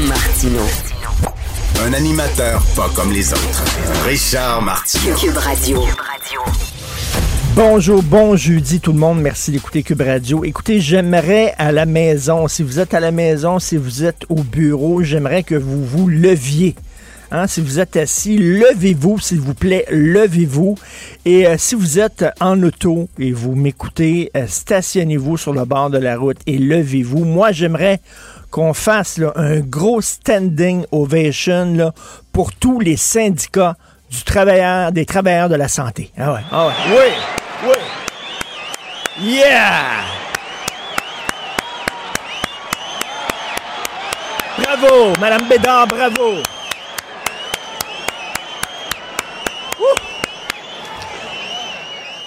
Martino. Un animateur pas comme les autres. Richard Martineau. Cube Radio. Bonjour, bon jeudi tout le monde. Merci d'écouter Cube Radio. Écoutez, j'aimerais à la maison, si vous êtes à la maison, si vous êtes au bureau, j'aimerais que vous vous leviez. Hein, si vous êtes assis, levez-vous, s'il vous plaît, levez-vous. Et euh, si vous êtes en auto et vous m'écoutez, euh, stationnez-vous sur le bord de la route et levez-vous. Moi, j'aimerais qu'on fasse là, un gros standing ovation là, pour tous les syndicats du travailleur, des travailleurs de la santé. Ah ouais, ah ouais. Oui! Oui. Yeah! Bravo, Madame Bédard, bravo.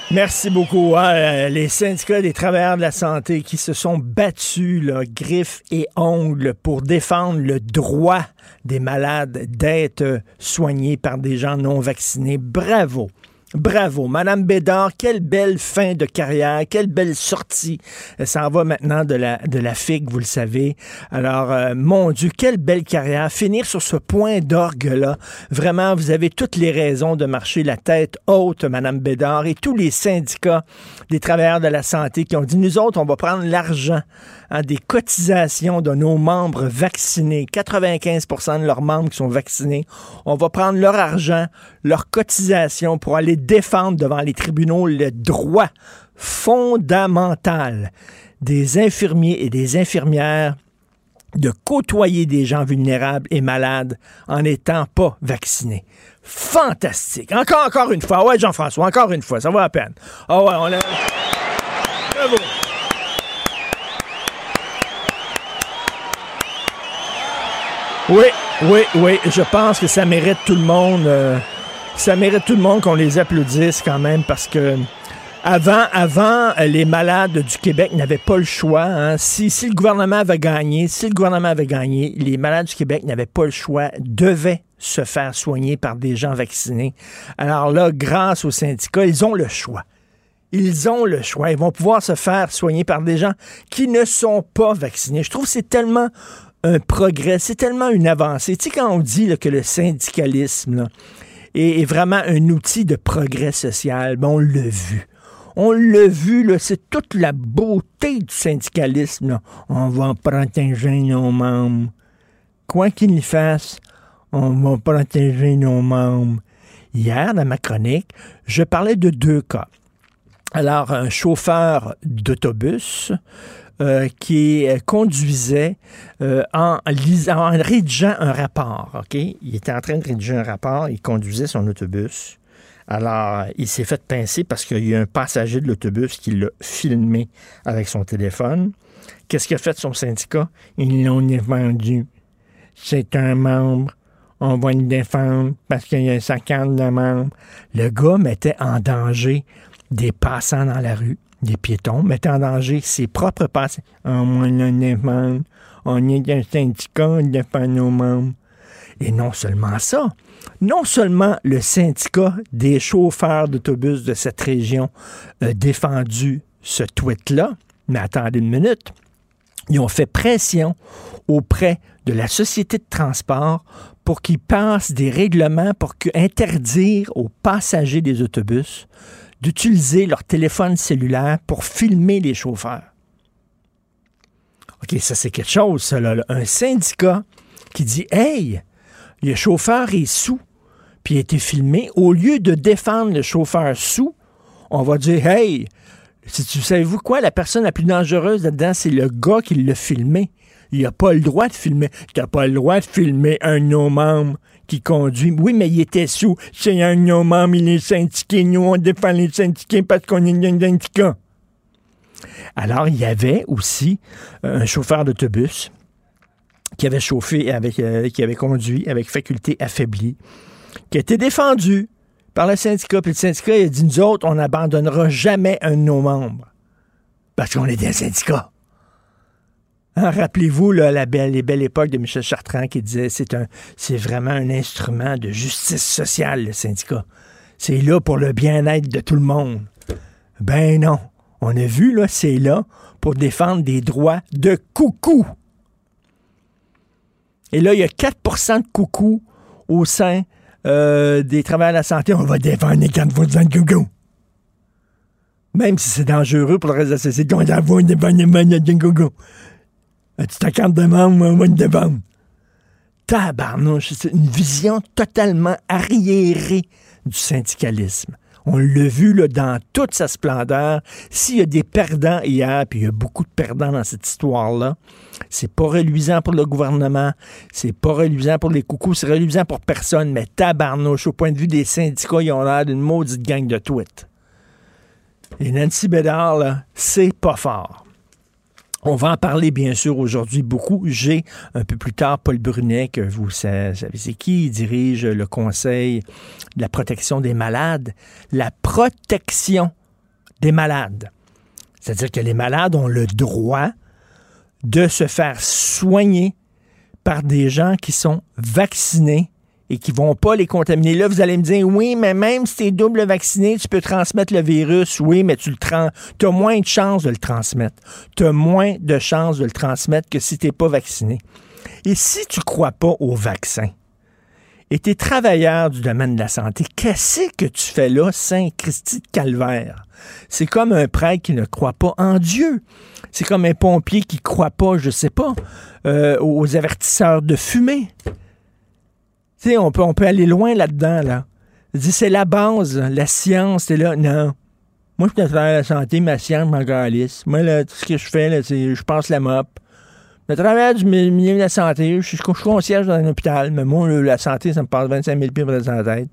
Merci beaucoup. Hein, euh, les syndicats des travailleurs de la santé qui se sont battus, là, griffes et ongles, pour défendre le droit des malades d'être soignés par des gens non vaccinés. Bravo. Bravo, Madame Bédard, quelle belle fin de carrière, quelle belle sortie. Ça en va maintenant de la, de la figue, vous le savez. Alors, euh, mon Dieu, quelle belle carrière. Finir sur ce point d'orgue-là. Vraiment, vous avez toutes les raisons de marcher la tête haute, Madame Bédard, et tous les syndicats des travailleurs de la santé qui ont dit, nous autres, on va prendre l'argent hein, des cotisations de nos membres vaccinés. 95% de leurs membres qui sont vaccinés. On va prendre leur argent, leur cotisation pour aller défendre devant les tribunaux le droit fondamental des infirmiers et des infirmières de côtoyer des gens vulnérables et malades en n'étant pas vaccinés. Fantastique. Encore, encore une fois. Ouais, Jean-François, encore une fois. Ça va à peine. Ah ouais, on. Bravo. Oui, oui, oui. Je pense que ça mérite tout le monde. euh, ça mérite tout le monde qu'on les applaudisse quand même parce que avant, avant, euh, les malades du Québec n'avaient pas le choix. hein. Si, le gouvernement avait gagné, si le gouvernement avait gagné, les malades du Québec n'avaient pas le choix, devaient se faire soigner par des gens vaccinés. Alors là, grâce aux syndicats, ils ont le choix. Ils ont le choix. Ils vont pouvoir se faire soigner par des gens qui ne sont pas vaccinés. Je trouve que c'est tellement un progrès, c'est tellement une avancée. Tu sais, quand on dit que le syndicalisme est, vraiment un outil de progrès social, ben, on l'a vu. On l'a vu, c'est toute la beauté du syndicalisme. On va protéger nos membres. Quoi qu'il fasse, on va protéger nos membres. Hier, dans ma chronique, je parlais de deux cas. Alors, un chauffeur d'autobus euh, qui euh, conduisait euh, en, rédigeant un rapport. Il était en train de rédiger un rapport, il conduisait son autobus. Alors, il s'est fait pincer parce qu'il y a un passager de l'autobus qui l'a filmé avec son téléphone. Qu'est-ce qu'a fait son syndicat? Ils l'ont défendu. C'est un membre. On va le défendre parce qu'il y a sa carte de membre. Le gars mettait en danger des passants dans la rue, des piétons, mettait en danger ses propres passants. On. On est un syndicat, on défend nos membres. Et non seulement ça, non seulement le syndicat des chauffeurs d'autobus de cette région a défendu ce tweet-là, mais attendez une minute, ils ont fait pression auprès de la société de transport pour qu'ils passent des règlements pour interdire aux passagers des autobus d'utiliser leur téléphone cellulaire pour filmer les chauffeurs. OK, ça c'est quelque chose, ça. Un syndicat qui dit Hey, le chauffeur est sous, puis il a été filmé. Au lieu de défendre le chauffeur sous, on va dire Hey, si tu savez-vous quoi, la personne la plus dangereuse là-dedans, c'est le gars qui l'a filmé. Il n'a pas le droit de filmer. Tu n'as pas le droit de filmer un de qui conduit. Oui, mais il était sous. C'est un membres, il est syndiqué. Nous, on défend les syndiqués parce qu'on est un syndicat. Alors, il y avait aussi euh, un chauffeur d'autobus qui avait chauffé, avec, euh, qui avait conduit avec faculté affaiblie, qui a été défendu par le syndicat. Puis le syndicat a dit, nous autres, on n'abandonnera jamais un de nos membres. Parce qu'on est des syndicats. Hein, rappelez-vous la belle, les belles époques de Michel Chartrand qui disait c'est vraiment un instrument de justice sociale, le syndicat. C'est là pour le bien-être de tout le monde. Ben non. On a vu, là, c'est là pour défendre des droits de coucou. Et là, il y a 4% de coucou au sein euh, des travailleurs de la santé. On va défendre les 4 de coucou. Même si c'est dangereux pour le reste de la société, on va défendre les coucou. Tu ta carte de membre, va te défendre. Tabarnouche, c'est une vision totalement arriérée du syndicalisme. On l'a vu dans toute sa splendeur. S'il y a des perdants hier, puis il y a beaucoup de perdants dans cette histoire-là, c'est pas reluisant pour le gouvernement, c'est pas reluisant pour les coucous, c'est reluisant pour personne, mais tabarnouche, au point de vue des syndicats, ils ont l'air d'une maudite gang de tweets. Et Nancy Bédard, c'est pas fort. On va en parler bien sûr aujourd'hui beaucoup. J'ai un peu plus tard Paul Brunet, que vous savez c'est qui, il dirige le Conseil de la protection des malades. La protection des malades. C'est-à-dire que les malades ont le droit de se faire soigner par des gens qui sont vaccinés et qui vont pas les contaminer. Là, vous allez me dire, oui, mais même si tu es double vacciné, tu peux transmettre le virus. Oui, mais tu le trans as moins de chances de le transmettre. Tu as moins de chances de le transmettre que si tu n'es pas vacciné. Et si tu crois pas au vaccin, et tu es travailleur du domaine de la santé, qu'est-ce que tu fais là, Saint-Christy de Calvaire? C'est comme un prêtre qui ne croit pas en Dieu. C'est comme un pompier qui croit pas, je sais pas, euh, aux avertisseurs de fumée. Sais, on peut, on peut aller loin là-dedans, là. C'est la base, la science, c'est là. Non. Moi, je faire la santé, ma science, ma galice. Moi, là, tout ce que je fais, c'est je passe la mop. À travers du milieu de la santé, je suis, concierge dans un hôpital, mais moi, la santé, ça me passe 25 000 pieds pour la tête.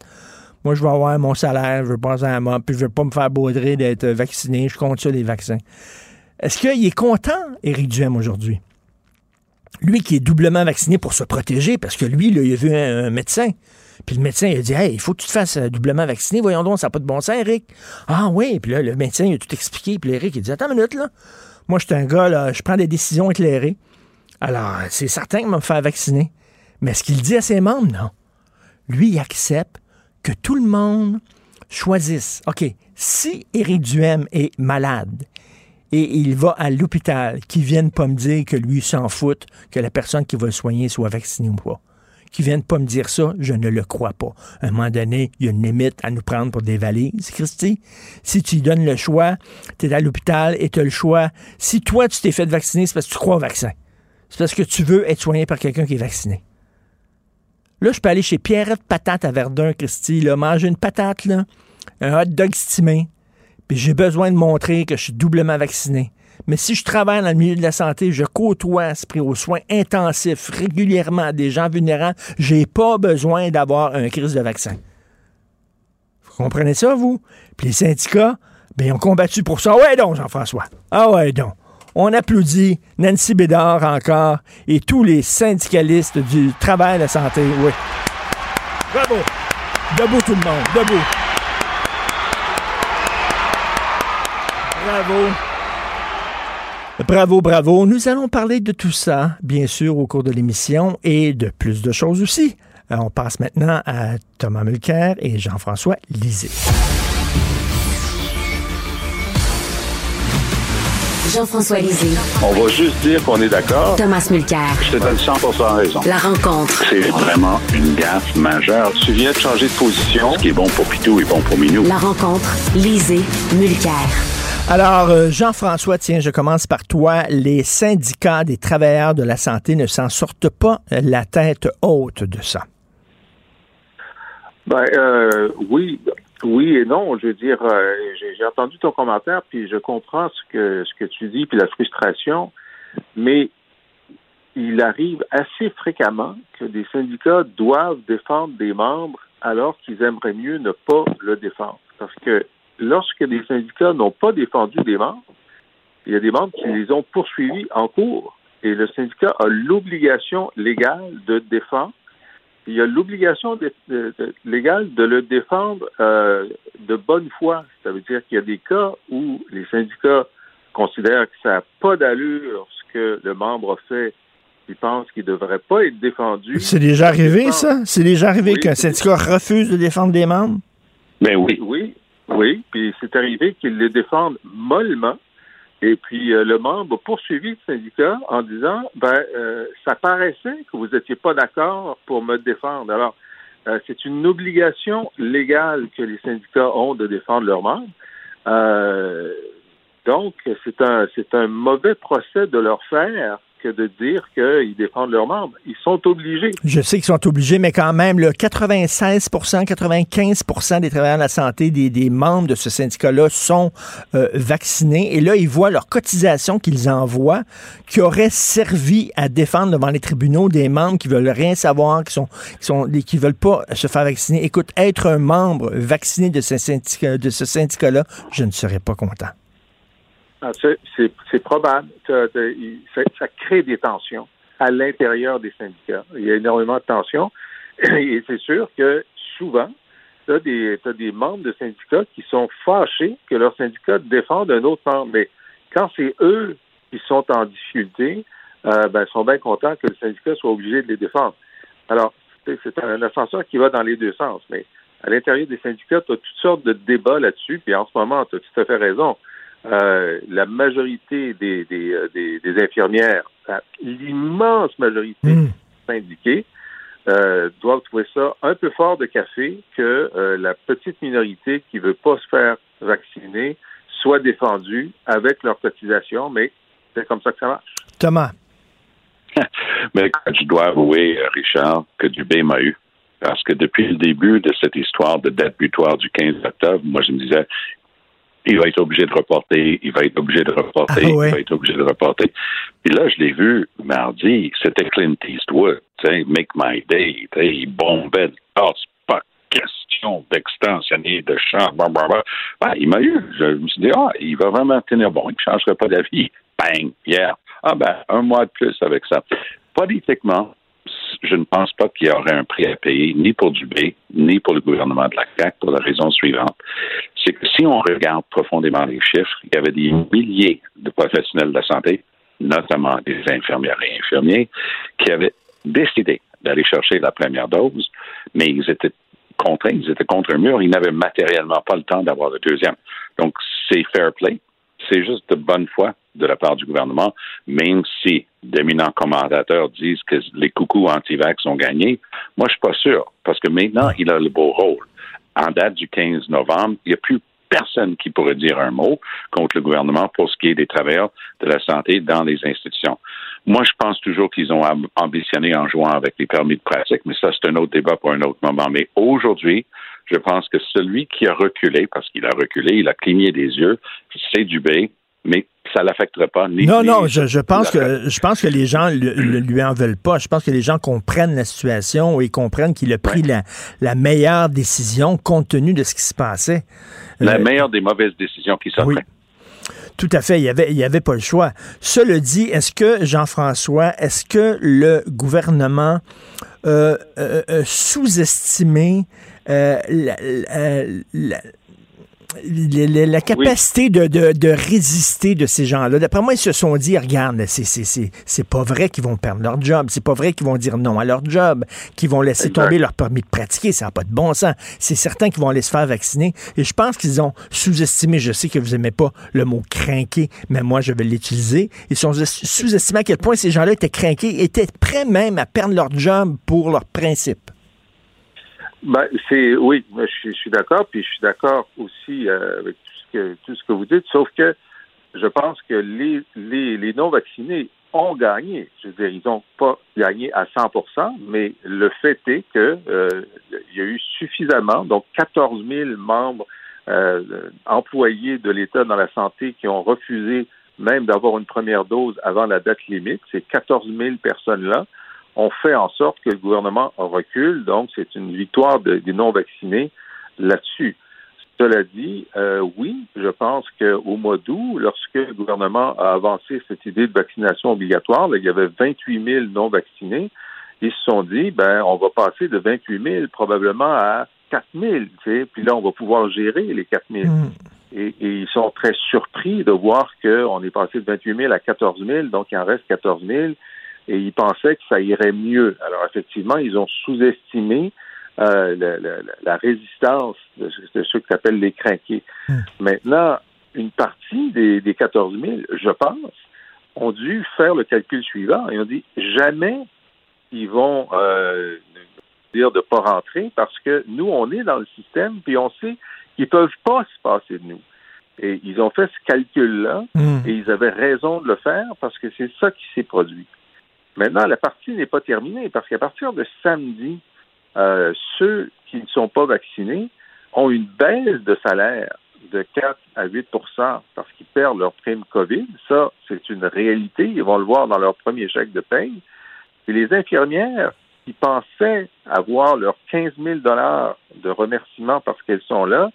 Moi, je vais avoir mon salaire, je vais passer à la mop, puis je vais pas me faire baudrer d'être vacciné. Je compte sur les vaccins. Est-ce qu'il est content, Éric Duhem, aujourd'hui? Lui qui est doublement vacciné pour se protéger, parce que lui, il a vu un, médecin. Puis le médecin, il a dit Hey, il faut que tu te fasses euh, doublement vacciner. Voyons donc, ça n'a pas de bon sens, Eric. Ah oui. Puis là, le médecin, il a tout expliqué. Puis Eric, il dit Attends une minute, là. Moi, je suis un gars, là, je prends des décisions éclairées. Alors, c'est certain qu'il va me faire vacciner. Mais ce qu'il dit à ses membres, non. Lui, il accepte que tout le monde choisisse. OK, si Éric Duhem est malade, et il va à l'hôpital, qui viennent pas me dire que lui s'en fout que la personne qui va le soigner soit vaccinée ou pas. Qui viennent pas me dire ça, je ne le crois pas. À un moment donné, il y a une limite à nous prendre pour des valises, Christy. Si tu lui donnes le choix, tu es à l'hôpital et tu as le choix. Si toi, tu t'es fait vacciner, c'est parce que tu crois au vaccin. C'est parce que tu veux être soigné par quelqu'un qui est vacciné. Là, je peux aller chez Pierrette Patate à Verdun, Christy, là, manger une patate, là, un hot dog stimé, puis j'ai besoin de montrer que je suis doublement vacciné. Mais si je travaille dans le milieu de la santé, je côtoie aux soins intensifs régulièrement des gens vulnérables, j'ai pas besoin d'avoir un crise de vaccin. Vous comprenez ça, vous? Puis les syndicats, ben, ils ont combattu pour ça. Ouais, donc, Jean-François. Ah ouais, donc. On applaudit Nancy Bédard encore et tous les syndicalistes du travail de la santé. Oui. Bravo. Debout tout le monde. Debout. Bravo. Bravo, bravo. Nous allons parler de tout ça, bien sûr, au cours de l'émission et de plus de choses aussi. Euh, on passe maintenant à Thomas Mulcair et Jean-François Lisée. Jean-François Lisée. On va juste dire qu'on est d'accord. Thomas Mulcair. Je te donne 100 raison. La rencontre. C'est vraiment une gaffe majeure. Tu viens de changer de position. Ce qui est bon pour Pitou est bon pour Minou. La rencontre. Lisée. Mulcair. Alors, euh, Jean-François, tiens, je commence par toi. Les syndicats des travailleurs de la santé ne s'en sortent pas la tête haute de ça. Ben, euh, oui, oui et non. Je veux dire, euh, j'ai entendu ton commentaire, puis je comprends ce que ce que tu dis, puis la frustration, mais il arrive assez fréquemment que des syndicats doivent défendre des membres alors qu'ils aimeraient mieux ne pas le défendre. Parce que lorsque des syndicats n'ont pas défendu des membres, il y a des membres qui les ont poursuivis en cours et le syndicat a l'obligation légale de défendre. Il y a l'obligation légale de le défendre euh, de bonne foi. Ça veut dire qu'il y a des cas où les syndicats considèrent que ça n'a pas d'allure ce que le membre a fait ils pensent qu'il ne devrait pas être défendu. C'est déjà arrivé, ça? C'est déjà arrivé qu'un syndicat refuse de défendre des membres? Ben oui. Oui, oui. Puis c'est arrivé qu'ils les défendent mollement. Et puis euh, le membre a poursuivi le syndicat en disant ben euh, ça paraissait que vous n'étiez pas d'accord pour me défendre. Alors, euh, c'est une obligation légale que les syndicats ont de défendre leurs membres. donc, c'est un c'est un mauvais procès de leur faire de dire qu'ils défendent leurs membres. Ils sont obligés. Je sais qu'ils sont obligés, mais quand même, le 96% 95% des travailleurs de la santé, des, membres de ce syndicat-là sont euh, vaccinés. Et là, ils voient leur cotisation qu'ils envoient, qui aurait servi à défendre devant les tribunaux des membres qui veulent rien savoir, qui sont, qui veulent pas se faire vacciner. Écoute, être un membre vacciné de ce syndicat, syndicat-là, je ne serais pas content. Ah, c'est probable. Ça, crée des tensions à l'intérieur des syndicats. Il y a énormément de tensions. Et c'est sûr que souvent, tu as, des membres de syndicats qui sont fâchés que leur syndicat défende un autre membre. Mais quand c'est eux qui sont en difficulté, euh, ben, sont bien contents que le syndicat soit obligé de les défendre. Alors, c'est un ascenseur qui va dans les deux sens. Mais à l'intérieur des syndicats, tu as toutes sortes de débats là-dessus. Puis en ce moment, tu as tout à fait raison. Euh, la majorité des, des, euh, des, des infirmières, l'immense majorité mmh. syndiquées, euh, doivent trouver ça un peu fort de café que euh, la petite minorité qui veut pas se faire vacciner soit défendue avec leur cotisation, mais c'est comme ça que ça marche. Thomas. mais je dois avouer, Richard, que du B m'a eu. Parce que depuis le début de cette histoire de date butoir du 15 octobre, moi, je me disais, il va être obligé de reporter, il va être obligé de reporter, ah, il va être obligé de reporter. Puis là, je l'ai vu mardi, c'était Clint Eastwood, Make My Day, tu sais, il bombait, oh, c'est pas question d'extensionner de champ, blablabla. Ah, il m'a eu, je me suis dit, ah, il va vraiment tenir bon, il ne changerait pas d'avis. Bang, hier. Ah ben, un mois de plus avec ça. Politiquement, je ne pense pas qu'il y aurait un prix à payer, ni pour Dubé, ni pour le gouvernement de la CAQ, pour la raison suivante. C'est que si on regarde profondément les chiffres, il y avait des milliers de professionnels de la santé, notamment des infirmières et infirmiers, qui avaient décidé d'aller chercher la première dose, mais ils étaient contraints, ils étaient contre un mur, ils n'avaient matériellement pas le temps d'avoir le deuxième. Donc, c'est fair play, c'est juste de bonne foi de la part du gouvernement, même si d'éminents commentateurs disent que les coucous anti-vax ont gagné. Moi, je suis pas sûr, parce que maintenant, il a le beau rôle. En date du 15 novembre, il n'y a plus personne qui pourrait dire un mot contre le gouvernement pour ce qui est des travailleurs de la santé dans les institutions. Moi, je pense toujours qu'ils ont ambitionné en jouant avec les permis de pratique, mais ça, c'est un autre débat pour un autre moment. Mais aujourd'hui, je pense que celui qui a reculé, parce qu'il a reculé, il a cligné des yeux, c'est Dubé, mais ça l'affecterait pas. non, non, je, pense que je pense que les gens ne lui en veulent pas. Je pense que les gens comprennent la situation et comprennent qu'il a pris la, meilleure décision compte tenu de ce qui se passait. La euh, meilleure des mauvaises décisions qui sont oui. Tout à fait, il n'y avait, il y avait pas le choix. Cela dit, est-ce que, Jean-François, est-ce que le gouvernement euh, euh, sous-estimé la, la, capacité de, de, résister de ces gens-là. D'après moi, ils se sont dit, regarde, c'est pas vrai qu'ils vont perdre leur job, c'est pas vrai qu'ils vont dire non à leur job, qu'ils vont laisser tomber leur permis de pratiquer, ça n'a pas de bon sens. C'est certain qu'ils vont aller se faire vacciner. Et je pense qu'ils ont sous-estimé, je sais que vous n'aimez pas le mot craquer, mais moi, je vais l'utiliser. Ils ont sous-estimé à quel point ces gens-là étaient craqués, étaient prêts même à perdre leur job pour leurs principes. Ben, c'est oui, je, suis d'accord, puis je suis d'accord aussi euh, avec tout ce, que, tout ce que vous dites, sauf que je pense que les, les, les non-vaccinés ont gagné. Je veux dire, ils n'ont pas gagné à 100% mais le fait est que euh, il y a eu suffisamment, donc 14 000 membres euh, employés de l'État dans la santé qui ont refusé même d'avoir une première dose avant la date limite. Ces 14 000 personnes-là on fait en sorte que le gouvernement recule. Donc, c'est une victoire des non-vaccinés là-dessus. Cela dit, euh, oui, je pense qu'au mois d'août, lorsque le gouvernement a avancé cette idée de vaccination obligatoire, il y avait 28 000 non vaccinés, ils se sont dit, ben, on va passer de 28 000 probablement à 4 000, puis là, on va pouvoir gérer les 4 000. Mm. Et, et, ils sont très surpris de voir qu'on est passé de 28 000 à 14 000, donc il en reste 14 000, et ils pensaient que ça irait mieux. Alors, effectivement, ils ont sous-estimé euh, la, résistance de, ceux qui s'appellent les craqués. Hmm. Maintenant, une partie des, des 14 000, je pense, ont dû faire le calcul suivant et ont dit jamais ils vont euh, dire de pas rentrer parce que nous, on est dans le système puis on sait qu'ils peuvent pas se passer de nous. Et ils ont fait ce calcul-là hmm. et ils avaient raison de le faire parce que c'est ça qui s'est produit. Maintenant, la partie n'est pas terminée parce qu'à partir de samedi, euh, ceux qui ne sont pas vaccinés ont une baisse de salaire de 4 à 8% parce qu'ils perdent leur prime COVID. Ça, c'est une réalité. Ils vont le voir dans leur premier chèque de paye. Et les infirmières qui pensaient avoir leurs 15 000 de remerciement parce qu'elles sont là,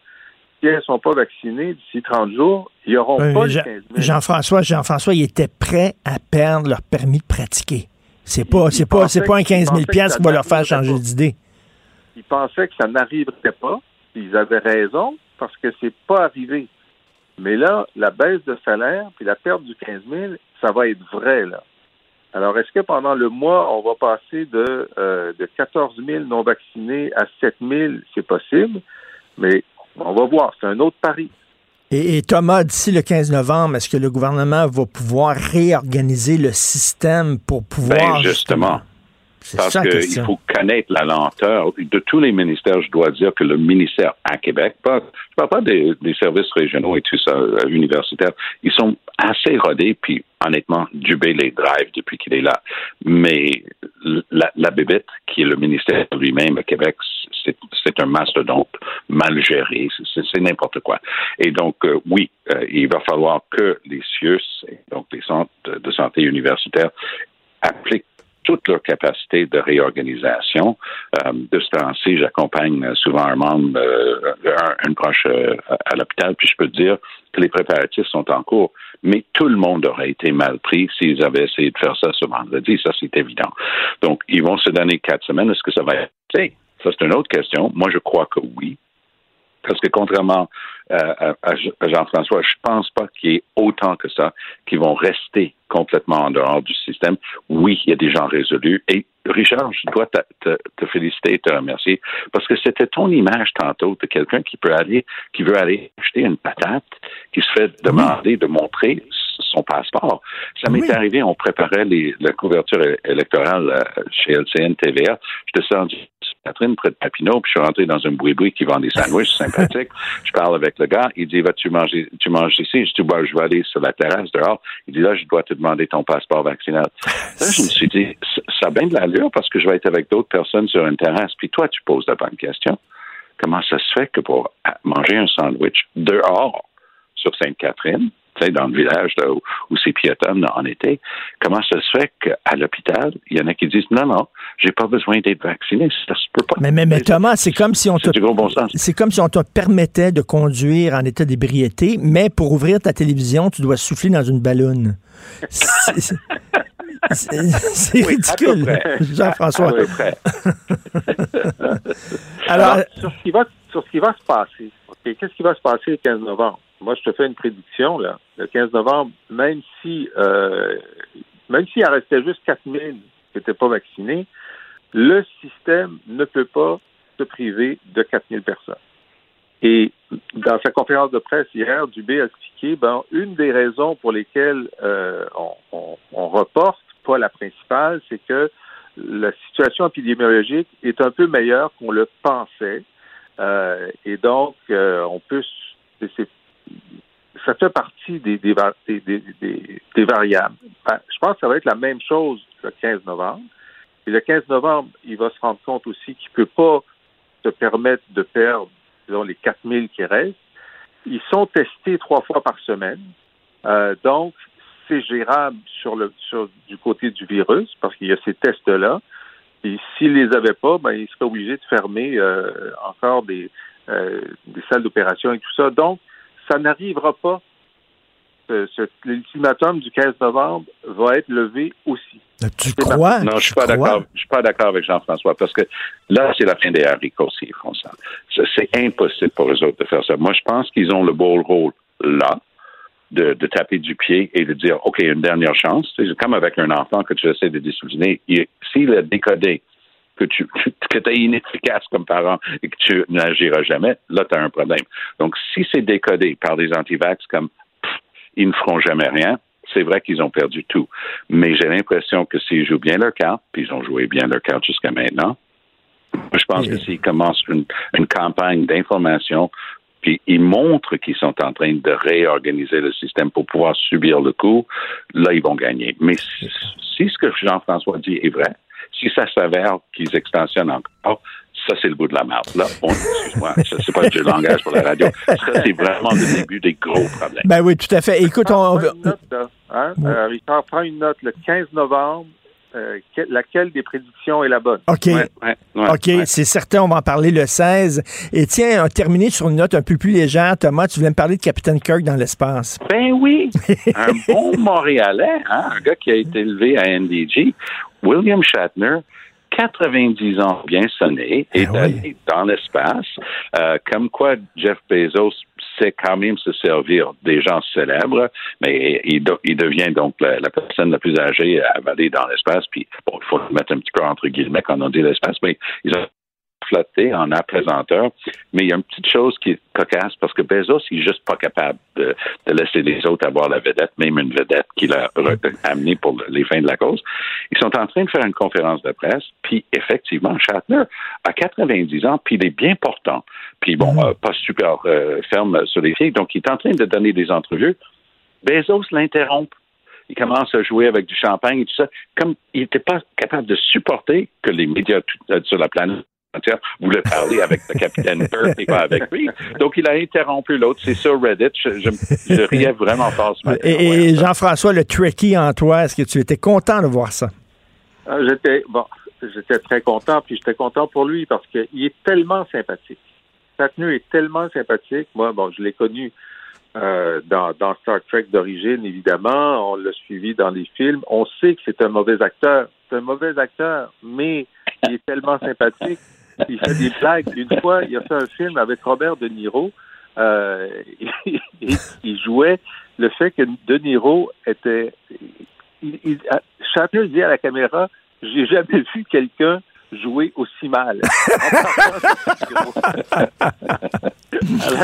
si elles ne sont pas vaccinées d'ici 30 jours, ils n'auront pas les 15 000. Jean-François, Jean-François, ils étaient prêts à perdre leur permis de pratiquer. C'est pas, c'est pas, c'est pas un 15 000 qui va leur faire changer d'idée. Ils pensaient que ça n'arriverait pas. Ils avaient raison parce que c'est pas arrivé. Mais là, la baisse de salaire puis la perte du 15 000, ça va être vrai, là. Alors, est-ce que pendant le mois, on va passer de, euh, de 14 000 non vaccinés à 7 000? C'est possible, mais on va voir. C'est un autre pari. Et, Thomas, d'ici le 15 novembre, est-ce que le gouvernement va pouvoir réorganiser le système pour pouvoir... Ben, justement. Parce qu'il faut connaître la lenteur. De tous les ministères, je dois dire que le ministère à Québec, pas, je parle pas des, services régionaux et tout ça, euh, universitaires, ils sont assez rodés, puis honnêtement, Dubé les drive depuis qu'il est là. Mais la, la bébête, qui est le ministère lui-même à Québec, c'est un mastodonte mal géré, c'est n'importe quoi. Et donc, euh, oui, euh, il va falloir que les CIUS, donc les centres de santé universitaires, appliquent toute leur capacité de réorganisation. Euh, de ce temps-ci, j'accompagne souvent un membre, euh, un, proche euh, à l'hôpital, puis je peux dire que les préparatifs sont en cours. Mais tout le monde aurait été mal pris s'ils avaient essayé de faire ça ce vendredi. Ça, c'est évident. Donc, ils vont se donner quatre semaines. Est-ce que ça va être? Ça, c'est une autre question. Moi, je crois que oui. Parce que contrairement à, Jean-François, je pense pas qu'il y ait autant que ça qui vont rester complètement en dehors du système. Oui, il y a des gens résolus. Et Richard, je dois te, te, féliciter et te remercier parce que c'était ton image tantôt de quelqu'un qui peut aller, qui veut aller acheter une patate, qui se fait demander de montrer son passeport. Ça m'est arrivé, on préparait les, la couverture électorale euh, chez LCN TVA. Je descendu Catherine près de Papineau, puis je suis rentré dans un boui-boui qui vend des sandwichs sympathiques. Je parle avec le gars, il dit Vas-tu manger tu manges ici? Je dis bah, je vais aller sur la terrasse dehors. Il dit là, je dois te demander ton passeport vaccinal. Là, je me suis dit, ça a bien de l'allure parce que je vais être avec d'autres personnes sur une terrasse, puis toi, tu poses la bonne question. Comment ça se fait que pour manger un sandwich dehors sur Sainte-Catherine, dans le village où, où c'est piétonne en été, comment ça se fait qu'à l'hôpital, il y en a qui disent non, non, j'ai pas besoin d'être vacciné, ça se peut pas. Mais, mais, Thomas, c'est comme si on te c'est comme si on te permettait de conduire en état d'ébriété, mais pour ouvrir ta télévision, tu dois souffler dans une ballonne. C'est ridicule, Jean-François. Alors, sur, ce qui va, sur ce qui va se passer, qu'est-ce qui va se passer le 15 novembre? moi, je te fais une prédiction, là. Le 15 novembre, même si, euh, même s'il en restait juste 4000 qui n'étaient pas vaccinés, le système ne peut pas se priver de 4000 personnes. Et dans sa conférence de presse hier, Dubé a expliqué, ben, une des raisons pour lesquelles euh, on, on, reporte, pas la principale, c'est que la situation épidémiologique est un peu meilleure qu'on le pensait. Euh, et donc, euh, on peut, ça fait partie des, des, des, variables. Ben, je pense que ça va être la même chose le 15 novembre. Et le 15 novembre, il va se rendre compte aussi qu'il ne peut pas se permettre de perdre disons, les 4000 qui restent. Ils sont testés trois fois par semaine. Euh, donc, c'est gérable sur le sur du côté du virus parce qu'il y a ces tests-là. Et s'ils les avaient pas, ben, ils seraient obligés de fermer euh, encore des, des salles d'opération et tout ça. Donc, ça n'arrivera pas. L'ultimatum du 15 novembre va être levé aussi. Tu crois? Non, je suis pas d'accord. Je suis pas d'accord avec Jean-François parce que là, c'est la fin des haricots s'ils font ça. C'est impossible pour eux autres de faire ça. Moi, je pense qu'ils ont le beau rôle là. De, taper du pied et de dire OK, une dernière chance. C'est comme avec un enfant que tu essaies de discipliner. S'il a décodé que tu que es inefficace comme parent et que tu n'agiras jamais, là, tu as un problème. Donc, si c'est décodé par des antivax comme ils ne feront jamais rien, c'est vrai qu'ils ont perdu tout. Mais j'ai l'impression que s'ils jouent bien leur carte, puis ils ont joué bien leur carte jusqu'à maintenant, je pense que s'ils commencent une, campagne d'information, puis ils montrent qu'ils sont en train de réorganiser le système pour pouvoir subir le coup, là, ils vont gagner. Mais si ce que Jean-François dit est vrai, si ça s'avère qu'ils extensionnent encore, ça, c'est le bout de la merde. Là, excuse-moi, c'est pas du langage pour la radio. Ça, c'est vraiment le début des gros problèmes. Ben oui, tout à fait. Écoute, on... Hein? Euh, Richard, prends une note. Le 15 novembre, euh, laquelle des prédictions est la bonne? OK. OK, c'est certain, on va en parler le 16. Et tiens, on terminé sur une note un peu plus légère. Thomas, tu voulais me parler de Capitaine Kirk dans l'espace. Ben oui, un bon Montréalais, hein? un gars qui a été élevé à NDG, William Shatner, 90 ans bien sonné, est ah allé dans l'espace, euh, comme quoi Jeff Bezos sait quand même se servir des gens célèbres, mais il, devient donc la, personne la plus âgée à aller dans l'espace, puis bon, il faut mettre un petit peu entre guillemets quand on dit l'espace, mais ils ont flotté en apaisanteur. Mais il y a une petite chose qui est cocasse parce que Bezos, il est juste pas capable de, laisser les autres avoir la vedette, même une vedette qu'il a amenée pour les fins de la cause. Ils sont en train de faire une conférence de presse, puis effectivement, Shatner a 90 ans, puis il est bien portant. Puis bon, mm-hmm. euh, pas super euh, ferme sur les pieds, donc il est en train de donner des entrevues. Bezos l'interrompt il commence à jouer avec du champagne et tout ça, comme il n'était pas capable de supporter que les médias euh, sur la planète voulait parler avec le capitaine Kirk et pas avec lui. Donc, il a interrompu l'autre. C'est sur Reddit. Je, riais vraiment fort ce matin. Et, Jean-François, le tricky en toi, est-ce que tu étais content de voir ça? Ah, j'étais, bon, j'étais très content, puis j'étais content pour lui parce qu'il est tellement sympathique. Satnu est tellement sympathique. Moi, bon, je l'ai connu euh, dans, dans, Star Trek d'origine, évidemment. On l'a suivi dans les films. On sait que c'est un mauvais acteur. C'est un mauvais acteur, mais il est tellement sympathique il fait des blagues. Une fois, il a fait un film avec Robert De Niro. Euh, et, il jouait le fait que De Niro était. Il, il, dit à la caméra J'ai jamais vu quelqu'un jouer aussi mal.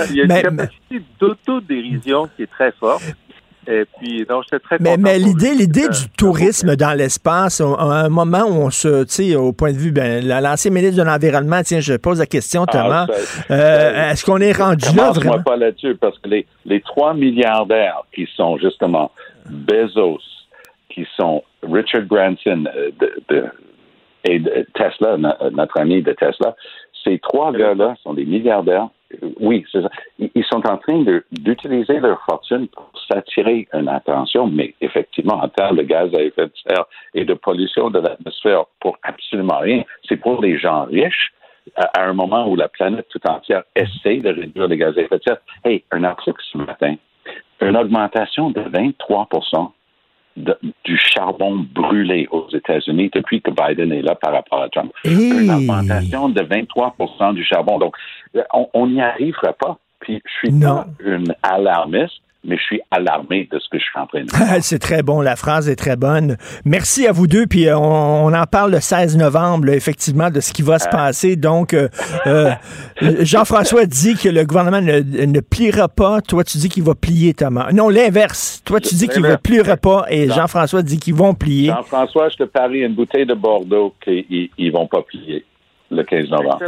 il y a une capacité d'autodérision qui est très forte. Et puis, donc, j'étais très Mais, mais l'idée, l'idée du tourisme dans l'espace, à un moment où on se, tu sais, au point de vue, ben, l'ancien ministre de l'Environnement, tiens, je pose la question, ah, Thomas, euh, est-ce qu'on est rendu là vraiment? pas là-dessus, parce que les, les trois milliardaires qui sont justement Bezos, qui sont Richard Branson euh, de, et Tesla, notre ami de Tesla, ces trois gars-là sont des milliardaires oui, c'est ça. Ils sont en train d'utiliser leur fortune pour s'attirer une attention, mais effectivement, en termes de gaz à effet de serre et de pollution de l'atmosphère, pour absolument rien. C'est pour les gens riches, à, un moment où la planète tout entière essaie de réduire les gaz à effet de serre. Hey, un article ce matin, une augmentation de 23 du charbon brûlé aux États-Unis depuis que Biden est là par rapport à Trump. Une augmentation de 23 du charbon. Donc, on n'y arrivera pas. Puis, je suis pas une alarmiste, mais je suis alarmé de ce que je suis en train de faire. C'est très bon, la phrase est très bonne. Merci à vous deux, puis euh, on, en parle le 16 novembre, effectivement, de ce qui va se ah. passer. Donc, euh, euh, Jean-François dit que le gouvernement ne, pliera pas. Toi, tu dis qu'il va plier, Thomas. Non, l'inverse. Toi, tu dis qu'il ne pliera pas, et Jean-François dit qu'ils vont plier. Jean-François, je te parie une bouteille de Bordeaux qu'ils ne vont pas plier le 15 novembre.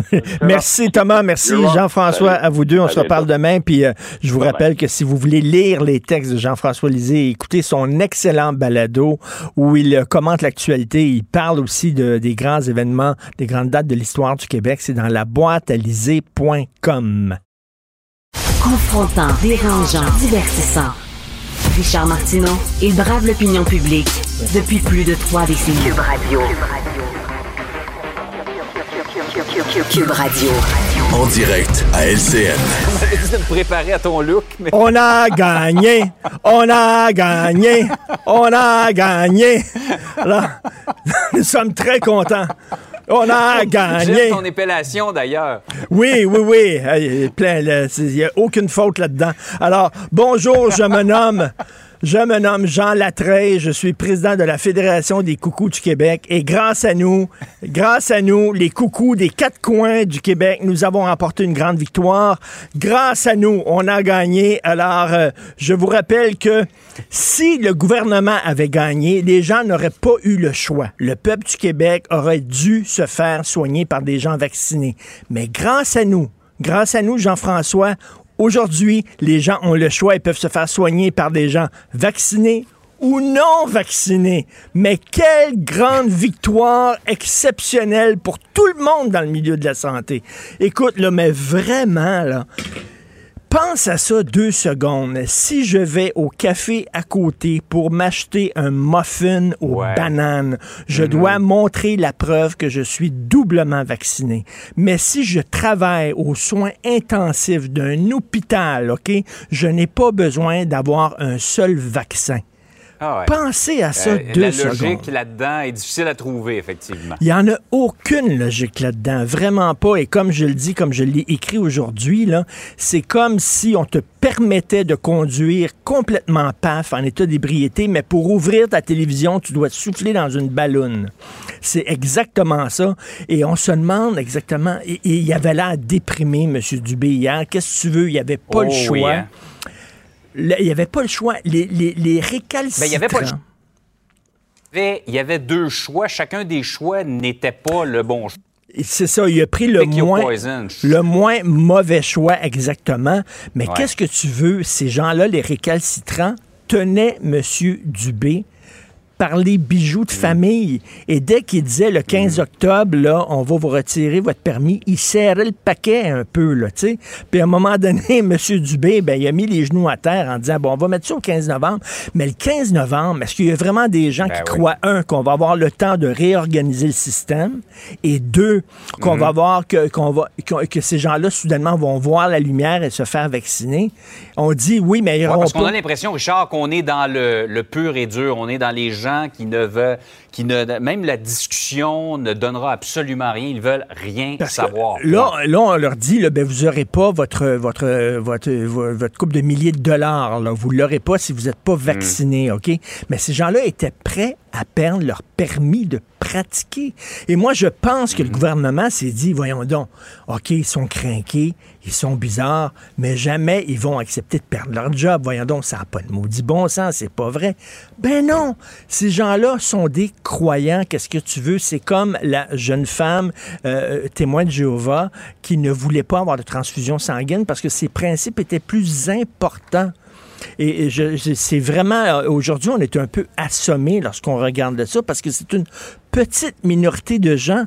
merci Thomas, merci Jean-François, à vous deux. On se reparle demain. Puis euh, je vous rappelle que si vous voulez lire les textes de Jean-François Lisée, écoutez son excellent balado où il euh, commente l'actualité. Il parle aussi de, des grands événements, des grandes dates de l'histoire du Québec. C'est dans la boîte à Confrontant, dérangeant, divertissant. Richard Martineau, il brave l'opinion publique depuis plus de trois décennies. Radio. Cube Radio. En direct à LCN. On dit de préparer à ton look, mais On a gagné! On a gagné! On a gagné! Alors, nous sommes très contents. On a gagné! ton épellation d'ailleurs. Oui, oui, oui. Là, Il n'y a aucune faute là-dedans. Alors, bonjour, je me nomme. Je me nomme Jean Latreille, je suis président de la Fédération des coucous du Québec et grâce à nous, grâce à nous, les coucous des quatre coins du Québec, nous avons remporté une grande victoire. Grâce à nous, on a gagné. Alors, euh, je vous rappelle que si le gouvernement avait gagné, les gens n'auraient pas eu le choix. Le peuple du Québec aurait dû se faire soigner par des gens vaccinés. Mais grâce à nous, grâce à nous, Jean-François, aujourd'hui, les gens ont le choix et peuvent se faire soigner par des gens vaccinés ou non vaccinés. Mais quelle grande victoire exceptionnelle pour tout le monde dans le milieu de la santé. Écoute, là, mais vraiment, là, Pense à ça deux secondes. Si je vais au café à côté pour m'acheter un muffin aux Ouais. bananes, je dois montrer la preuve que je suis doublement vacciné. Mais si je travaille aux soins intensifs d'un hôpital, OK, je n'ai pas besoin d'avoir un seul vaccin. Ah ouais. Pensez à ça Euh, deux la secondes. logique là-dedans est difficile à trouver, effectivement. Il n'y en a aucune logique là-dedans, vraiment pas. Et comme je le dis, comme je l'ai écrit aujourd'hui, c'est comme si on te permettait de conduire complètement paf, en état d'ébriété, mais pour ouvrir ta télévision, tu dois souffler dans une ballonne. C'est exactement ça. Et on se demande exactement. Et, et il avait l'air déprimé, M. Dubé, hier. Qu'est-ce que tu veux? Il n'y avait pas Oh le oui, choix. hein. Il n'y avait pas le choix. Les, les, les récalcitrants. Ben, il y avait pas le choix. Il y avait- deux choix. Chacun des choix n'était pas le bon choix. C'est ça, il a pris le moins, poison. le moins mauvais choix exactement. Mais Ouais. qu'est-ce que tu veux? Ces gens-là, les récalcitrants, tenaient M. Dubé par les bijoux Mm. de famille. Et dès qu'il disait le 15 octobre, là, on va vous retirer votre permis, il serrait le paquet un peu, là, tu sais. Puis à un moment donné, M. Dubé, ben, il a mis les genoux à terre en disant, bon, on va mettre ça au 15 novembre. Mais le 15 novembre, est-ce qu'il y a vraiment des gens Ben qui oui. croient, un, qu'on va avoir le temps de réorganiser le système, et deux, qu'on Mhm. va voir que, qu'on va, que, que ces gens-là, soudainement, vont voir la lumière et se faire vacciner? On dit, oui, mais ils Ouais, parce qu'on a l'impression, Richard, qu'on est dans le, le pur et dur. On est dans les gens qui ne veulent, qui ne, même la discussion ne donnera absolument rien. Ils veulent rien Parce que savoir. là, là, on leur dit, là, ben, vous n'aurez pas votre, votre, votre, votre, coupe de milliers de dollars. Là. Vous ne l'aurez pas si vous n'êtes pas vacciné, OK? Mais ces gens-là étaient prêts à perdre leur permis de pratiquer. Et moi, je pense que le gouvernement s'est dit, voyons donc, OK, ils sont craqués, ils sont bizarres, mais jamais ils vont accepter de perdre leur job. Voyons donc, ça n'a pas de maudit bon sens, c'est pas vrai. Ben non, ces gens-là sont des croyants. Qu'est-ce que tu veux? C'est comme la jeune femme euh, témoin de Jéhovah qui ne voulait pas avoir de transfusion sanguine parce que ses principes étaient plus importants. Et je- c'est vraiment, euh, aujourd'hui, on est un peu assommé lorsqu'on regarde de ça parce que c'est une petite minorité de gens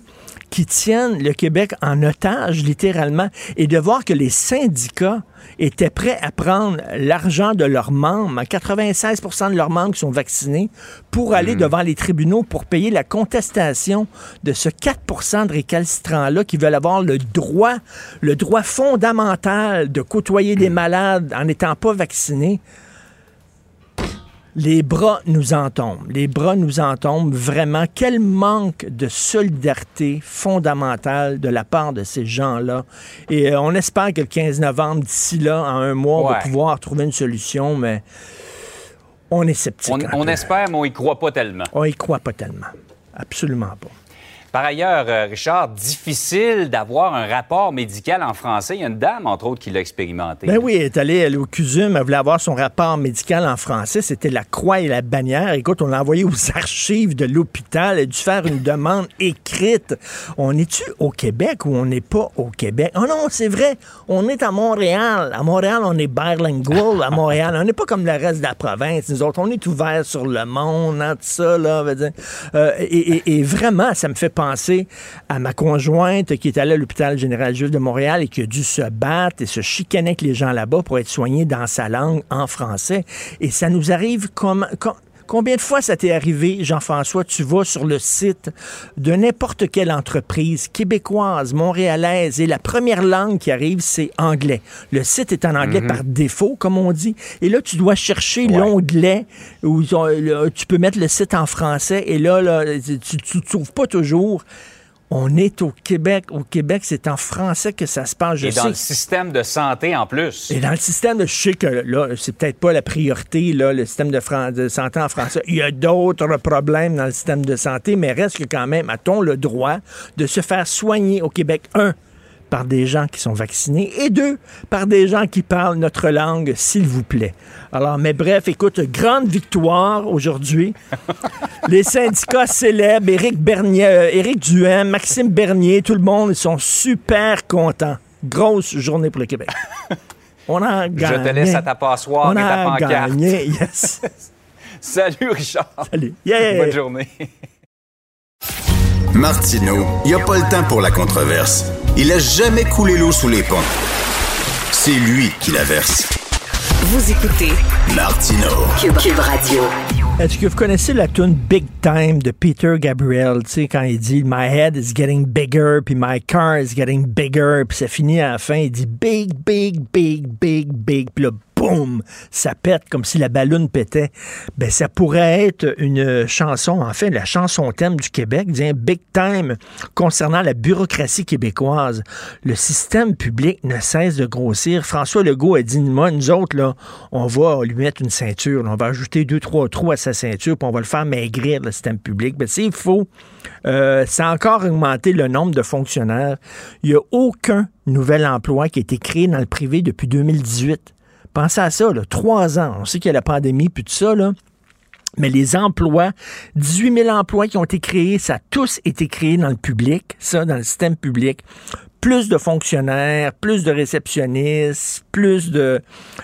qui tiennent le Québec en otage, littéralement, et de voir que les syndicats étaient prêts à prendre l'argent de leurs membres, 96% de leurs membres qui sont vaccinés, pour aller devant les tribunaux pour payer la contestation de ce 4% de récalcitrants-là qui veulent avoir le droit, le droit fondamental de côtoyer les malades en n'étant pas vaccinés. Les bras nous en tombent. Les bras nous en tombent vraiment. Quel manque de solidarité fondamentale de la part de ces gens-là. Et euh, on espère que le 15 novembre, d'ici là, en un mois, on va pouvoir trouver une solution, mais on est sceptique. On, espère, mais on y croit pas tellement. On y croit pas tellement. Absolument pas. Par ailleurs, euh, Richard, difficile d'avoir un rapport médical en français. Il y a une dame, entre autres, qui l'a expérimenté. Ben oui, elle est allée elle, au CUSUM, elle voulait avoir son rapport médical en français. C'était la croix et la bannière. Écoute, on l'a envoyé aux archives de l'hôpital. Elle a dû faire une demande écrite. On est-tu au Québec ou on n'est pas au Québec? Oh non, c'est vrai. On est à Montréal. À Montréal, on est bilingual. À Montréal, on n'est pas comme le reste de la province. Nous autres, on est ouvert sur le monde, hein, tout ça, là. Euh, et, et- et vraiment, ça me fait penser à ma conjointe qui est allée à l'hôpital général juif de Montréal et qui a dû se battre et se chicaner avec les gens là-bas pour être soignée dans sa langue en français. Et ça nous arrive comme... comme Combien de fois ça t'est arrivé, Jean-François, tu vas sur le site de n'importe quelle entreprise québécoise, montréalaise, et la première langue qui arrive, c'est anglais. Le site est en anglais par défaut, comme on dit. Et là, tu dois chercher l'onglet où tu peux mettre le site en français. Et là, là tu ne trouves pas toujours. On est au Québec. Au Québec, c'est en français que ça se passe. Je Et dans le système de santé en plus. et dans le système, de, je sais que là, c'est peut-être pas la priorité, là, le système de, Fran- de santé en français. Il y a d'autres problèmes dans le système de santé, mais reste que quand même, a-t-on le droit de se faire soigner au Québec? Un, par des gens qui sont vaccinés et deux, par des gens qui parlent notre langue, s'il vous plaît. Alors, mais bref, écoute, grande victoire aujourd'hui. Les syndicats célèbres, Éric Bernier, euh, Éric Duhem, Maxime Bernier, tout le monde, ils sont super contents. Grosse journée pour le Québec. On a Je gagné. te laisse à ta passoire On et ta a pancarte. gagné, yes. Salut, Richard. Salut. Yeah. Bonne journée. Martineau, il n'y a pas le temps pour la controverse. Il a jamais coulé l'eau sous les ponts. C'est lui qui la verse. Vous écoutez. Cube, Cube Radio. Est-ce que vous connaissez la tune Big Time de Peter Gabriel? Tu sais, quand il dit My head is getting bigger, puis my car is getting bigger, puis ça finit à la fin, il dit Big, big, big, big, big, puis là, boum, ça pète comme si la balloune pétait. Ben, ça pourrait être une chanson, en fait, la chanson thème du Québec, dit Big Time concernant la bureaucratie québécoise. Le système public ne cesse de grossir. François Legault a dit, moi, nous autres, là, on va lui mettre une ceinture, on va ajouter deux, trois trous à sa ceinture, puis on va le faire maigrir, le système public. Ben, c'est faux. Euh, ça a encore augmenté le nombre de fonctionnaires. Il n'y a aucun nouvel emploi qui a été créé dans le privé depuis 2018. Pensez à ça, trois ans. On sait qu'il y a la pandémie, puis tout ça, là. Mais les emplois, 18 000 emplois qui ont été créés, ça a tous été créés dans le public, ça, dans le système public. Plus de fonctionnaires, plus de réceptionnistes, plus de,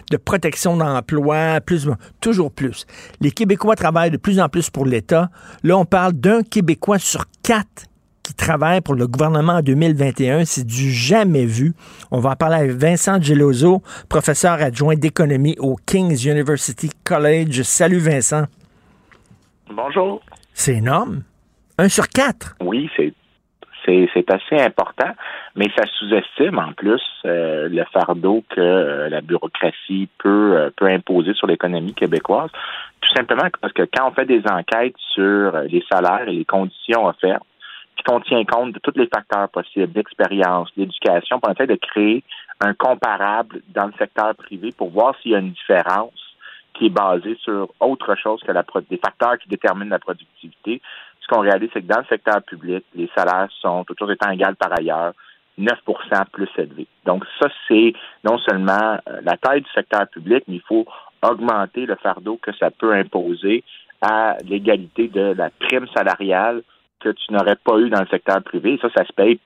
de protection d'emploi, plus, toujours plus. Les Québécois travaillent de plus en plus pour l'État. Là, on parle d'un Québécois sur quatre qui travaille pour le gouvernement en 2021. C'est du jamais vu. On va en parler avec Vincent Geloso, professeur adjoint d'économie au King's University College. Salut Vincent. Bonjour. C'est énorme. Un sur quatre. Oui, c'est c'est assez important, mais ça sous-estime en plus euh, le fardeau que euh, la bureaucratie peut euh, peut imposer sur l'économie québécoise. Tout simplement parce que quand on fait des enquêtes sur les salaires et les conditions offertes, puis qu'on tient compte de tous les facteurs possibles, l'expérience, l'éducation, pour essayer de créer un comparable dans le secteur privé pour voir s'il y a une différence qui est basée sur autre chose que la des facteurs qui déterminent la productivité. Ce qu'on réalise, c'est que dans le secteur public, les salaires sont, choses étant égales par ailleurs, 9% plus élevés. Donc ça, c'est non seulement euh, la taille du secteur public, mais il faut augmenter le fardeau que ça peut imposer à l'égalité de la prime salariale que tu n'aurais pas eu dans le secteur privé. Ça, ça se paye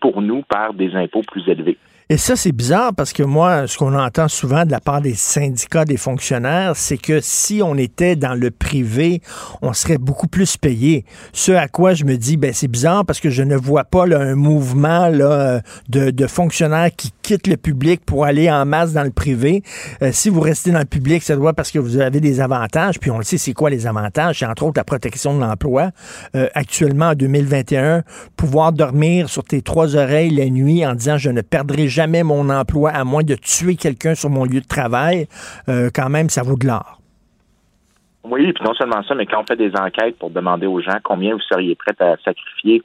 pour nous par des impôts plus élevés. Et ça, c'est bizarre parce que moi, ce qu'on entend souvent de la part des syndicats des fonctionnaires, c'est que si on était dans le privé, on serait beaucoup plus payé. Ce à quoi je me dis, ben c'est bizarre parce que je ne vois pas là, un mouvement là, de, de fonctionnaires qui le public pour aller en masse dans le privé. Euh, si vous restez dans le public, ça doit parce que vous avez des avantages. Puis on le sait, c'est quoi les avantages? C'est entre autres la protection de l'emploi. Euh, actuellement, en 2021, pouvoir dormir sur tes trois oreilles la nuit en disant je ne perdrai jamais mon emploi à moins de tuer quelqu'un sur mon lieu de travail, euh, quand même, ça vaut de l'or. Oui, puis non seulement ça, mais quand on fait des enquêtes pour demander aux gens combien vous seriez prêts à sacrifier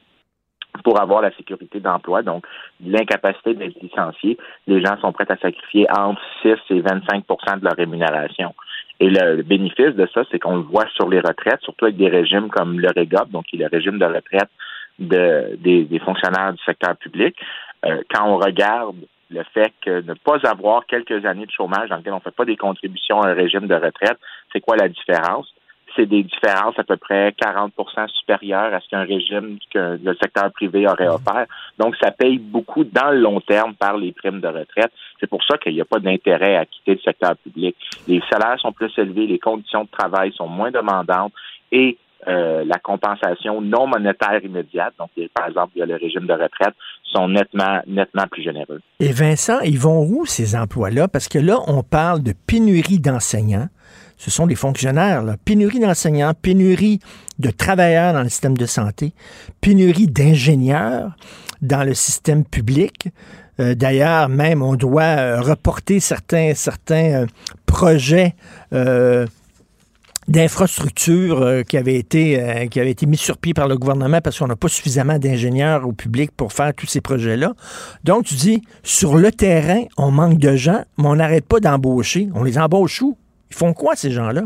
pour avoir la sécurité d'emploi, donc l'incapacité d'être licencié, les gens sont prêts à sacrifier entre 6 et 25% de leur rémunération. Et le, bénéfice de ça, c'est qu'on le voit sur les retraites, surtout avec des régimes comme le REGOP, donc qui est le régime de retraite de, des, des fonctionnaires du secteur public. Euh, quand on regarde le fait que ne pas avoir quelques années de chômage dans lequel on ne fait pas des contributions à un régime de retraite, c'est quoi la différence? C'est des différences à peu près 40 supérieures à ce qu'un régime que le secteur privé aurait offert. Donc, ça paye beaucoup dans le long terme par les primes de retraite. C'est pour ça qu'il n'y a pas d'intérêt à quitter le secteur public. Les salaires sont plus élevés, les conditions de travail sont moins demandantes et euh, la compensation non monétaire immédiate, donc par exemple, il y a le régime de retraite, sont nettement, nettement plus généreux. Et Vincent, ils vont où ces emplois-là? Parce que là, on parle de pénurie d'enseignants. Ce sont des fonctionnaires. Pénurie d'enseignants, pénurie de travailleurs dans le système de santé, pénurie d'ingénieurs dans le système public. Euh, d'ailleurs, même, on doit euh, reporter certains, euh, projets d'infrastructures qui qui avaient été mis sur pied par le gouvernement parce qu'on n'a pas suffisamment d'ingénieurs au public pour faire tous ces projets-là. Donc tu dis sur le terrain, on manque de gens, mais on n'arrête pas d'embaucher. On les embauche où? Ils font quoi ces gens-là?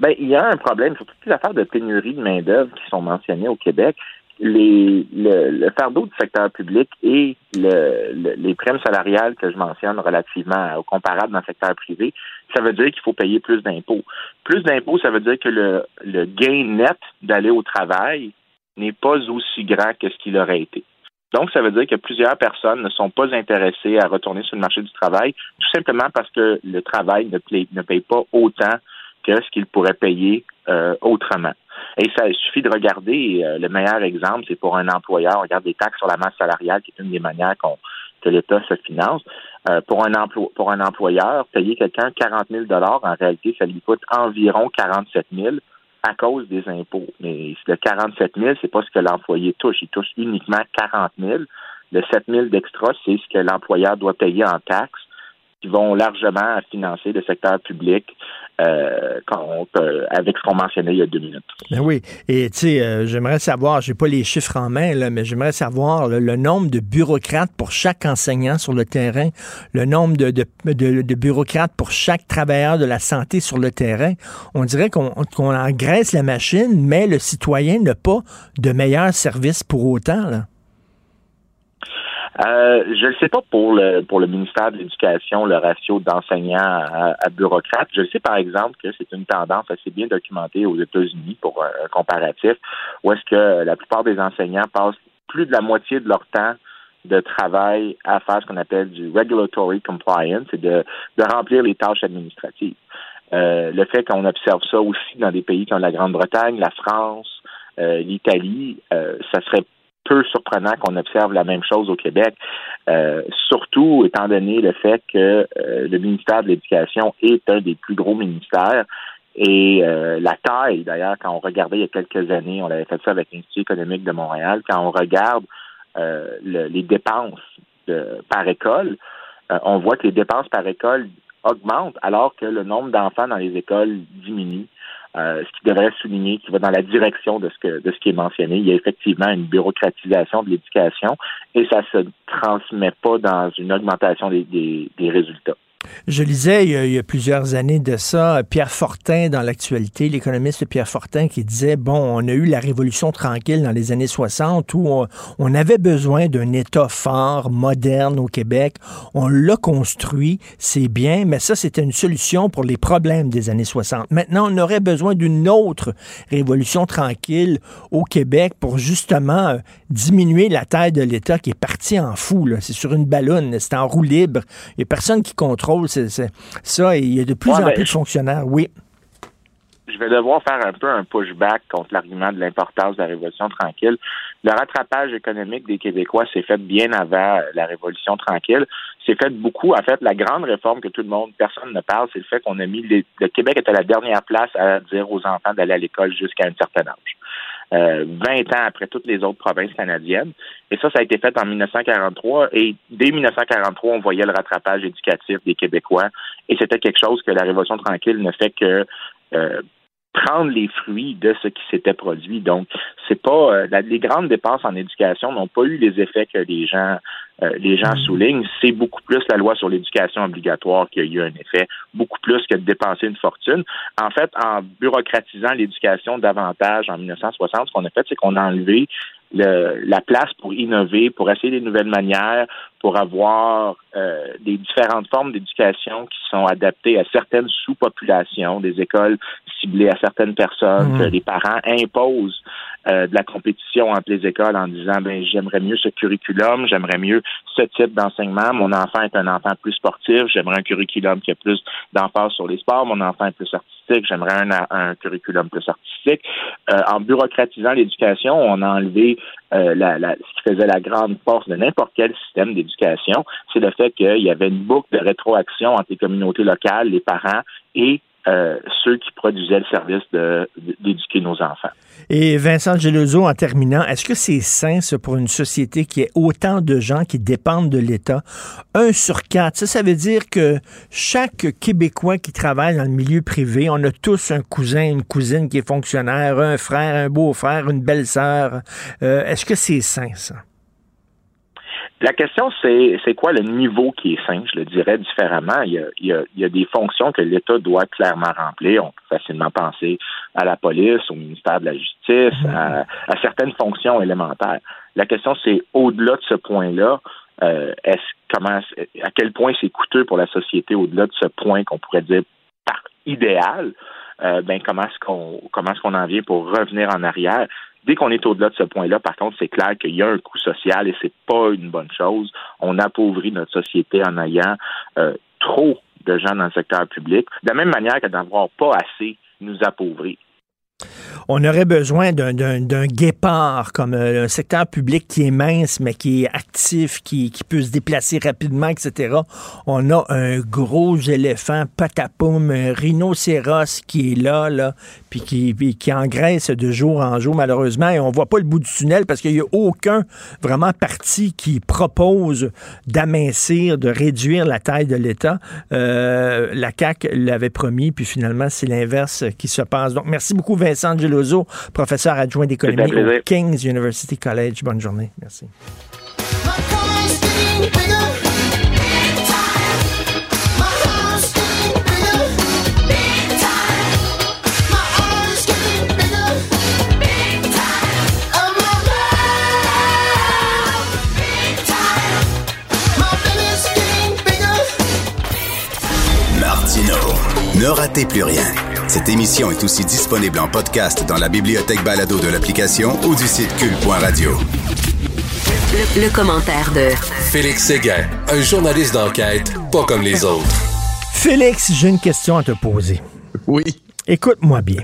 Ben, il y a un problème sur toutes les affaires de pénurie de main-d'œuvre qui sont mentionnées au Québec le, le, fardeau du secteur public et le, les primes salariales que je mentionne relativement au comparable dans le secteur privé, ça veut dire qu'il faut payer plus d'impôts. Plus d'impôts, ça veut dire que le, le gain net d'aller au travail n'est pas aussi grand que ce qu'il aurait été. Donc, ça veut dire que plusieurs personnes ne sont pas intéressées à retourner sur le marché du travail, tout simplement parce que le travail ne, paye, pas autant que ce qu'il pourrait payer euh, autrement. Et ça il suffit de regarder euh, le meilleur exemple, c'est pour un employeur, on regarde les taxes sur la masse salariale, qui est une des manières que l'État se finance. Euh, pour un emploi, pour un employeur, payer quelqu'un 40 000 dollars, en réalité, ça lui coûte environ 47 000 à cause des impôts. Mais le 47 000, c'est pas ce que l'employé touche. Il touche uniquement 40 000. Le 7 000 d'extra, c'est ce que l'employeur doit payer en taxes qui vont largement financer le secteur public euh, avec ce qu'on mentionnait il y a deux minutes. Ben oui. Et tu sais, euh, j'aimerais savoir, j'ai pas les chiffres en main, là, mais j'aimerais savoir le nombre de bureaucrates pour chaque enseignant sur le terrain, le nombre de, de, de, bureaucrates pour chaque travailleur de la santé sur le terrain. On dirait qu'on engraisse la machine, mais le citoyen n'a pas de meilleur service pour autant. Là. Euh, je ne sais pas pour le pour le ministère de l'Éducation, le ratio d'enseignants à, bureaucrates. Je sais par exemple que c'est une tendance assez bien documentée aux États-Unis pour un, comparatif, où est-ce que la plupart des enseignants passent plus de la moitié de leur temps de travail à faire ce qu'on appelle du regulatory compliance, et de, de remplir les tâches administratives. Euh, le fait qu'on observe ça aussi dans des pays comme la Grande-Bretagne, la France, euh, l'Italie, euh, ça serait peu surprenant qu'on observe la même chose au Québec, euh, surtout étant donné le fait que euh, le ministère de l'Éducation est un des plus gros ministères. Et euh, la taille, d'ailleurs, quand on regardait il y a quelques années, on avait fait ça avec l'Institut économique de Montréal, quand on regarde les dépenses par école, on voit que les dépenses par école augmentent alors que le nombre d'enfants dans les écoles diminue. Euh, ce qui devrait souligner qui va dans la direction de ce que de ce qui est mentionné. Il y a effectivement une bureaucratisation de l'éducation et ça se transmet pas dans une augmentation des, des résultats. Je lisais il y, a, plusieurs années de ça, Pierre Fortin dans l'actualité, l'économiste Pierre Fortin qui disait, bon, on a eu la révolution tranquille dans les années 60 où on, avait besoin d'un État fort, moderne au Québec. On l'a construit, c'est bien, mais ça, c'était une solution pour les problèmes des années 60. Maintenant, on aurait besoin d'une autre révolution tranquille au Québec pour justement euh, diminuer la taille de l'État qui est parti en fou. C'est sur une ballonne, c'est en roue libre. Il n'y a personne qui contrôle c'est, ça, il y a de plus en plus de fonctionnaires, oui. Je vais devoir faire un peu un pushback contre l'argument de l'importance de la Révolution tranquille. Le rattrapage économique des Québécois s'est fait bien avant la Révolution tranquille. C'est fait beaucoup. En fait, la grande réforme que tout le monde, personne ne parle, c'est le fait qu'on a mis le Québec était la dernière place à dire aux enfants d'aller à l'école jusqu'à un certain âge. 20 euh, ans après toutes les autres provinces canadiennes. Et ça, ça a été fait en 1943. Et dès 1943, on voyait le rattrapage éducatif des Québécois. Et c'était quelque chose que la Révolution tranquille ne fait que euh, prendre les fruits de ce qui s'était produit. Donc, c'est pas euh, les grandes dépenses en éducation n'ont pas eu les effets que les gens euh, les gens mm. soulignent. C'est beaucoup plus la loi sur l'éducation obligatoire qui a eu un effet, beaucoup plus que de dépenser une fortune. En fait, en bureaucratisant l'éducation davantage en 1960, ce qu'on a fait, c'est qu'on a enlevé la place pour innover, pour essayer des nouvelles manières, pour avoir euh, des différentes formes d'éducation qui sont adaptées à certaines sous-populations, des écoles ciblées à certaines personnes, que mmh. les parents imposent euh, de la compétition entre les écoles en disant ben j'aimerais mieux ce curriculum, j'aimerais mieux ce type d'enseignement. Mon enfant est un enfant plus sportif, j'aimerais un curriculum qui a plus d'emphase sur les sports. Mon enfant est plus artistique, j'aimerais un, un, curriculum plus artistique. Euh, en bureaucratisant l'éducation, on a enlevé euh, la, la, ce qui faisait la grande force de n'importe quel système d'éducation, c'est le fait qu'il y avait une boucle de rétroaction entre les communautés locales, les parents et euh, ceux qui produisaient le service d'éduquer nos enfants. Et Vincent Geloso, en terminant, est-ce que c'est sain, pour une société qui ait autant de gens qui dépendent de l'État? Un sur quatre, ça, ça veut dire que chaque Québécois qui travaille dans le milieu privé, on a tous un cousin, une cousine qui est fonctionnaire, un frère, un beau-frère, une belle-sœur. Euh, est-ce que c'est sain, ça? La question, c'est c'est quoi le niveau qui est sain? Je le dirais différemment. Il y a, il y a, il y a des fonctions que l'État doit clairement remplir. On peut facilement penser à la police, au ministère de la Justice, mm-hmm. à, à certaines fonctions élémentaires. La question, c'est au-delà de ce point-là, euh, est-ce comment à quel point c'est coûteux pour la société au-delà de ce point qu'on pourrait dire par idéal, euh, ben comment est-ce qu'on comment est-ce qu'on en vient pour revenir en arrière? Dès qu'on est au-delà de ce point-là, par contre, c'est clair qu'il y a un coût social et c'est pas une bonne chose. On appauvrit notre société en ayant euh, trop de gens dans le secteur public, de la même manière que d'avoir pas assez nous appauvrit on aurait besoin d'un guépard comme euh, un secteur public qui est mince, mais qui est actif, qui, peut se déplacer rapidement, etc. On a un gros éléphant patapoum, un rhinocéros qui est là, là, puis qui, qui engraisse de jour en jour, malheureusement, et on voit pas le bout du tunnel parce qu'il n'y a aucun vraiment parti qui propose d'amincir, de réduire la taille de l'État. Euh, la CAQ l'avait promis, puis finalement, c'est l'inverse qui se passe. Donc, merci beaucoup, Vincent Geloso, professeur adjoint d'économie au King's University College. Bonne journée. Merci. Ne ratez plus rien. Cette émission est aussi disponible en podcast dans la bibliothèque balado de l'application ou du site cul.radio. Le, commentaire de Félix Séguin, un journaliste d'enquête pas comme les autres. Félix, j'ai une question à te poser. Oui. Écoute-moi bien.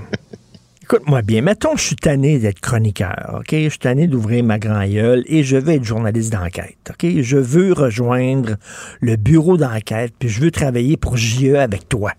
Écoute-moi bien. Mettons que je suis tanné d'être chroniqueur, OK? Je suis tanné d'ouvrir ma grand gueule et je veux être journaliste d'enquête, OK? Je veux rejoindre le bureau d'enquête puis je veux travailler pour JE avec toi.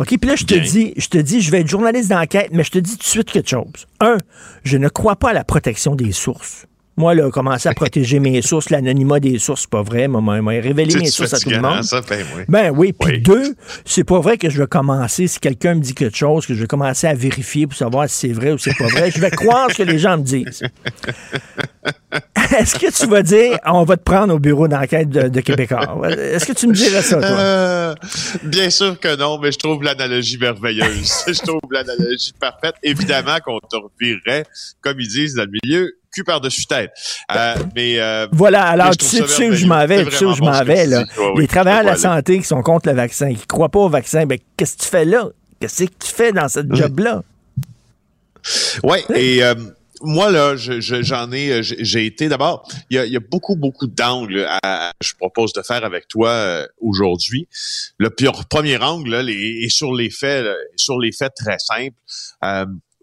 OK, puis là, je te dis, je te dis, je vais être journaliste d'enquête, mais je te dis tout de suite quelque chose. Un, je ne crois pas à la protection des sources. Moi, là, commencer à protéger mes sources, l'anonymat des sources, c'est pas vrai. Moi, révéler mes sources à tout le monde. ben oui. Ben oui. Puis deux, c'est pas vrai que je vais commencer, si quelqu'un me dit quelque chose, que je vais commencer à vérifier pour savoir si c'est vrai ou c'est pas vrai. Je vais croire ce que les gens me disent. Est-ce que tu vas dire, on va te prendre au bureau d'enquête de, Québécois? Est-ce que tu me dirais ça, toi? Euh, bien sûr que non, mais je trouve l'analogie merveilleuse. je trouve l'analogie parfaite. Évidemment qu'on te revirerait, comme ils disent dans le milieu, cul par-dessus tête. Euh, mais euh, Voilà, alors tu sais, où je m'en vais, tu sais où je m'en vais. Là. les travailleurs de la santé qui sont contre le vaccin, qui ne croient pas au vaccin, ben, qu'est-ce que tu fais là? Qu'est-ce que tu fais dans ce job-là? Oui, et euh, moi, là, j'en ai, j'ai été d'abord, il y a, beaucoup, beaucoup d'angles à, je propose de faire avec toi aujourd'hui. Le premier angle, là, les, est sur les faits, sur les faits très simples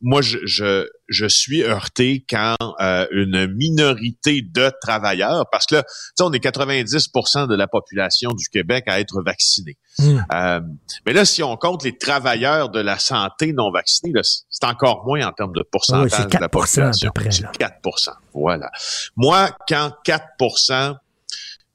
moi, je, je, je, suis heurté quand euh, une minorité de travailleurs, parce que là, on est 90% de la population du Québec à être vaccinée. Hmm. Euh, mais là, si on compte les travailleurs de la santé non vaccinés, c'est encore moins en termes de pourcentage de la population. C'est 4% Voilà. Moi, quand 4%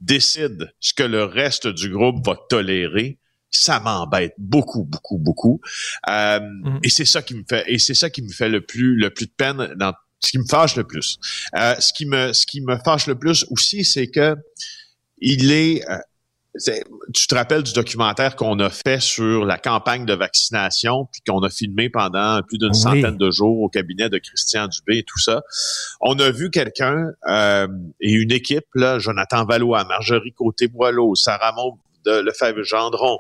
décide ce que le reste du groupe va tolérer, ça m'embête beaucoup, beaucoup, beaucoup. Euh, mhm. Et c'est ça qui me fait, et c'est ça qui me fait le plus, le plus de peine dans ce qui me fâche le plus. Euh, ce qui me, ce qui me fâche le plus aussi, c'est que il est, euh, tu te rappelles du documentaire qu'on a fait sur la campagne de vaccination, puis qu'on a filmé pendant plus d'une centaine de jours au cabinet de Christian Dubé et tout ça. On a vu quelqu'un euh, et une équipe, là, Jonathan Valois, Marjorie Côté-Boileau, Sarah Maud de Lefebvre-Gendron.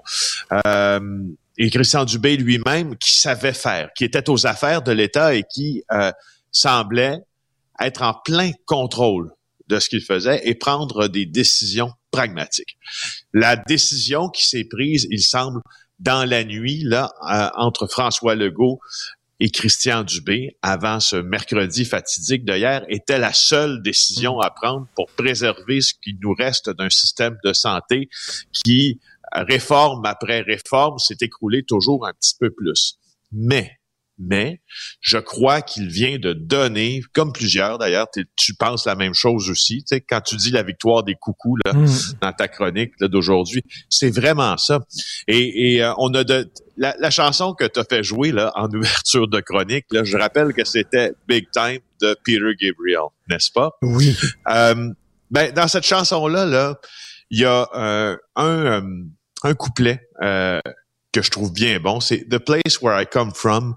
Euh, et Christian Dubé lui-même qui savait faire, qui était aux affaires de l'État et qui euh, semblait être en plein contrôle de ce qu'il faisait et prendre des décisions pragmatiques. La décision qui s'est prise, il semble, dans la nuit, là, euh, entre François Legault et Christian Dubé, avant ce mercredi fatidique d'hier, était la seule décision à prendre pour préserver ce qui nous reste d'un système de santé qui réforme après réforme, s'est écroulé toujours un petit peu plus. Mais mais je crois qu'il vient de donner, comme plusieurs d'ailleurs, tu penses la même chose aussi, tu sais, quand tu dis la victoire des coucous là, Mm. dans ta chronique d'aujourd'hui, c'est vraiment ça. Et, et, euh, on a de la, la chanson que tu as fait jouer là en ouverture de chronique, là, je rappelle que c'était Big Time de Peter Gabriel, n'est-ce pas? Oui. Euh, ben, dans cette chanson-là, là, il y a euh, un, euh, un couplet euh, que je trouve bien bon. C'est The place where I come from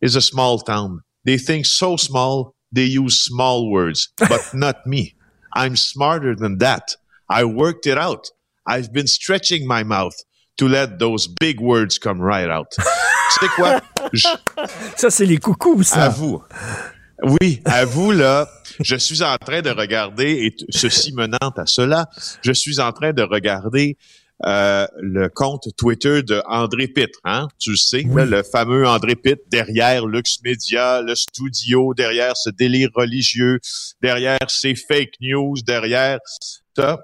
is a small town. They think so small, they use small words, but not me. I'm smarter than that. I worked it out. I've been stretching my mouth to let those big words come right out. sais quoi? Je- Ça, c'est les coucous, ça. à vous. Oui, à vous, là. Je suis en train de regarder, et ceci menant à cela, je suis en train de regarder euh, le compte Twitter de André Pitre, hein? Tu le sais, là, le fameux André Pitre, derrière Lux Media, le studio, derrière ce délire religieux, derrière ces fake news, derrière ça.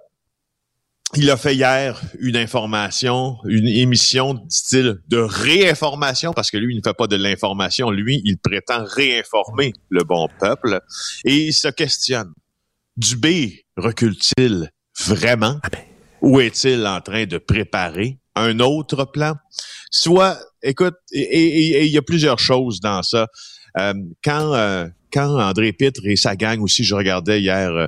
Il a fait hier une information, une émission, dit-il, de réinformation, parce que lui, il ne fait pas de l'information. Lui, il prétend réinformer le bon peuple. Et il se questionne. Dubé recule-t-il vraiment? Ou est-il en train de préparer un autre plan? Soit, écoute, et- il y a plusieurs choses dans ça. Euh, quand, euh, quand André Pitre et sa gang aussi, je regardais hier euh,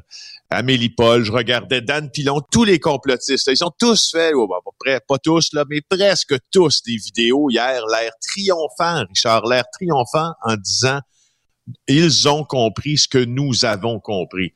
Amélie Paul, je regardais Dan Pilon, tous les complotistes, là, ils ont tous fait, oh, bah, près, pas tous, là, mais presque tous des vidéos hier, l'air triomphant, Richard, l'air triomphant en disant ils ont compris ce que nous avons compris.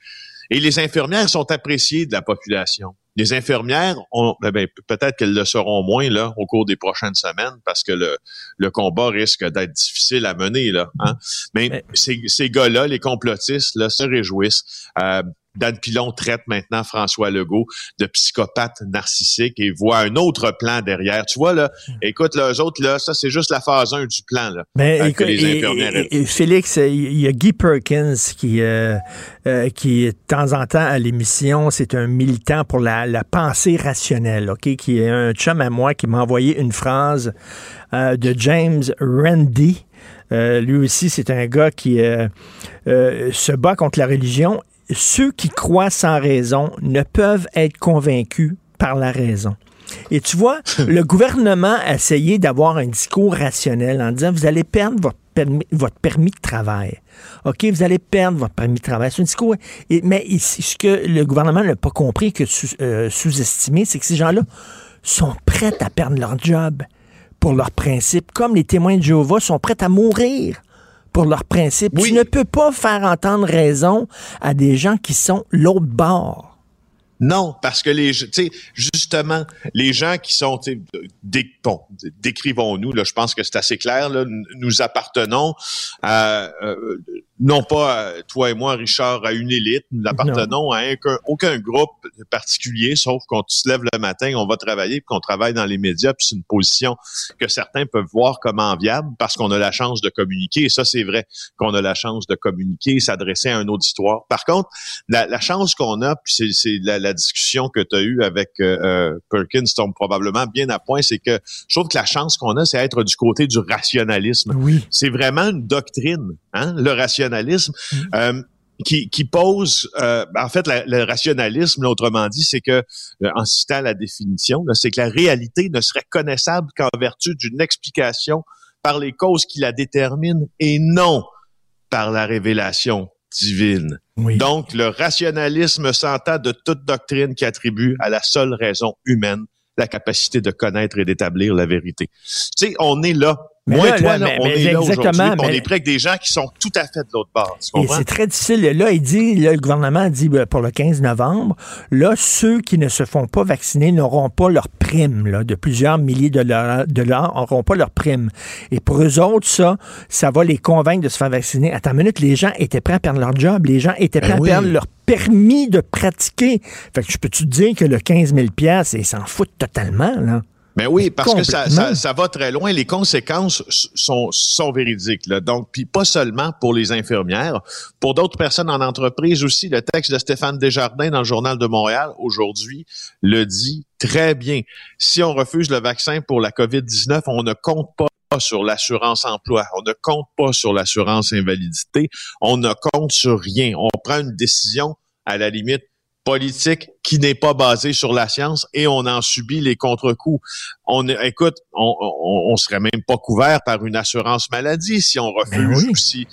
Et les infirmières sont appréciées de la population. Les infirmières, ont, eh ben, peut-être qu'elles le seront moins là au cours des prochaines semaines parce que le, le combat risque d'être difficile à mener là. Hein? Mais, ces, ces gars-là, les complotistes, là, se réjouissent. Euh, Dan Pilon traite maintenant François Legault de psychopathe narcissique et voit un autre plan derrière. Tu vois, là, écoute, là, eux autres, là, ça, c'est juste la phase 1 du plan, là. Ben, écoute, que les et- infirmières et- et Félix, euh, il y a Guy Perkins qui, euh, euh, qui de temps en temps à l'émission, c'est un militant pour la, la pensée rationnelle, ok, qui est un chum à moi qui m'a envoyé une phrase euh, de James Randi. Euh, lui aussi, c'est un gars qui euh, euh, se bat contre la religion. Ceux qui croient sans raison ne peuvent être convaincus par la raison. Et tu vois, le gouvernement a essayé d'avoir un discours rationnel en disant vous allez perdre votre permis, votre permis de travail. OK, vous allez perdre votre permis de travail. C'est un discours. et- mais ici, ce que le gouvernement n'a pas compris, que sous- euh, sous-estimé, c'est que ces gens-là sont prêts à perdre leur job pour leurs principes, comme les témoins de Jéhovah sont prêts à mourir pour leurs principes. Tu ne peux pas faire entendre raison à des gens qui sont l'autre bord. Non, parce que les, tu sais, justement, les gens qui sont, tu sais, dé- bon, décrivons-nous, là, je pense que c'est assez clair, là, nous appartenons à, euh, non pas à, toi et moi, Richard, à une élite, nous appartenons à aucun, aucun groupe particulier, sauf qu'on se lève le matin, on va travailler, puis qu'on travaille dans les médias, puis c'est une position que certains peuvent voir comme enviable parce qu'on a la chance de communiquer, et ça, c'est vrai qu'on a la chance de communiquer, s'adresser à un auditoire. Par contre, la, la chance qu'on a, puis c'est, c'est la, la discussion que tu as eue avec euh, euh, Perkins tombe probablement bien à point, c'est que je trouve que la chance qu'on a, c'est être du côté du rationalisme. Oui. C'est vraiment une doctrine, hein, le rationalisme. Euh, qui, qui pose, euh, en fait, la- le rationalisme, là, autrement dit, c'est que, euh, en citant la définition, c'est que la réalité ne serait connaissable qu'en vertu d'une explication par les causes qui la déterminent et non par la révélation divine. Donc, le rationalisme s'entend de toute doctrine qui attribue à la seule raison humaine la capacité de connaître et d'établir la vérité. Tu sais, on est là. Mais Moi là, et toi, là, là, mais- on mais est là exactement, on est près avec des gens qui sont tout à fait de l'autre bord. C'est très difficile. Là, il dit, là, le gouvernement dit ben, pour le 15 novembre, là, ceux qui ne se font pas vacciner n'auront pas leur prime là, de plusieurs milliers de dollars, n'auront pas leur prime. Et pour eux autres, ça, ça va les convaincre de se faire vacciner. Attends une minute, les gens étaient prêts à perdre leur job. Les gens étaient prêts Ben oui. à perdre leur permis de pratiquer. Fait que je peux-tu te dire que le 15 000 piastres, ils s'en foutent totalement, là? Mais oui, parce que ça, ça, ça, va très loin. Les conséquences sont, sont véridiques. Là. Donc, puis pas seulement pour les infirmières, pour d'autres personnes en entreprise aussi. Le texte de Stéphane Desjardins dans le Journal de Montréal aujourd'hui le dit très bien. Si on refuse le vaccin pour la COVID-19, on ne compte pas sur l'assurance emploi, on ne compte pas sur l'assurance invalidité, on ne compte sur rien. On prend une décision à la limite politique qui n'est pas basée sur la science et on en subit les contre-coups. On, écoute, on, on, serait même pas couvert par une assurance maladie si on refuse ben aussi.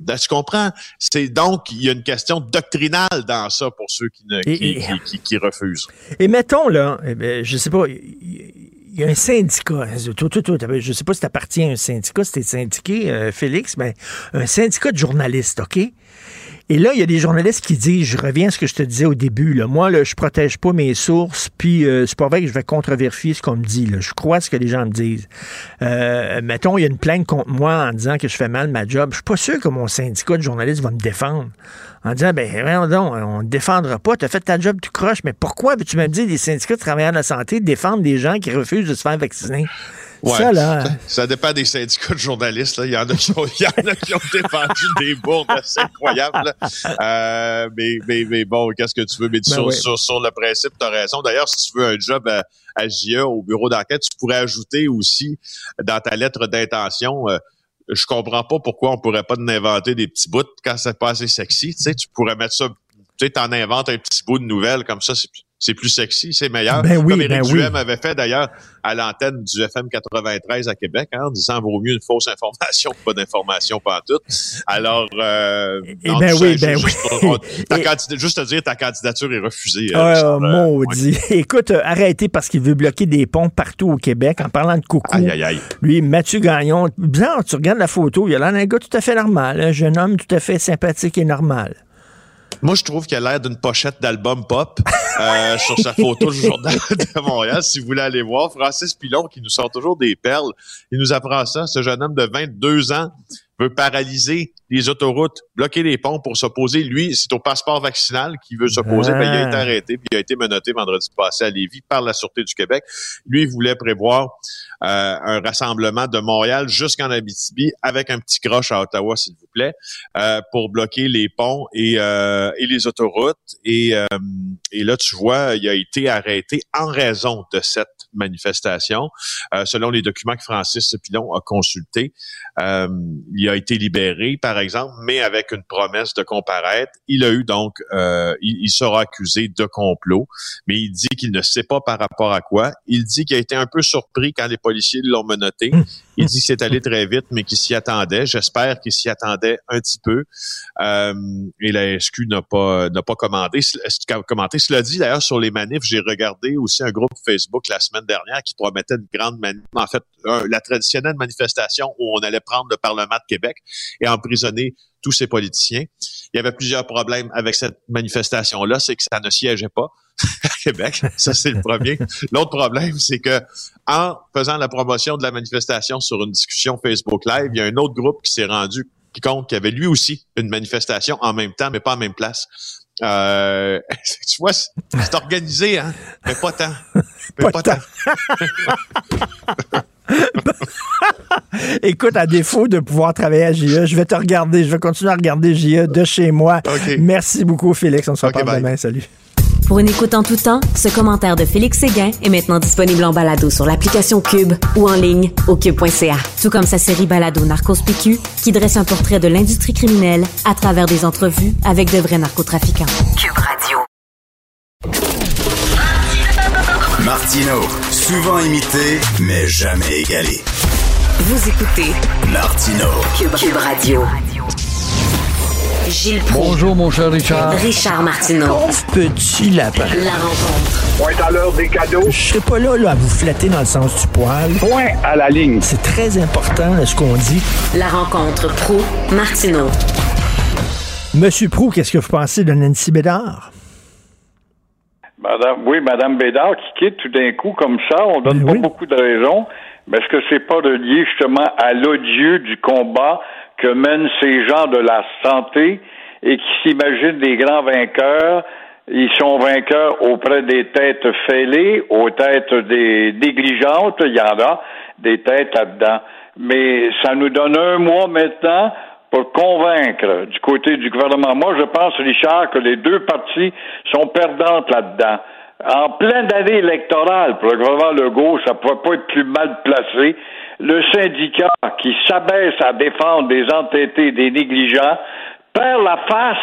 Ben, tu comprends? C'est donc, il y a une question doctrinale dans ça pour ceux qui, ne, qui, qui, refusent. Et mettons, là, eh ben, je sais pas, il y a un syndicat. Tout, tout, tout, je ne sais pas si tu appartiens à un syndicat, si tu es syndiqué, euh, Félix, mais un syndicat de journalistes, OK? Et là, il y a des journalistes qui disent, je reviens à ce que je te disais au début, là, moi, là, je protège pas mes sources, puis euh, c'est pas vrai que je vais contre-vérifier ce qu'on me dit. Là. Je crois ce que les gens me disent. Euh, mettons, il y a une plainte contre moi en disant que je fais mal ma job. Je suis pas sûr que mon syndicat de journalistes va me défendre. En disant, ben, non, on ne défendra pas, tu as fait ta job, tu croches, mais pourquoi veux-tu me dire des syndicats de travailleurs de la santé défendent des gens qui refusent de se faire vacciner? Ça, là. Ça, dépend des syndicats de journalistes. Là. Il, y en a qui ont, il qui défendu des bourdes c'est incroyable. Euh, mais, mais, mais, bon, qu'est-ce que tu veux? Mais ben sur, sur, le principe, tu as raison. D'ailleurs, si tu veux un job à, à au bureau d'enquête, tu pourrais ajouter aussi dans ta lettre d'intention. Euh, je comprends pas pourquoi on pourrait pas inventer des petits bouts quand c'est pas assez sexy. Tu sais, tu pourrais mettre ça, tu sais, t'en inventes un petit bout de nouvelle comme ça, c'est c'est plus sexy, c'est meilleur. Ben oui, Comme Éric ben Duhem avait fait d'ailleurs à l'antenne du FM 93 à Québec, hein, en disant vaut mieux une fausse information que pas d'information pas tout. Alors, euh, eh ben oui, ben juste, oui. juste te dire ta candidature est refusée. Euh, oh, maudit. Écoute, euh, arrêtez parce qu'il veut bloquer des ponts partout au Québec en parlant de coucou. Aïe, aïe, aïe. Lui, Mathieu Gagnon, bizarre, tu regardes la photo, il a l'air d'un gars tout à fait normal, un jeune homme tout à fait sympathique et normal. Moi, je trouve qu'il a l'air d'une pochette d'album pop euh, sur sa photo du journal de Montréal. Si vous voulez aller voir, Francis Pilon, qui nous sort toujours des perles, il nous apprend ça. Ce jeune homme de 22 ans veut paralyser les autoroutes, bloquer les ponts pour s'opposer. Lui, c'est au passeport vaccinal qu'il veut s'opposer. Ben, il a été ah. arrêté, puis il a été menotté vendredi passé à Lévis par la Sûreté du Québec. Lui, il voulait prévoir euh, un rassemblement de Montréal jusqu'en Abitibi avec un petit croche à Ottawa, s'il vous plaît, euh, pour bloquer les ponts et, euh, et les autoroutes. Et, et là, tu vois, il a été arrêté en raison de cette manifestation. selon les documents que Francis Pilon a consultés, il a été libéré, par exemple, mais avec une promesse de comparaître. Il a eu donc, il, il sera accusé de complot, mais il dit qu'il ne sait pas par rapport à quoi. Il dit qu'il a été un peu surpris quand les policiers l'ont menotté. Il dit que c'est allé très vite, mais qu'il s'y attendait. J'espère qu'il s'y attendait un petit peu. Euh, et la SQ n'a pas n'a pas commandé, commenté? Cela dit, d'ailleurs, sur les manifs, j'ai regardé aussi un groupe Facebook la semaine dernière qui promettait une grande manif. En fait, la traditionnelle manifestation où on allait prendre le Parlement de Québec et emprisonner tous ces politiciens. Il y avait plusieurs problèmes avec cette manifestation-là, c'est que ça ne siégeait pas à Québec. Ça, c'est le premier. L'autre problème, c'est que en faisant la promotion de la manifestation sur une discussion Facebook Live, il y a un autre groupe qui s'est rendu compte qu'il y avait lui aussi une manifestation en même temps, mais pas en même place. Euh, tu vois, c'est organisé, hein, mais pas tant. Mais pas, tant. Écoute, à défaut de pouvoir travailler à JE, je vais te regarder, je vais continuer à regarder JE de chez moi. Merci beaucoup, Félix. On se reparle demain. Salut. Pour une écoute en tout temps, ce commentaire de Félix Séguin est maintenant disponible en balado sur l'application Cube ou en ligne au cube.ca. Tout comme sa série balado Narcos PQ, qui dresse un portrait de l'industrie criminelle à travers des entrevues avec de vrais narcotrafiquants. Cube Radio. Martino, souvent imité, mais jamais égalé. Vous écoutez Martino, Cube Radio. Gilles Bonjour, mon cher Richard. Richard Martineau. petit lapin. La rencontre. Point à l'heure des cadeaux. Je serai pas là, là, à vous flatter dans le sens du poil. Point à la ligne. C'est très important, ce qu'on dit. La rencontre pro martineau Monsieur Prou, qu'est-ce que vous pensez de Nancy Bédard? Madame, oui, Madame Bédard qui quitte tout d'un coup comme ça, on donne ben pas beaucoup de raisons. Mais est-ce que c'est pas lié justement à l'odieux du combat que mènent ces gens de la santé et qui s'imaginent des grands vainqueurs Ils sont vainqueurs auprès des têtes fêlées, aux têtes des négligentes. Il y en a des têtes là-dedans. Mais ça nous donne un mois maintenant pour convaincre du côté du gouvernement. Moi, je pense, Richard, que les deux partis sont perdantes là-dedans. En pleine année électorale, pour le gouvernement Legault, ça ne pourrait pas être plus mal placé. Le syndicat qui s'abaisse à défendre des entêtés, des négligents, perd la face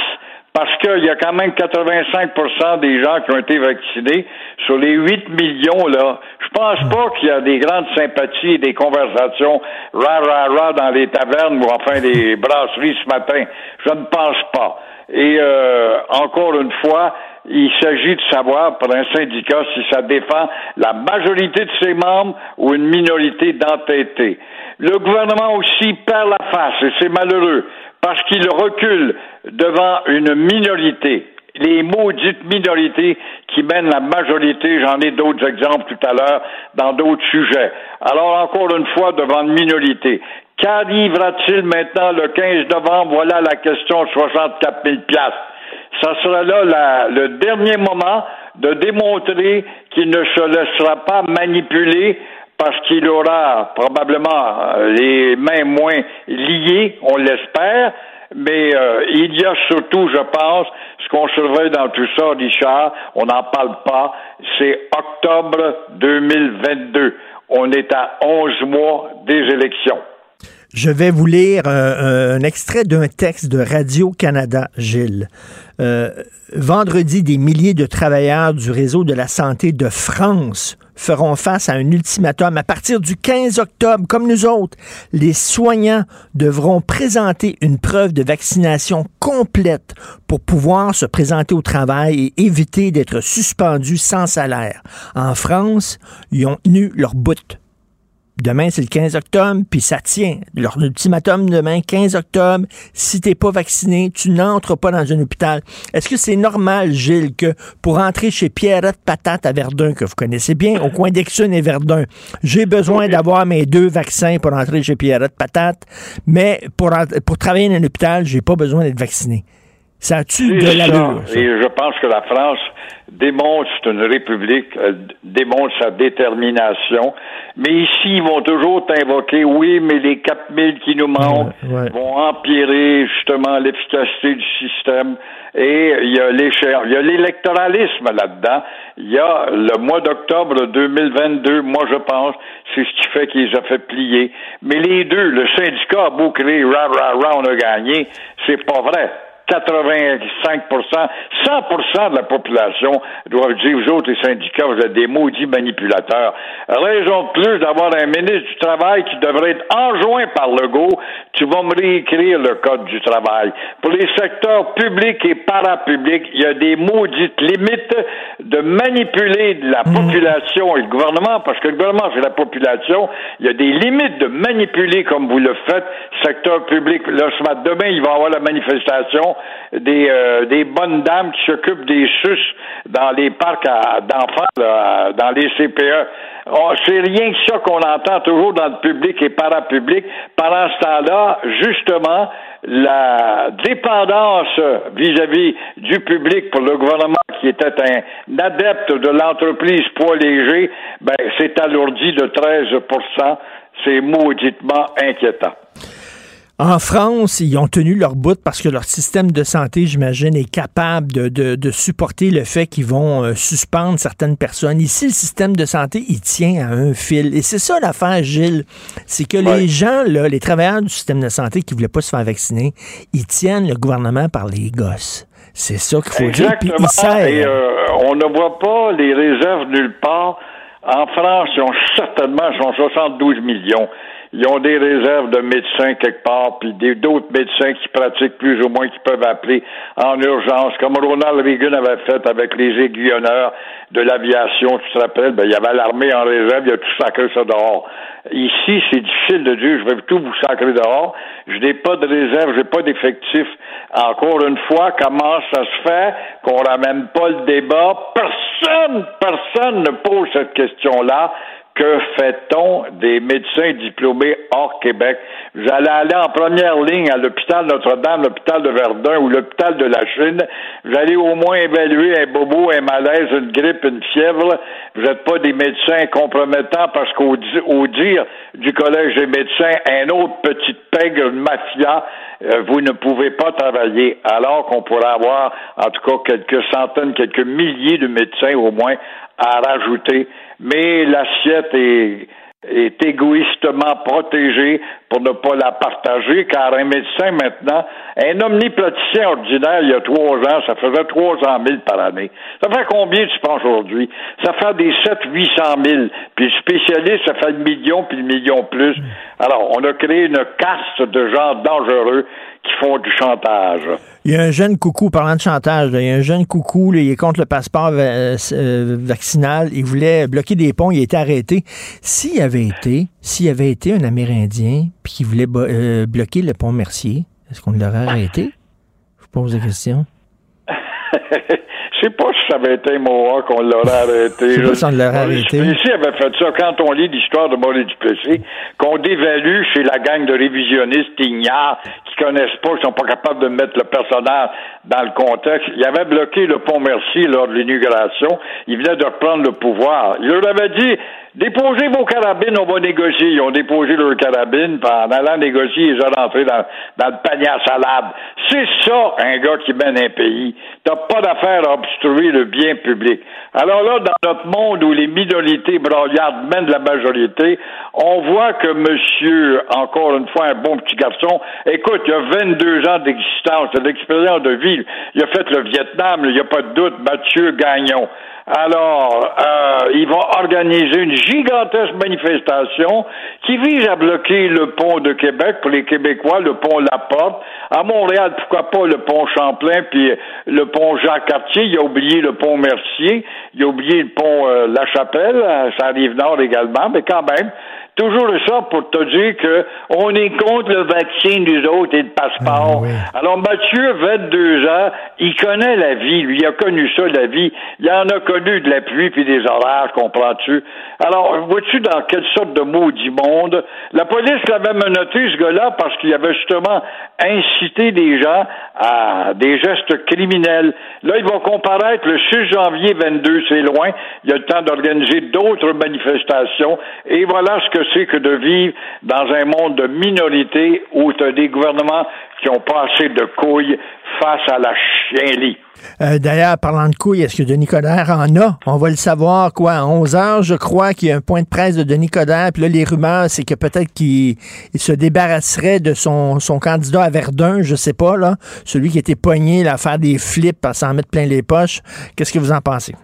parce qu'il y a quand même 85% des gens qui ont été vaccinés sur les 8 millions là. Je pense pas qu'il y a des grandes sympathies et des conversations ra ra ra dans les tavernes ou enfin les brasseries ce matin. Je ne pense pas. Et euh, encore une fois, il s'agit de savoir pour un syndicat si ça défend la majorité de ses membres ou une minorité d'entêtés. Le gouvernement aussi perd la face et c'est malheureux parce qu'il recule devant une minorité, les maudites minorités qui mènent la majorité, j'en ai d'autres exemples tout à l'heure dans d'autres sujets. Alors encore une fois, devant une minorité. Qu'arrivera-t-il maintenant le 15 novembre? Voilà la question 64 000 Ça sera là le dernier moment de démontrer qu'il ne se laissera pas manipuler parce qu'il aura probablement euh, les mains moins liées, on l'espère, mais euh, il y a surtout, je pense, ce qu'on surveille dans tout ça, Richard, on n'en parle pas, c'est octobre 2022. On est à 11 mois des élections. Je vais vous lire un, extrait d'un texte de Radio-Canada, Gilles. Euh, vendredi, des milliers de travailleurs du réseau de la santé de France feront face à un ultimatum. À partir du 15 octobre, comme nous autres, les soignants devront présenter une preuve de vaccination complète pour pouvoir se présenter au travail et éviter d'être suspendus sans salaire. En France, ils ont tenu leur bout. Demain, c'est le 15 octobre, puis ça tient. Leur ultimatum demain, 15 octobre, si t'es pas vacciné, tu n'entres pas dans un hôpital. Est-ce que c'est normal, Gilles, que pour entrer chez Pierrette Patate à Verdun, que vous connaissez bien, au coin d'Exune et Verdun, j'ai besoin d'avoir mes deux vaccins pour entrer chez Pierrette Patate, mais pour, pour travailler dans un hôpital, j'ai pas besoin d'être vacciné? Ça a-tu de l'allure? Et je pense que la France démontre, c'est une république, démontre sa détermination. Mais ici, ils vont toujours t'invoquer, oui, mais les 4000 qui nous manquent vont empirer justement l'efficacité du système. Et il y a il y a l'électoralisme là-dedans. Il y a le mois d'octobre 2022, moi je pense, c'est ce qui fait qu'ils ont fait plier. Mais les deux, le syndicat a beau crier, ra, ra, ra, on a gagné, c'est pas vrai. 85% 100% de la population doivent dire, vous autres, les syndicats, vous êtes des maudits manipulateurs. Raison de plus d'avoir un ministre du Travail qui devrait être enjoint par Legault. Tu vas me réécrire le Code du travail. Pour les secteurs publics et parapublics, il y a des maudites limites de manipuler la mmh. population et le gouvernement, parce que le gouvernement, c'est la population. Il y a des limites de manipuler comme vous le faites, secteur public. Là, ce matin, demain, il va y avoir la manifestation des, euh, des bonnes dames qui s'occupent des sus dans les parcs d'enfants, dans les CPE. Oh, c'est rien que ça qu'on entend toujours dans le public et parapublic. Pendant ce temps-là, justement, la dépendance vis-à-vis du public pour le gouvernement qui était un adepte de l'entreprise poids léger, ben, c'est alourdi de 13% C'est mauditement inquiétant. En France, ils ont tenu leur bout parce que leur système de santé, j'imagine, est capable de, de, supporter le fait qu'ils vont euh, suspendre certaines personnes. Ici, le système de santé, il tient à un fil. Et c'est ça l'affaire, Gilles. C'est que les gens, là, les travailleurs du système de santé qui voulaient pas se faire vacciner, ils tiennent le gouvernement par les gosses. C'est ça qu'il faut dire. Puis Et euh, on ne voit pas les réserves nulle part. En France, ils ont certainement, ils sont 72 millions ils ont des réserves de médecins quelque part, puis d'autres médecins qui pratiquent plus ou moins, qui peuvent appeler en urgence, comme Ronald Reagan avait fait avec les aiguillonneurs de l'aviation, tu te rappelles, ben, il y avait l'armée en réserve, il a tout sacré ça dehors. Ici, c'est difficile de dire, je vais tout vous sacrer dehors. Je n'ai pas de réserve, j'ai pas d'effectif. Encore une fois, comment ça se fait qu'on ramène pas le débat? Personne, personne ne pose cette question-là que fait-on des médecins diplômés hors Québec? Allez aller en première ligne à l'hôpital Notre-Dame, l'hôpital de Verdun ou l'hôpital de la Chine. Allez au moins évaluer un bobo, un malaise, une grippe, une fièvre. Vous n'êtes pas des médecins compromettants parce qu'au au dire du Collège des médecins, un autre petit pègre, une mafia, euh, vous ne pouvez pas travailler alors qu'on pourrait avoir en tout cas quelques centaines, quelques milliers de médecins au moins à rajouter mais l'assiette est, égoïstement protégée pour ne pas la partager, car un médecin maintenant, un omnipraticien ordinaire, il y a trois ans, ça faisait 300 000 par année. Ça fait combien tu penses aujourd'hui? Ça fait des 7 800 000. Puis le spécialiste, ça fait le million, puis le million plus. Alors, on a créé une caste de gens dangereux qui font du chantage. Il y a un jeune coucou, parlant de chantage, il y a un jeune coucou, il est contre le passeport euh, euh, vaccinal, il voulait bloquer des ponts, il a été arrêté. S'il avait été, s'il avait été un Amérindien, puis qu'il voulait euh, bloquer le pont Mercier, est-ce qu'on l'aurait arrêté? Je pose la question. Je sais pas si ça avait été Mohawk qu'on l'aurait arrêté. Je sais pas si on l'aurait arrêté. Duplessis avait fait ça quand on lit l'histoire de Maurice Duplessis, qu'on dévalue chez la gang de révisionnistes ignares qui connaissent pas, qui sont pas capables de mettre le personnage dans le contexte. Il avait bloqué le pont Mercier lors de l'inauguration. Il venait de reprendre le pouvoir. Il leur avait dit Déposez vos carabines, on va négocier. Ils ont déposé leurs carabines, en allant négocier, ils ont rentré dans, dans le panier salade. C'est ça, un gars qui mène un pays. T'as pas d'affaire à obstruer le bien public. Alors là, dans notre monde où les minorités broyardes mènent la majorité, on voit que monsieur, encore une fois, un bon petit garçon, écoute, il a 22 ans d'existence, de de vie. Il a fait le Vietnam, il n'y a pas de doute, Mathieu Gagnon. Alors, euh, ils vont organiser une gigantesque manifestation qui vise à bloquer le pont de Québec pour les Québécois, le pont La Porte. À Montréal, pourquoi pas le pont Champlain, puis le pont Jacques-Cartier. Il a oublié le pont Mercier. Il a oublié le pont euh, La Chapelle. Ça arrive nord également, mais quand même, Toujours ça pour te dire que on est contre le vaccin des autres et le passeport. Ah, Alors Mathieu, 22 ans, il connaît la vie, lui, il a connu ça, la vie. Il en a connu de la pluie puis des orages, comprends-tu? Alors, vois-tu dans quelle sorte de maudit monde? La police l'avait menotté, ce gars-là, parce qu'il avait justement incité des gens à des gestes criminels. Là, il va comparaître le 6 janvier 22, c'est loin. Il y a le temps d'organiser d'autres manifestations. Et voilà ce que c'est que de vivre dans un monde de minorité où tu as des gouvernements qui ont pas assez de couilles face à la chienlit. Euh, d'ailleurs, parlant de couilles, est-ce que Denis Coderre en a? On va le savoir, quoi, à 11 heures, je crois qu'il y a un point de presse de Denis Coderre. Puis là, les rumeurs, c'est que peut-être qu'il se débarrasserait de son, son candidat à Verdun, je sais pas, là. Celui qui était pogné à faire des flips, à s'en mettre plein les poches. Qu'est-ce que vous en pensez?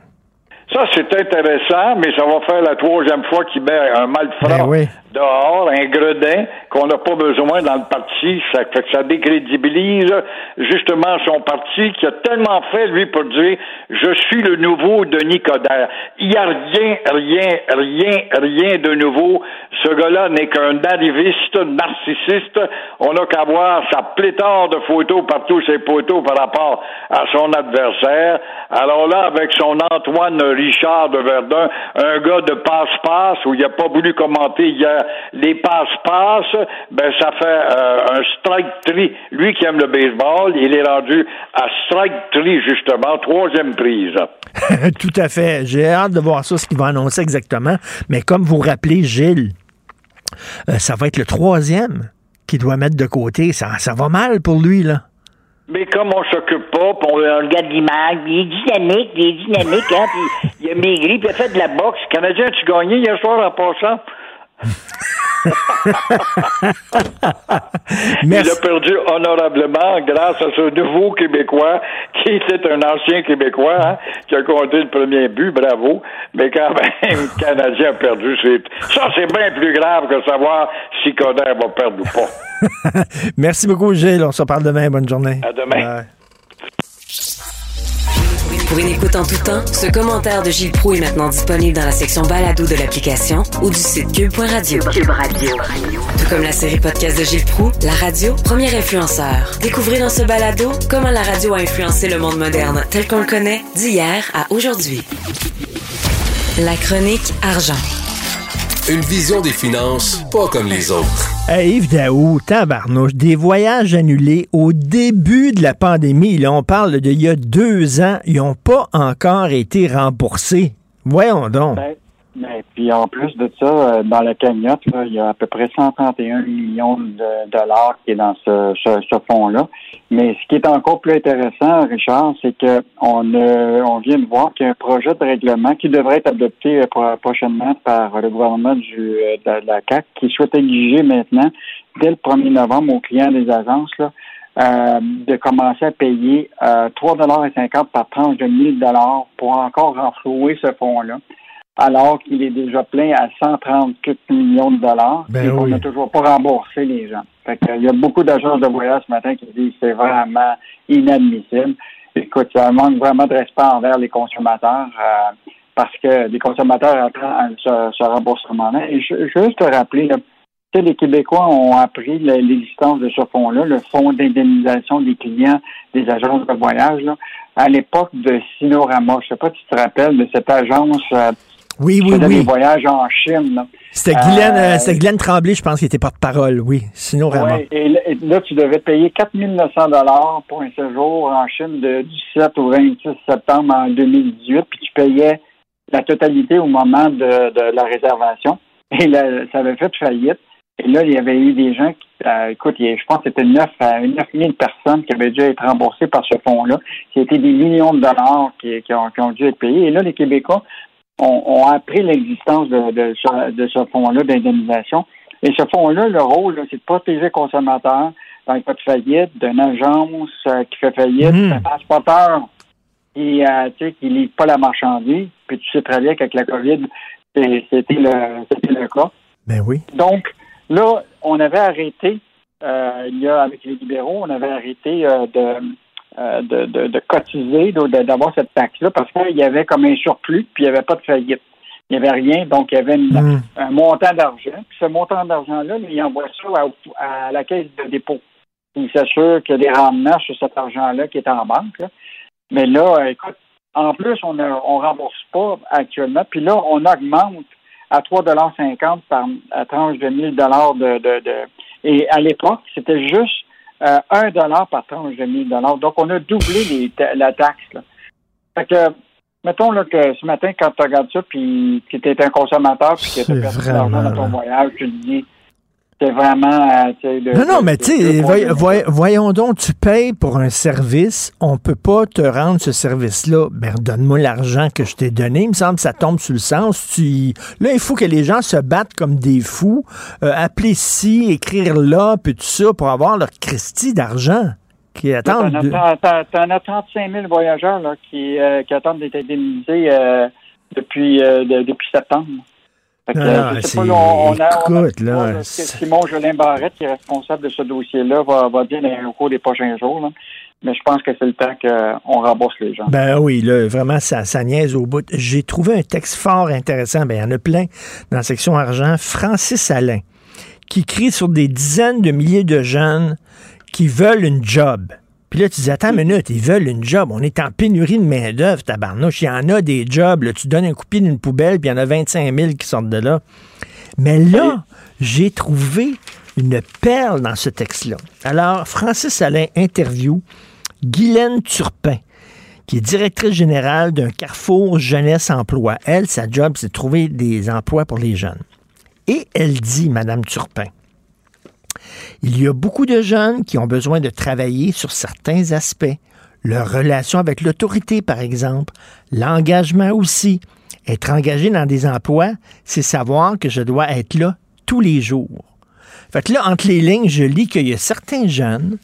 Ça, c'est intéressant, mais ça va faire la troisième fois qu'il met un malfrat ben dehors, un gredin qu'on n'a pas besoin dans le parti. Ça fait que ça décrédibilise justement son parti qui a tellement fait, lui, pour dire je suis le nouveau Denis Coderre. Il n'y a rien, rien, rien, rien de nouveau. Ce gars-là n'est qu'un arriviste narcissiste. On n'a qu'à voir sa pléthore de photos partout ses photos par rapport à son adversaire. Alors là, avec son Antoine Richard de Verdun, un gars de passe-passe où il n'a pas voulu commenter hier les passe-passe, ben ça fait euh, un strike tri. Lui qui aime le baseball, il est rendu à strike tri justement, troisième prise. Tout à fait. J'ai hâte de voir ça, ce qu'il va annoncer exactement. Mais comme vous rappelez, Gilles, euh, ça va être le troisième qu'il doit mettre de côté. Ça, ça va mal pour lui, là. Mais comme on s'occupe pas, on regarde l'image, il est dynamique, il est dynamique, hein, puis il a maigri, puis il a fait de la boxe. Canadien, tu gagné hier soir en passant? Il a perdu honorablement grâce à ce nouveau Québécois qui était un ancien Québécois hein, qui a compté le premier but, bravo. Mais quand même, le Canadien a perdu. Ça, c'est bien plus grave que savoir si Coder va perdre ou pas. Merci beaucoup, Gilles. On se parle demain. Bonne journée. À demain. Pour une écoute en tout temps, ce commentaire de Gilles Proux est maintenant disponible dans la section balado de l'application ou du site cube.radio. Cube Radio. Tout comme la série podcast de Gilles Proux, la radio, premier influenceur. Découvrez dans ce balado comment la radio a influencé le monde moderne tel qu'on le connaît d'hier à aujourd'hui. La chronique argent. Une vision des finances pas comme les autres. Hey, Yves Daou, tabarnouche, des voyages annulés au début de la pandémie. Là, on parle d'il y a deux ans. Ils n'ont pas encore été remboursés. Voyons donc. Ben, mais puis en plus de ça, euh, dans la cagnotte, là, il y a à peu près 131 millions de dollars qui est dans ce, ce, ce fonds-là. Mais ce qui est encore plus intéressant, Richard, c'est que on, euh, on vient de voir qu'il y a un projet de règlement qui devrait être adopté euh, pro- prochainement par le gouvernement du, euh, de, la CAC, qui souhaite exiger maintenant, dès le 1er novembre, aux clients des agences, là, euh, de commencer à payer euh, 3,50 par tranche de 1000 dollars pour encore renflouer ce fonds-là alors qu'il est déjà plein à 134 millions de dollars Ben et qu'on oui. n'a toujours pas remboursé les gens. Fait il y a beaucoup d'agences de voyage ce matin qui disent que c'est vraiment inadmissible. Écoute, ça manque vraiment de respect envers les consommateurs euh, parce que les consommateurs attendent ce, ce remboursement-là. Et je, juste te rappeler, là, les Québécois ont appris l'existence de ce fonds-là, le fonds d'indemnisation des clients des agences de voyage, là, à l'époque de Sinorama. Je sais pas si tu te rappelles de cette agence euh, Oui, oui, des oui. voyages en Chine. C'était Guylaine, Euh, euh, c'était Guylaine Tremblay, je pense, qui était porte-parole. Oui, sinon vraiment. Ouais, et, là- et là, tu devais payer 4 900 dollars pour un séjour en Chine de, du 7 au 26 septembre en 2018, puis tu payais la totalité au moment de, de la réservation. Et là, ça avait fait faillite. Et là, il y avait eu des gens qui, euh, écoute, je pense que c'était 9, à 9 000 personnes qui avaient dû être remboursées par ce fonds-là. C'était des millions de dollars qui, qui ont, qui ont dû être payés. Et là, les Québécois ont, ont appris l'existence de, de ce, de ce fonds-là d'indemnisation. Et ce fonds-là, le rôle, c'est de protéger le consommateur dans le cas de faillite, d'une agence euh, qui fait faillite, Mhm. d'un transporteur qui euh, qui livre pas la marchandise. Puis tu sais très bien qu'avec la COVID, c'est- c'était le, c'était le cas. Ben oui. Donc, là, on avait arrêté, euh, il y a, avec les libéraux, on avait arrêté euh, de, euh, de, de, de cotiser, d'avoir cette taxe-là, parce qu'il y avait comme un surplus, puis il n'y avait pas de faillite. Il n'y avait rien, donc il y avait une- Mm. un montant d'argent. Puis ce montant d'argent-là, il envoie ça à, à la caisse de dépôt. Il s'assure qu'il y a des rendements sur cet argent-là qui est en banque. là. Mais là, écoute, en plus, on ne on rembourse pas actuellement. Puis là, on augmente à 3,50 par à tranche de 1000 dollars de, de, de- Et à l'époque, c'était juste 1 dollar par tranche de 1000 dollars. Donc, on a doublé les la taxe. Là. Fait que, mettons là, que ce matin, quand tu regardes ça, puis que tu es un consommateur, puis que tu as perdu de l'argent dans ton voyage, tu te dis, c'est vraiment... euh, tu le- Non, non, mais tu sais, le- voy- voy- voyons donc, tu payes pour un service, on peut pas te rendre ce service-là. Ben, donne-moi l'argent que je t'ai donné. Il me semble que ça tombe sur le sens. Tu... Là, il faut que les gens se battent comme des fous, euh, appeler ici, écrire là, puis tout ça, pour avoir leur Christie d'argent qui attendent. T'en- t'en as 35 000 voyageurs là, qui, euh, qui attendent d'être indemnisés euh, depuis, de- depuis septembre. Ah, c'est- on, on a, on a- écoute, là, Simon Jolin Barrette, qui est responsable de ce dossier-là, va, va bien au cours des prochains jours. là. Mais je pense que c'est le temps qu'on rembourse les gens. Ben oui, là, vraiment, ça, ça niaise au bout. J'ai trouvé un texte fort intéressant. Ben, il y en a plein dans la section argent. Francis Alain, qui crie sur des dizaines de milliers de jeunes qui veulent une job. Puis là, tu dis, attends une minute, ils veulent une job. On est en pénurie de main-d'œuvre, tabarnouche. Il y en a des jobs. là. Tu donnes un coup de pied d'une poubelle, puis il y en a 25 000 qui sortent de là. Mais là, j'ai trouvé une perle dans ce texte-là. Alors, Francis Alain interview Guylaine Turpin, qui est directrice générale d'un Carrefour Jeunesse Emploi. Elle, sa job, c'est de trouver des emplois pour les jeunes. Et elle dit, Madame Turpin, il y a beaucoup de jeunes qui ont besoin de travailler sur certains aspects. Leur relation avec l'autorité, par exemple. L'engagement aussi. Être engagé dans des emplois, c'est savoir que je dois être là tous les jours. Fait que là, entre les lignes, je lis qu'il y a certains jeunes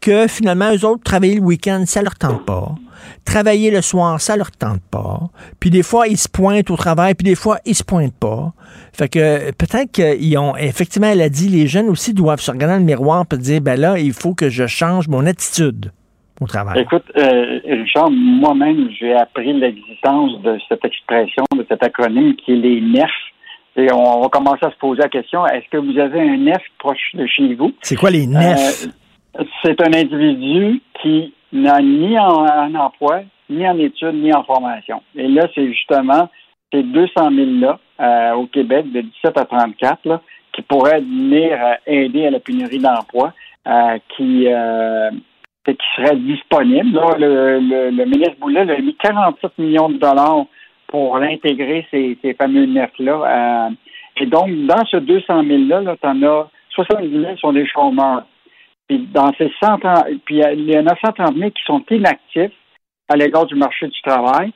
que finalement, eux autres, travailler le week-end, ça leur tente pas. Travailler le soir, ça leur tente pas. Puis des fois, ils se pointent au travail, puis des fois, ils se pointent pas. Fait que euh, peut-être qu'ils ont, effectivement, elle a dit, les jeunes aussi doivent se regarder dans le miroir et dire, ben là, il faut que je change mon attitude au travail. Écoute, euh, Richard, moi-même, j'ai appris l'existence de cette expression, de cet acronyme qui est les NEF. Et on va commencer à se poser la question, est-ce que vous avez un NEF proche de chez vous? C'est quoi les? Euh, c'est un individu qui n'a ni en, en emploi, ni en études, ni en formation. Et là, c'est justement ces 200 000-là euh, au Québec de 17 à 34 là, qui pourraient venir euh, aider à la pénurie d'emploi, euh, qui, qui seraient disponibles. Là, le, le, ministre Boulet a mis 47 millions de dollars pour intégrer ces, ces fameux nefs-là. et donc, dans ce 200 000-là, -là, tu en as 70 000 sont des chômeurs. Puis dans ces 100 puis il y a 130 000 qui sont inactifs à l'égard du marché du travail,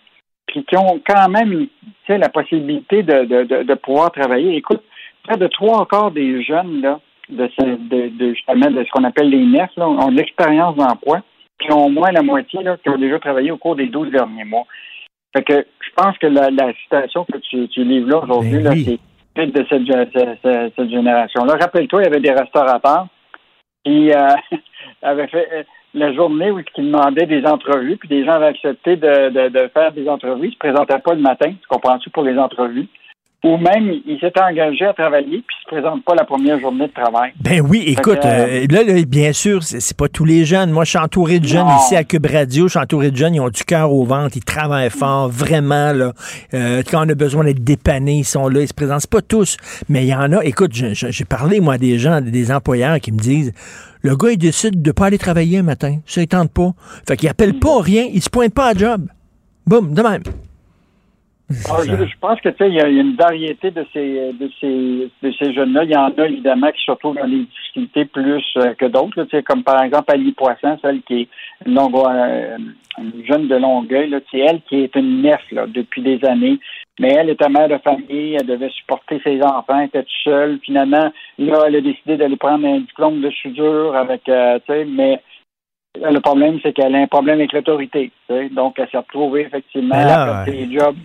puis qui ont quand même la possibilité de, de, de, pouvoir travailler. Écoute, près de trois quarts des jeunes là, de, ce, de, justement de ce qu'on appelle les nefs là, ont de l'expérience d'emploi, puis ont au moins la moitié là, qui ont déjà travaillé au cours des 12 derniers mois. Fait que je pense que la, la citation que tu, tu livres là aujourd'hui, ben c'est de cette, cette, cette génération-là. Rappelle-toi, il y avait des restaurateurs qui euh, avaient fait euh, la journée où ils demandaient des entrevues, puis des gens avaient accepté de, de, de faire des entrevues. Ils se présentaient pas le matin, tu comprends-tu, pour les entrevues? Ou même il s'était engagé à travailler puis il se présente pas la première journée de travail. Ben oui, écoute, euh, là, bien sûr, c'est pas tous les jeunes. Moi, je suis entouré de jeunes ici à Cube Radio, je suis entouré de jeunes, ils ont du cœur au ventre, ils travaillent fort, vraiment, là. Euh, quand on a besoin d'être dépanné, ils sont là, ils se présentent pas tous, mais il y en a, écoute, j'ai parlé, moi, des gens, des employeurs qui me disent, le gars, il décide de pas aller travailler un matin, ça, il tente pas. Fait qu'il appelle pas rien, il se pointe pas à job. Boum, de même. Ah, je, pense que tu sais, il y, a une variété de ces de ces de ces jeunes-là. Il y en a évidemment qui se retrouvent dans les difficultés plus euh, que d'autres. Tu sais, comme par exemple Ali Poisson, celle qui est une, euh, jeune de Longueuil. C'est elle qui est une nef là, depuis des années. Mais elle était mère de famille, elle devait supporter ses enfants, elle était toute seule. Finalement, là, elle a décidé d'aller prendre un diplôme de soudure avec, euh, tu sais, mais le problème, c'est qu'elle a un problème avec l'autorité. Donc, elle s'est retrouvée effectivement à faire des jobs.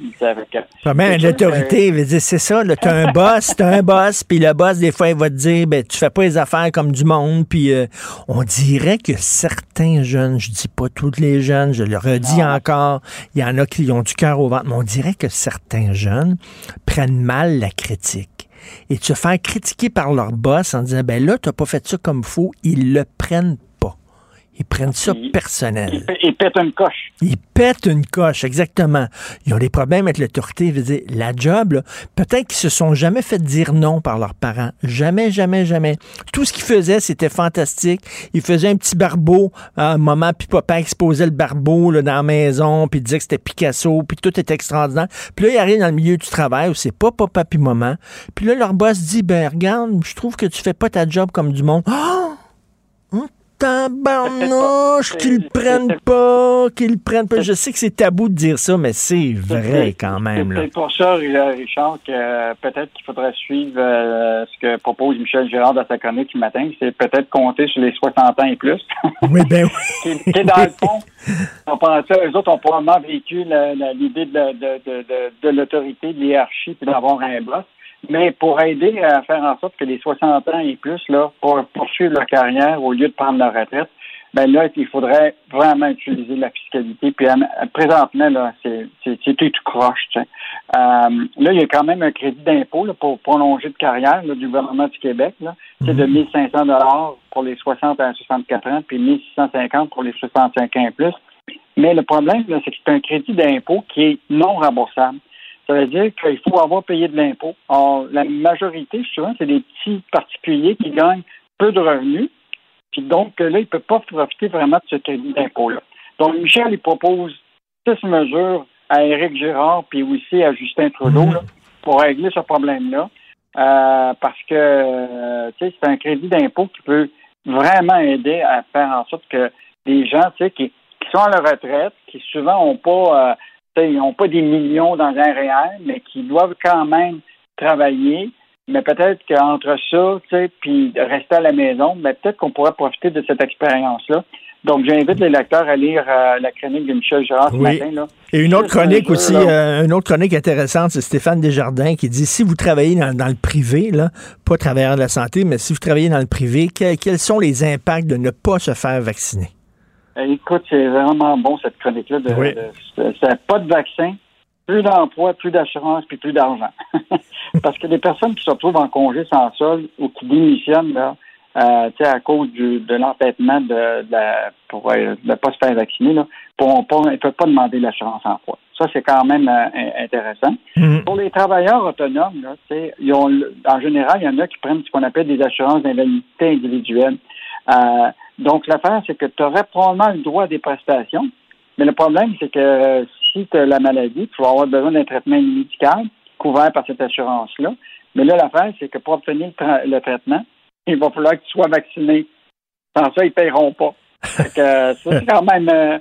Avec, l'autorité, c'est ça. Tu as un boss, tu as un boss, puis le boss, des fois, il va te dire ben, tu fais pas les affaires comme du monde. Puis euh, on dirait que certains jeunes, je dis pas tous les jeunes, je le redis encore, il y en a qui ont du cœur au ventre, mais on dirait que certains jeunes prennent mal la critique et tu te fais critiquer par leur boss en disant ben là, tu n'as pas fait ça comme faux, ils le prennent ils prennent ça personnel. Ils, pètent une coche. Ils pètent une coche, exactement. Ils ont des problèmes avec l'autorité. Dire, la job, peut-être qu'ils se sont jamais fait dire non par leurs parents. Jamais, jamais, jamais. Tout ce qu'ils faisaient, c'était fantastique. Ils faisaient un petit barbeau à un moment, puis papa exposait le barbeau là, dans la maison, puis disait que c'était Picasso, puis tout était extraordinaire. Puis là, ils arrivent dans le milieu du travail où c'est pas papa puis maman. Puis là, leur boss dit, ben regarde, je trouve que tu fais pas ta job comme du monde. Oh! Tabarnouche, qu'ils le prennent pas, qu'ils le prennent pas. Je sais que c'est tabou de dire ça, mais c'est vrai quand même. C'est pour ça, Richard, que euh, peut-être qu'il faudrait suivre euh, ce que propose Michel Girard dans sa chronique ce matin. C'est peut-être compter sur les 60 ans et plus. Oui, ben oui. qui, dans le fond, on pense ça, eux autres ont probablement vécu l'idée de, de, de, de l'autorité, de l'hierarchie, puis d'avoir un boss. Mais pour aider à faire en sorte que les 60 ans et plus, là, pour poursuivre leur carrière au lieu de prendre leur retraite, ben là, il faudrait vraiment utiliser la fiscalité. Puis présentement, là, c'est tout croche. Euh, là, il y a quand même un crédit d'impôt pour prolonger de carrière du gouvernement du Québec. C'est de 1500 mhm. dollars pour les 60 à 64 ans, puis 1650 pour les 65 ans et plus. Mais le problème, c'est que c'est un crédit d'impôt qui est non remboursable. Ça veut dire qu'il faut avoir payé de l'impôt. La majorité, souvent, c'est des petits particuliers qui gagnent peu de revenus. Puis donc, là, ils ne peuvent pas profiter vraiment de ce crédit d'impôt-là. Donc, Michel, il propose six mesures à Éric Girard puis aussi à Justin Trudeau pour régler ce problème-là. Euh, parce que euh, c'est un crédit d'impôt qui peut vraiment aider à faire en sorte que les gens qui, qui sont à la retraite, qui souvent n'ont pas euh, ils n'ont pas des millions dans un réel, mais qui doivent quand même travailler. Mais peut-être qu'entre ça, tu sais, puis rester à la maison, mais peut-être qu'on pourrait profiter de cette expérience-là. Donc, j'invite les lecteurs à lire euh, la chronique de Michel Gérard ce matin. Là. Et une autre chronique aussi, euh, une autre chronique intéressante, c'est Stéphane Desjardins qui dit si vous travaillez dans, le privé, là, pas travailleur de la santé, mais si vous travaillez dans le privé, quels sont les impacts de ne pas se faire vacciner? Eh, écoute, c'est vraiment bon cette chronique-là. De, pas de vaccin, plus d'emploi, plus d'assurance, puis plus d'argent. Parce que les personnes qui se retrouvent en congé sans sol ou qui démissionnent là, euh, à cause du, de l'entêtement de, de, pour ne pas se faire vacciner, là, pour, ne peuvent pas demander l'assurance emploi. Ça, c'est quand même euh, intéressant. Mhm. Pour les travailleurs autonomes, là, ils ont, en général, il y en a qui prennent ce qu'on appelle des assurances d'invalidité individuelle. Euh, donc, l'affaire, c'est que tu aurais probablement le droit à des prestations, mais le problème, c'est que si tu as la maladie, tu vas avoir besoin d'un traitement médical couvert par cette assurance-là. Mais là, l'affaire, c'est que pour obtenir le, traitement, il va falloir que tu sois vacciné. Sans ça, ils ne paieront pas. ça, c'est quand même euh,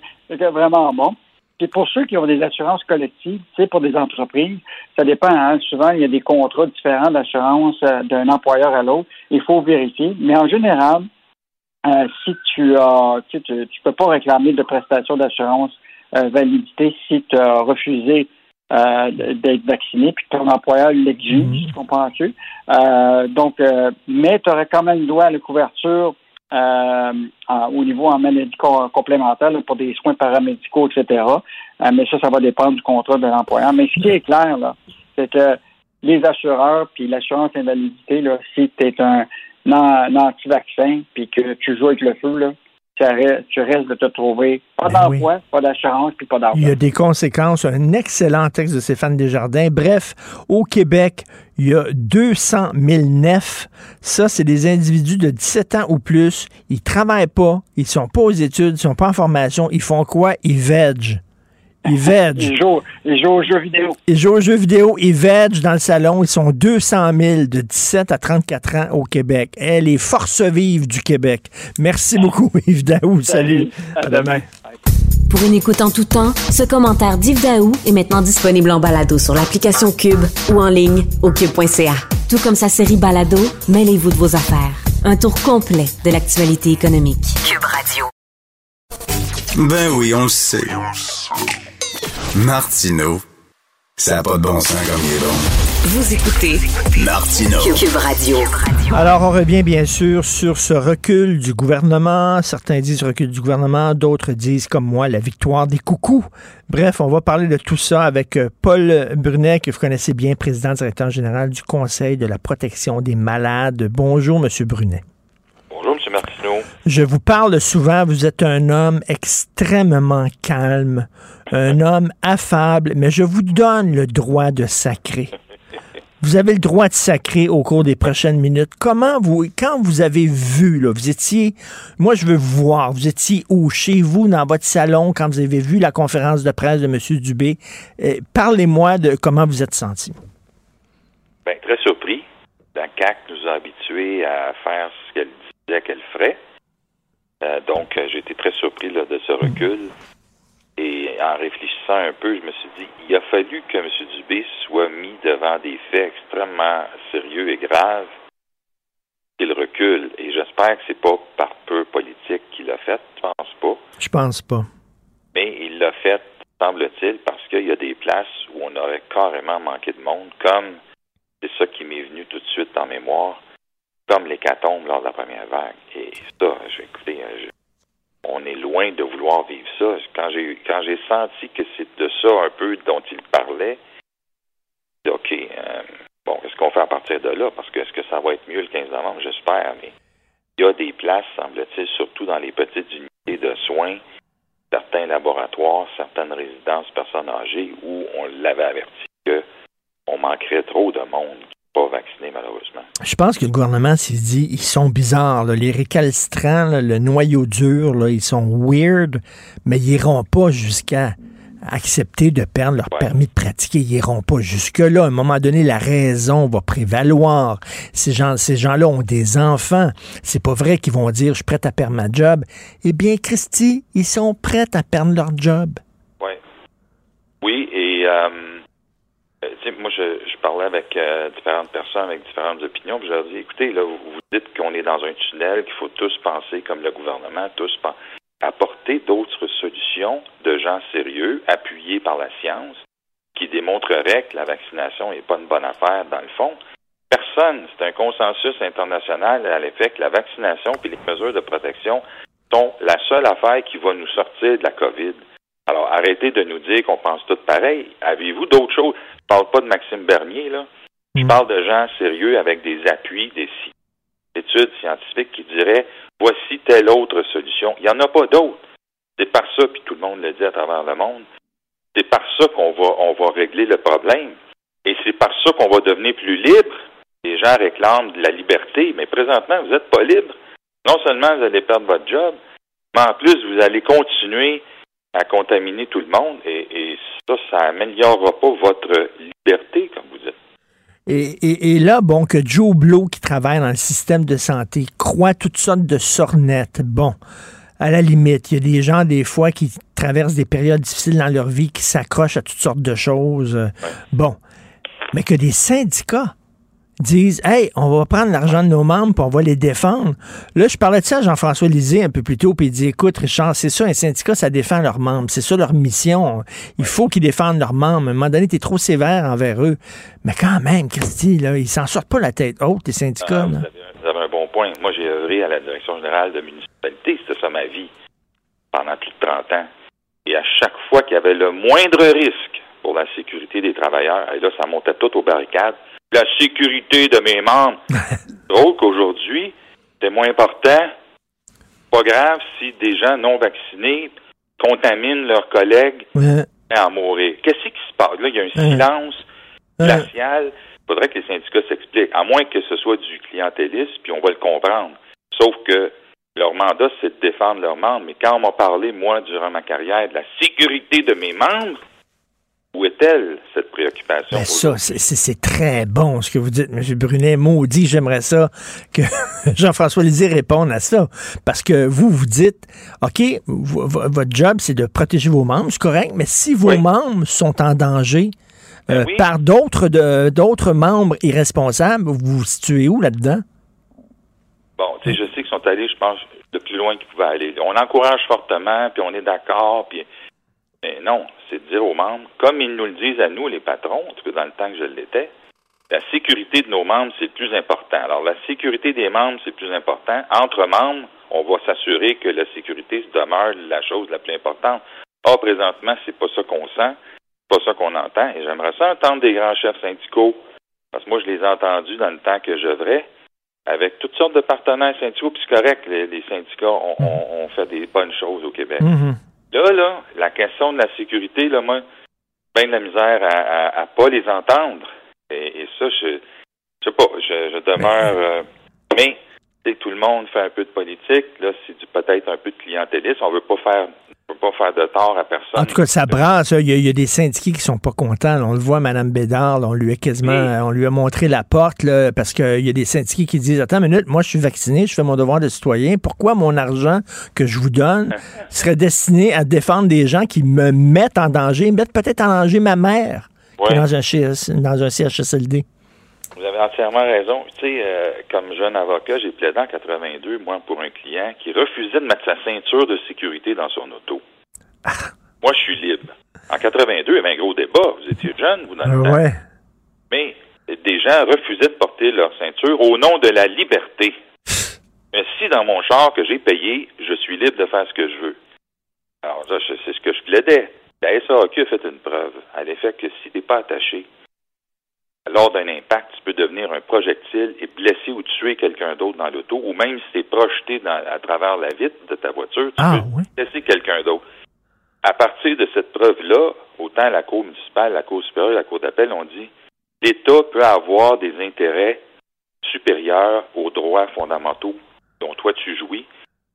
vraiment bon. Puis pour ceux qui ont des assurances collectives, tu sais, pour des entreprises, ça dépend. Hein. Souvent, il y a des contrats différents d'assurance euh, d'un employeur à l'autre. Il faut vérifier. Mais en général, euh, si tu as, tu, tu, peux pas réclamer de prestations d'assurance euh, validité si tu as refusé euh, d'être vacciné, puis ton employeur l'exige, mmh. comprends-tu? Euh, donc, mais tu aurais quand même le droit à la couverture au niveau en maladie complémentaire pour des soins paramédicaux, etc. mais ça, ça va dépendre du contrat de l'employeur. Mais ce qui est clair, là, c'est que les assureurs, puis l'assurance invalidité, là, si tu es un, un anti-vaccin, puis que tu joues avec le feu, là, tu risques de te trouver pas ben d'emploi, pas d'assurance, puis pas d'argent. Il y a des conséquences. Un excellent texte de Stéphane Desjardins. Bref, au Québec, il y a 200 000 nefs. Ça, c'est des individus de 17 ans ou plus. Ils travaillent pas, ils sont pas aux études, ils sont pas en formation. Ils font quoi? Ils veg. Ils veg. Ils jouent, ils jouent aux jeux vidéo. Ils jouent aux jeux vidéo. Ils veg dans le salon. Ils sont 200 000 de 17 à 34 ans au Québec. Eh, les forces vives du Québec. Merci beaucoup, Yves Daou. Salut. À, demain. Pour une écoute en tout temps, ce commentaire d'Yves Daou est maintenant disponible en balado sur l'application Cube ou en ligne au cube.ca. Tout comme sa série Balado, mêlez-vous de vos affaires. Un tour complet de l'actualité économique. Cube Radio. Ben oui, on le sait. Martino. Ça n'a pas de bon sens comme il est bon. Vous écoutez Martino. Cube Radio. Alors, on revient bien sûr sur ce recul du gouvernement. Certains disent recul du gouvernement, d'autres disent, comme moi, la victoire des coucous. Bref, on va parler de tout ça avec euh, Paul Brunet, que vous connaissez bien, président directeur général du Conseil de la protection des malades. Bonjour, Monsieur Brunet. Je vous parle souvent, vous êtes un homme extrêmement calme, un homme affable, mais je vous donne le droit de sacrer. Vous avez le droit de sacrer au cours des prochaines minutes. Comment vous, quand vous avez vu, là, vous étiez, moi je veux voir, vous étiez où, chez vous, dans votre salon, quand vous avez vu la conférence de presse de M. Dubé, euh, parlez-moi de comment vous êtes senti. Bien, très surpris. La CAC nous a habitués à faire ce qu'elle disait qu'elle ferait. Euh, donc, euh, j'ai été très surpris de ce recul. Et en réfléchissant un peu, je me suis dit, il a fallu que M. Dubé soit mis devant des faits extrêmement sérieux et graves qu'il recule. Et j'espère que c'est pas par peu politique qu'il l'a fait. Je pense pas. Je pense pas. Mais il l'a fait, semble-t-il, parce qu'il y a des places où on aurait carrément manqué de monde, comme c'est ça qui m'est venu tout de suite en mémoire comme l'hécatombe lors de la première vague. Et ça, je, écoutez, euh, on est loin de vouloir vivre ça. Quand j'ai quand j'ai senti que c'est de ça un peu dont il parlait, OK, euh, bon, qu'est-ce qu'on fait à partir de là? Parce que est-ce que ça va être mieux le 15 novembre? J'espère, mais il y a des places, semble-t-il, surtout dans les petites unités de soins, certains laboratoires, certaines résidences personnes âgées, où on l'avait averti que on manquerait trop de monde pas vaccinés, malheureusement. Je pense que le gouvernement s'est dit, ils sont bizarres, les récalcitrants, le noyau dur, là, ils sont weird, mais ils n'iront pas jusqu'à accepter de perdre leur permis de pratiquer. Ils n'iront pas jusque-là. À un moment donné, la raison va prévaloir. Ces gens, ces gens-là ont des enfants. C'est pas vrai qu'ils vont dire, je suis prêt à perdre ma job. Eh bien, Christy, ils sont prêts à perdre leur job. Oui. Oui, et euh, euh, moi, je, je, parlais avec euh, différentes personnes avec différentes opinions, puis je leur dis, écoutez, là, vous, vous dites qu'on est dans un tunnel, qu'il faut tous penser comme le gouvernement, tous apporter d'autres solutions de gens sérieux, appuyés par la science, qui démontreraient que la vaccination n'est pas une bonne affaire dans le fond. Personne, c'est un consensus international à l'effet que la vaccination et les mesures de protection sont la seule affaire qui va nous sortir de la COVID. Alors, arrêtez de nous dire qu'on pense tout pareil. Avez-vous d'autres choses? Je parle pas de Maxime Bernier, là. Je mm. parle de gens sérieux avec des appuis, des études scientifiques qui diraient voici telle autre solution. Il n'y en a pas d'autre. C'est par ça, puis tout le monde le dit à travers le monde, c'est par ça qu'on régler le problème. Et c'est par ça qu'on va devenir plus libre. Les gens réclament de la liberté, mais présentement, vous n'êtes pas libre. Non seulement vous allez perdre votre job, mais en plus, vous allez continuer à contaminer tout le monde et, et ça, ça améliorera pas votre liberté, comme vous dites. Et, et, là, bon, que Joe Blow, qui travaille dans le système de santé, croit toutes sortes de sornettes. Bon, à la limite, il y a des gens, des fois, qui traversent des périodes difficiles dans leur vie, qui s'accrochent à toutes sortes de choses. Bon. Mais que des syndicats disent Hey, on va prendre l'argent de nos membres puis on va les défendre. Là, je parlais de ça à Jean-François Lisée un peu plus tôt, puis il dit Écoute, Richard, c'est ça, un syndicat, ça défend leurs membres. C'est ça leur mission. Il faut qu'ils défendent leurs membres. À un moment donné, tu es trop sévère envers eux. Mais quand même, Christy, là, ils s'en sortent pas la tête haute, les syndicats. Ah, vous, avez, un bon point. Moi, j'ai œuvré à la direction générale de municipalité. C'était ça ma vie pendant plus de 30 ans. Et à chaque fois qu'il y avait le moindre risque pour la sécurité des travailleurs, et là, ça montait tout aux barricades la sécurité de mes membres. drôle qu'aujourd'hui, c'est moins important. Pas grave si des gens non vaccinés contaminent leurs collègues et en mourir. Qu'est-ce qui se passe? Là, il y a un silence glacial. Il faudrait que les syndicats s'expliquent, à moins que ce soit du clientélisme, puis on va le comprendre. Sauf que leur mandat, c'est de défendre leurs membres. Mais quand on m'a parlé, moi, durant ma carrière, de la sécurité de mes membres, où est-elle, cette préoccupation? Ben, ça, c'est très bon ce que vous dites, M. Brunet. Maudit, j'aimerais ça que Jean-François Lisée réponde à ça. Parce que vous, vous dites, OK, votre job, c'est de protéger vos membres, c'est correct, mais si vos membres sont en danger euh, ben par d'autres d'autres membres irresponsables, vous vous situez où là-dedans? Bon, tu sais, je sais qu'ils sont allés, je pense, le plus loin qu'ils pouvaient aller. On encourage fortement, puis on est d'accord, puis mais non, c'est de dire aux membres, comme ils nous le disent à nous, les patrons, en tout cas dans le temps que je l'étais, la sécurité de nos membres, c'est le plus important. Alors, la sécurité des membres, c'est le plus important. Entre membres, on va s'assurer que la sécurité demeure la chose la plus importante. Or, présentement, c'est pas ça qu'on sent, c'est pas ça qu'on entend. Et j'aimerais ça entendre des grands chefs syndicaux, parce que moi, je les ai entendus dans le temps que j'œuvrais, avec toutes sortes de partenaires syndicaux, puis c'est correct, les, syndicats ont, fait des bonnes choses au Québec. Mm-hmm. Là, là, la question de la sécurité, là, moi, bien de la misère à, à, pas les entendre. Et, ça, je, je sais pas, je, demeure. Euh, mais, tout le monde fait un peu de politique. Là, c'est peut-être un peu de clientélisme. On veut pas faire ne peut pas faire de tort à personne. En tout cas, ça brasse. Il y, a, des syndiqués qui sont pas contents. On le voit, Mme Bédard, on lui a quasiment, on lui a montré la porte, là, parce qu'il y a des syndiqués qui disent, attends une minute, moi, je suis vacciné, je fais mon devoir de citoyen. Pourquoi mon argent que je vous donne serait destiné à défendre des gens qui me mettent en danger, mettent peut-être en danger ma mère dans, un dans un CHSLD? Vous avez entièrement raison. Tu sais, euh, comme jeune avocat, j'ai plaidé en 82, moi, pour un client qui refusait de mettre sa ceinture de sécurité dans son auto. Ah. Moi, je suis libre. En 82, il y avait un gros débat. Vous étiez jeune, vous, dans le ouais. Mais des gens refusaient de porter leur ceinture au nom de la liberté. Mais si dans mon char que j'ai payé, je suis libre de faire ce que je veux. Alors, c'est ce que je plaidais. La SAQ a fait une preuve à l'effet que si tu n'es pas attaché lors d'un impact, tu peux devenir un projectile et blesser ou tuer quelqu'un d'autre dans l'auto, ou même si tu es projeté à travers la vitre de ta voiture, tu ah, peux blesser quelqu'un d'autre. À partir de cette preuve-là, autant la Cour municipale, la Cour supérieure, la Cour d'appel ont dit l'État peut avoir des intérêts supérieurs aux droits fondamentaux dont toi tu jouis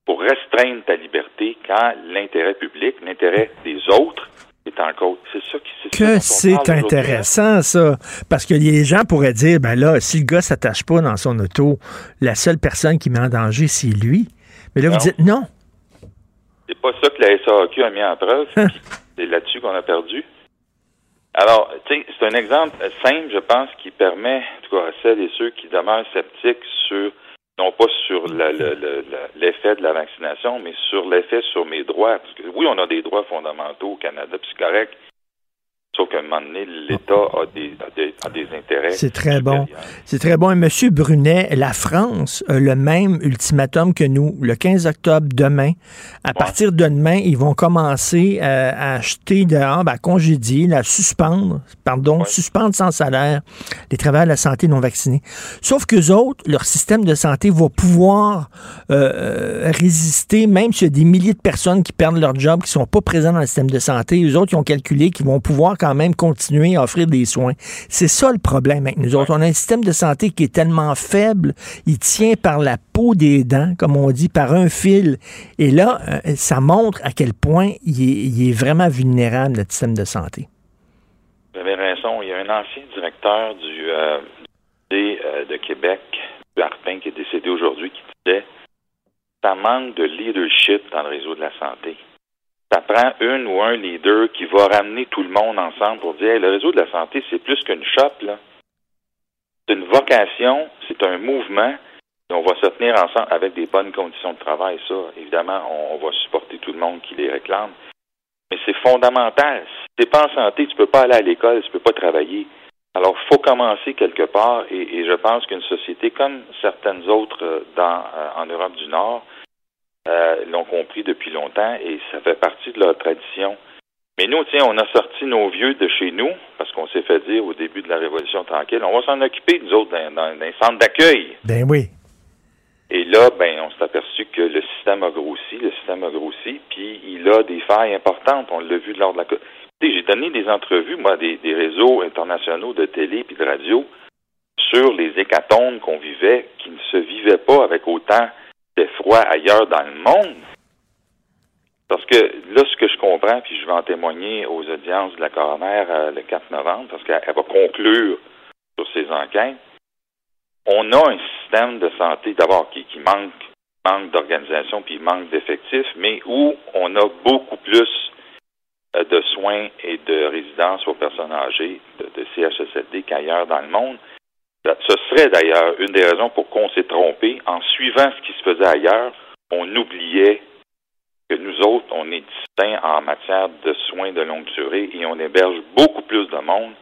pour restreindre ta liberté quand l'intérêt public, l'intérêt des autres c'est ça qui Que c'est intéressant, ça. Parce que les gens pourraient dire, ben là, si le gars s'attache pas dans son auto, la seule personne qui met en danger, c'est lui. Mais là, vous dites non. C'est pas ça que la SAQ a mis en preuve. Hein? c'est là-dessus qu'on a perdu. Alors, tu sais, c'est un exemple simple, je pense, qui permet, en tout cas, à celles et ceux qui demeurent sceptiques sur non pas sur l'effet de la vaccination, mais sur l'effet sur mes droits. Parce que oui, on a des droits fondamentaux au Canada, puis c'est correct. Sauf qu'à un moment donné, l'État a des, intérêts. C'est très bon. C'est très bon. Et M. Brunet, la France a le même ultimatum que nous. Le 15 octobre, demain, à partir de demain, ils vont commencer euh, à acheter dehors, ben, à congédier, à suspendre, pardon, suspendre sans salaire les travailleurs de la santé non vaccinés. Sauf qu'eux autres, leur système de santé va pouvoir euh, euh, résister, même s'il y a des milliers de personnes qui perdent leur job, qui ne sont pas présents dans le système de santé. Eux autres, ils ont calculé qu'ils vont pouvoir quand même continuer à offrir des soins. C'est ça le problème avec nous autres. On a un système de santé qui est tellement faible, il tient par la peau des dents, comme on dit, par un fil. Et là, euh, ça montre à quel point il est, vraiment vulnérable, notre système de santé. Vous avez raison. Il y a un ancien directeur du euh, euh, de Québec, Arpin, qui est décédé aujourd'hui, qui disait ça manque de leadership dans le réseau de la santé. Ça prend une ou un leader qui va ramener tout le monde ensemble pour dire le réseau de la santé, c'est plus qu'une shop, là. C'est une vocation, c'est un mouvement. Et on va se tenir ensemble avec des bonnes conditions de travail. Ça, évidemment, on, va supporter tout le monde qui les réclame. Mais c'est fondamental. Si tu n'es pas en santé, tu peux pas aller à l'école, tu peux pas travailler. Alors, il faut commencer quelque part, et, je pense qu'une société comme certaines autres euh, dans, euh, en Europe du Nord euh, l'ont compris depuis longtemps, et ça fait partie de leur tradition. Mais nous, tiens, on a sorti nos vieux de chez nous, parce qu'on s'est fait dire au début de la Révolution tranquille, on va s'en occuper, nous autres, dans, dans, dans les centres d'accueil. Ben oui. Et là, ben, on s'est aperçu que le système a grossi, le système a grossi, puis il a des failles importantes. On l'a vu lors de la j'ai donné des entrevues, moi, des, des réseaux internationaux de télé et de radio sur les hécatombes qu'on vivait, qui ne se vivaient pas avec autant d'effroi ailleurs dans le monde. Parce que là, ce que je comprends, puis je vais en témoigner aux audiences de la coroner euh, le 4 novembre, parce qu'elle va conclure sur ces enquêtes, on a un système de santé d'abord qui, qui manque, manque d'organisation puis manque d'effectifs, mais où on a beaucoup plus euh, de soins et de résidences aux personnes âgées de, de CHSLD qu'ailleurs dans le monde. Ce serait d'ailleurs une des raisons pour qu'on s'est trompé. En suivant ce qui se faisait ailleurs, on oubliait que nous autres, on est distincts en matière de soins de longue durée et on héberge beaucoup plus de monde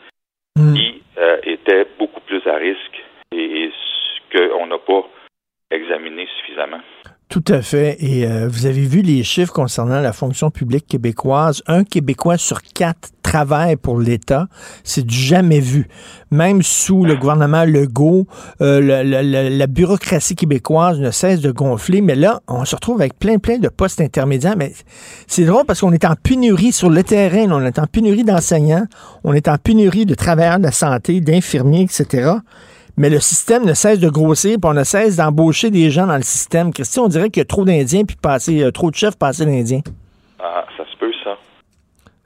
mm. qui euh, était beaucoup plus à risque et, et qu'on n'a pas examiné suffisamment. Tout à fait. Et euh, vous avez vu les chiffres concernant la fonction publique québécoise. Un Québécois sur quatre travaille pour l'État. C'est du jamais vu. Même sous le gouvernement Legault, euh, la, bureaucratie québécoise ne cesse de gonfler. Mais là, on se retrouve avec plein, plein de postes intermédiaires. Mais c'est drôle parce qu'on est en pénurie sur le terrain. On est en pénurie d'enseignants. On est en pénurie de travailleurs de la santé, d'infirmiers, etc mais le système ne cesse de grossir, puis on ne cesse d'embaucher des gens dans le système. Christian, on dirait qu'il y a trop d'Indiens, puis passer, euh, trop de chefs passer d'Indiens. Ah, ça se peut, ça.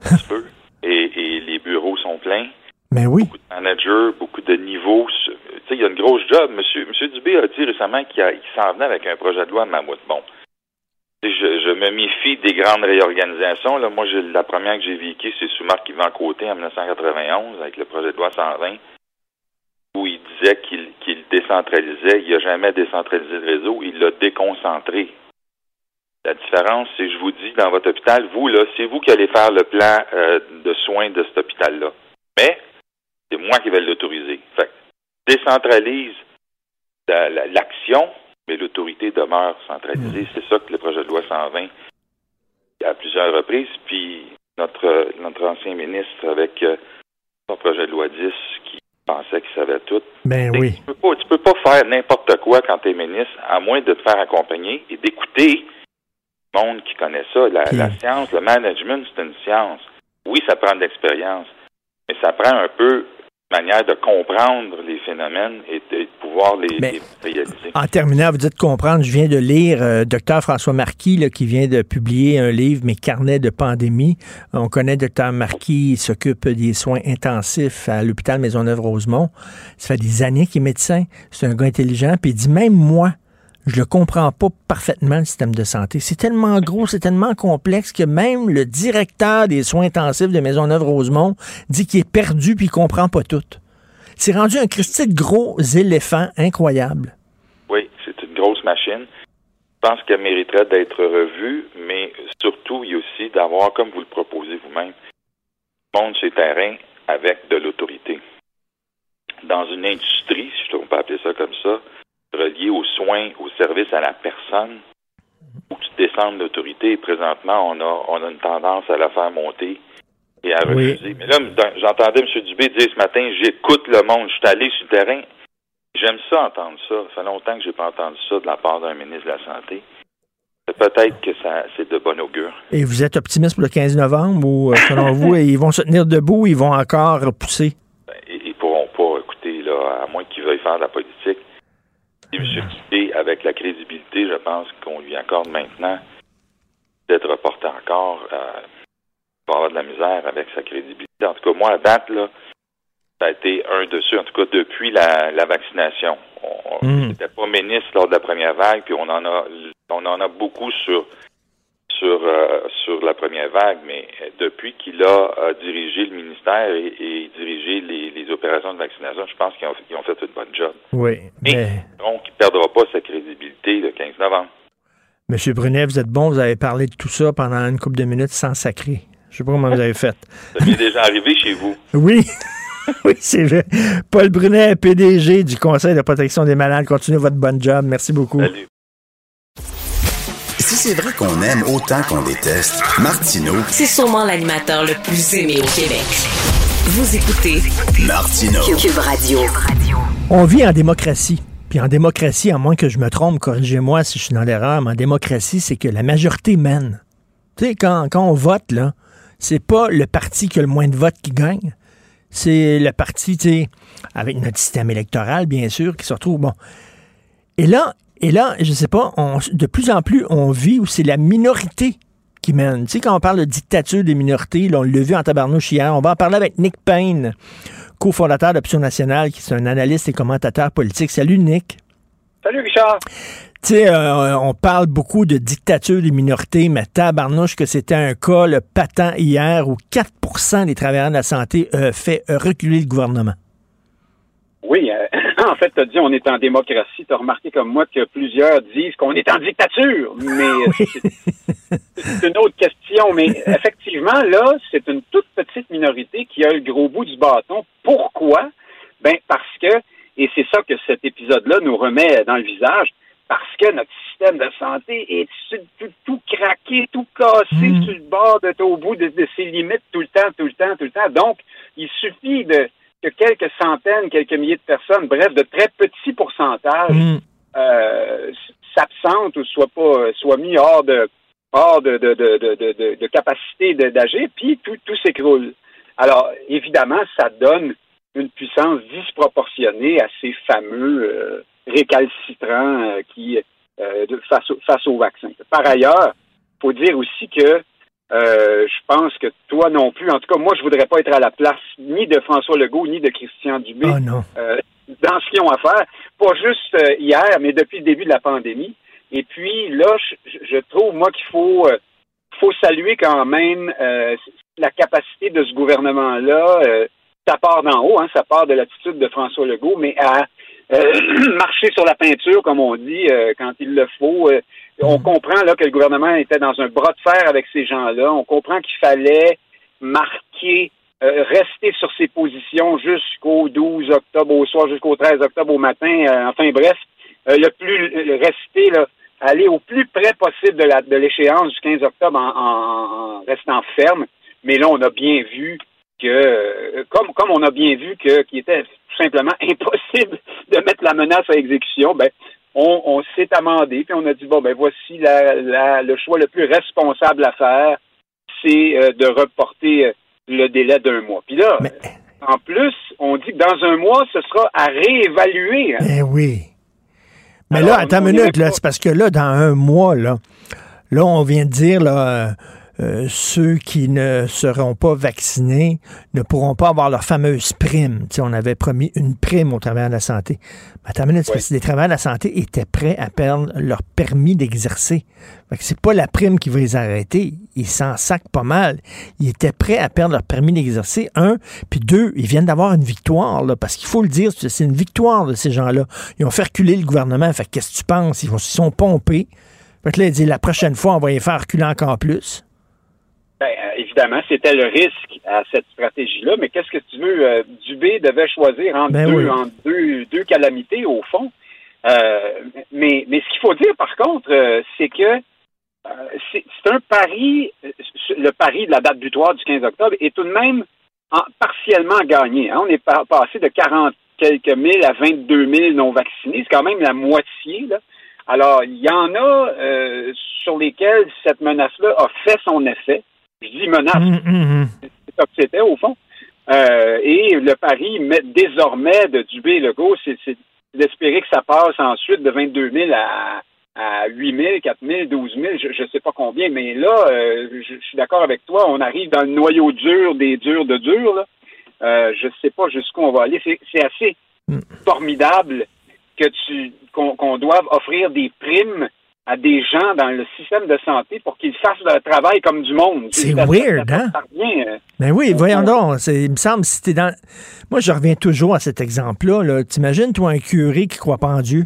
Ça se peut. Et, les bureaux sont pleins. Mais oui. Beaucoup de managers, beaucoup de niveaux. Tu sais, il y a une grosse job. Monsieur, Monsieur Dubé a dit récemment qu'il s'en venait avec un projet de loi à Mammouth. Bon. Je, je, me méfie des grandes réorganisations. Là, moi, la première que j'ai vécue, c'est sous Marc-Yvan Côté en 1991 avec le projet de loi 120 où il disait qu'il décentralisait. Il n'a jamais décentralisé le réseau, il l'a déconcentré. La différence, c'est, je vous dis, dans votre hôpital, vous, là, c'est vous qui allez faire le plan euh, de soins de cet hôpital-là. Mais c'est moi qui vais l'autoriser. Fait décentralise l'action, mais l'autorité demeure centralisée. Mmh. C'est ça que le projet de loi 120 à plusieurs reprises. Puis notre notre ancien ministre avec euh, son projet de loi 10 qui pensait qu'il savait tout. Ben oui. Tu peux pas, peux pas faire n'importe quoi quand tu es ministre, à moins de te faire accompagner et d'écouter le monde qui connaît ça. La, la science, le management, c'est une science. Oui, ça prend de l'expérience, mais ça prend un peu manière de comprendre les phénomènes et de pouvoir les, réaliser. En terminant, vous dites comprendre, je viens de lire euh, Dr François Marquis là, qui vient de publier un livre, Mes carnets de pandémie. On connaît Dr Marquis, il s'occupe des soins intensifs à l'hôpital Maisonneuve-Rosemont. Ça fait des années qu'il est médecin. C'est un gars intelligent. Puis il dit, même moi, je le comprends pas parfaitement, le système de santé. C'est tellement gros, c'est tellement complexe que même le directeur des soins intensifs de Maisonneuve-Rosemont dit qu'il est perdu puis il comprend pas tout. C'est rendu un christique gros éléphant incroyable. Oui, c'est une grosse machine. Je pense qu'elle mériterait d'être revue, mais surtout, il y a aussi d'avoir, comme vous le proposez vous-même, monde sur terrain avec de l'autorité. Dans une industrie, si on peut appeler ça comme ça, relié aux soins, aux services à la personne, où tu descendes l'autorité. Et présentement, on a, on a une tendance à la faire monter et à refuser. Mais là, j'entendais M. Dubé dire ce matin, j'écoute le monde, je suis allé sur le terrain. J'aime ça entendre ça. Ça fait longtemps que j'ai pas entendu ça de la part d'un ministre de la Santé. peut-être que ça, c'est de bon augure. Et vous êtes optimiste pour le 15 novembre ou, euh, selon vous, ils vont se tenir debout, ils vont encore repousser? Ben, ils, ne pourront pas, écouter, là, à moins qu'ils veuillent faire de la politique. Et avec la crédibilité, je pense qu'on lui accorde maintenant d'être reporté encore, euh, va avoir de la misère avec sa crédibilité. En tout cas, moi, à date, là, ça a été un dessus, en tout cas depuis la, vaccination. On n'était hmm. pas ministre lors de la première vague, puis on en a on en a beaucoup sur sur euh, sur la première vague, mais depuis qu'il a dirigé le ministère et, dirigé les, opérations de vaccination, je pense qu'ils ont, fait une bonne job. Oui. Mais... donc, il ne perdra pas sa crédibilité le 15 novembre. Monsieur Brunet, vous êtes bon, vous avez parlé de tout ça pendant une couple de minutes sans sacrer. Je sais pas comment vous avez fait. Ça m'est déjà arrivé chez vous. Oui. oui, c'est vrai. Paul Brunet, PDG du Conseil de protection des malades. Continuez votre bon job. Merci beaucoup. Salut. Si c'est vrai qu'on aime autant qu'on déteste, Martineau. C'est sûrement l'animateur le plus aimé au Québec. Vous écoutez Martineau. Cube Radio. On vit en démocratie. Puis en démocratie, à moins que je me trompe, corrigez-moi si je suis dans l'erreur, mais en démocratie, c'est que la majorité mène. Tu sais, quand, quand on vote, là, c'est pas le parti qui a le moins de votes qui gagne. C'est le parti, tu sais, avec notre système électoral, bien sûr, qui se retrouve. Bon. Et là, et là, je sais pas, de plus en plus, on vit où c'est la minorité qui mène. Tu sais, quand on parle de dictature des minorités, on l'a vu en tabarnouche hier, on va en parler avec Nick Payne, cofondateur d'Option Nationale, qui est un analyste et commentateur politique. Salut, Nick. Salut, Richard. Tu sais, euh, on parle beaucoup de dictature des minorités, mais tabarnouche que c'était un cas le patent hier où 4% des travailleurs de la santé euh, fait reculer le gouvernement. Oui, euh, en fait, tu as dit on est en démocratie. Tu as remarqué comme moi que plusieurs disent qu'on est en dictature. Mais c'est une autre question. Mais effectivement, là, c'est une toute petite minorité qui a le gros bout du bâton. Pourquoi? Ben parce que, et c'est ça que cet épisode-là nous remet dans le visage, parce que notre système de santé est tout, tout craqué, tout cassé mm. sur le bord de au bout de, ses limites tout le temps, tout le temps, tout le temps. Donc, il suffit de que quelques centaines, quelques milliers de personnes, bref, de très petits pourcentages, mm. euh, s'absentent ou soient pas soient mis hors de hors de, de, de, de capacité d'agir, puis tout, tout s'écroule. Alors, évidemment, ça donne une puissance disproportionnée à ces fameux euh, récalcitrants euh, qui euh, face, au, face au vaccin. Par ailleurs, il faut dire aussi que je pense que toi non plus, en tout cas, moi, je voudrais pas être à la place ni de François Legault ni de Christian Dubé oh dans ce qu'ils ont à faire, pas juste hier, mais depuis le début de la pandémie. Et puis là, je, je trouve moi qu'il faut faut saluer quand même la capacité de ce gouvernement-là ça part d'en haut, hein, ça part de l'attitude de François Legault, mais à euh, marcher sur la peinture, comme on dit, euh, quand il le faut. Euh, on comprend là que le gouvernement était dans un bras de fer avec ces gens-là. On comprend qu'il fallait marquer, rester sur ses positions jusqu'au 12 octobre au soir, jusqu'au 13 octobre au matin. enfin bref, le plus rester là, aller au plus près possible de la de l'échéance du 15 octobre en, en restant ferme. Mais là, on a bien vu que, euh, comme, comme on a bien vu que qu'il était tout simplement impossible de mettre la menace à exécution, ben, on, on s'est amendé, puis on a dit, bon, ben voici la, la, le choix le plus responsable à faire, c'est euh, de reporter euh, le délai d'un mois. Puis là, en plus, on dit que dans un mois, ce sera à réévaluer. Hein. Eh oui. Mais là, attends une minute, là, c'est parce que là, dans un mois, là, là, on vient de dire, là, euh, ceux qui ne seront pas vaccinés ne pourront pas avoir leur fameuse prime. on avait promis une prime aux travailleurs de la santé. Mais attends une parce que les travailleurs de la santé étaient prêts à perdre leur permis d'exercer. C'est pas la prime qui va les arrêter. Ils s'en sacent pas mal. Ils étaient prêts à perdre leur permis d'exercer, un. Puis deux, ils viennent d'avoir une victoire, là, parce qu'il faut le dire, c'est une victoire de ces gens-là. Ils ont fait reculer le gouvernement. Fait qu'est-ce que tu penses? Ils, sont pompés. Fait que là, ils disent, la prochaine fois, on va les faire reculer encore plus. Ben, euh, évidemment, c'était le risque à cette stratégie-là, mais qu'est-ce que tu veux? Euh, Dubé devait choisir entre, ben deux, deux, deux, calamités, au fond. Euh, mais, mais ce qu'il faut dire, par contre, c'est que c'est un pari, le pari de la date butoir du 15 octobre est tout de même partiellement gagné. Hein. On est passé de 40 quelques mille à 22 000 non vaccinés. C'est quand même la moitié. Là. Alors, il y en a sur lesquels cette menace-là a fait son effet. Je dis menace, Hum, hum, hum. c'est ça que c'était au fond. Euh, et le pari met désormais de Dubé et Legault, c'est d'espérer que ça passe ensuite de 22 000 à, à 8 000, 4 000, 12 000, je ne sais pas combien. Mais là, euh, je, je suis d'accord avec toi, on arrive dans le noyau dur des durs de durs. Là. Euh, je ne sais pas jusqu'où on va aller. C'est assez formidable que tu qu'on qu'on doive offrir des primes à des gens dans le système de santé pour qu'ils fassent leur travail comme du monde. C'est Ça- ça- weird, ça- hein? euh, Ben oui, voyons donc. Il me semble, si t'es dans. Moi, je reviens toujours à cet exemple-là. Là. T'imagines, toi, un curé qui croit pas en Dieu?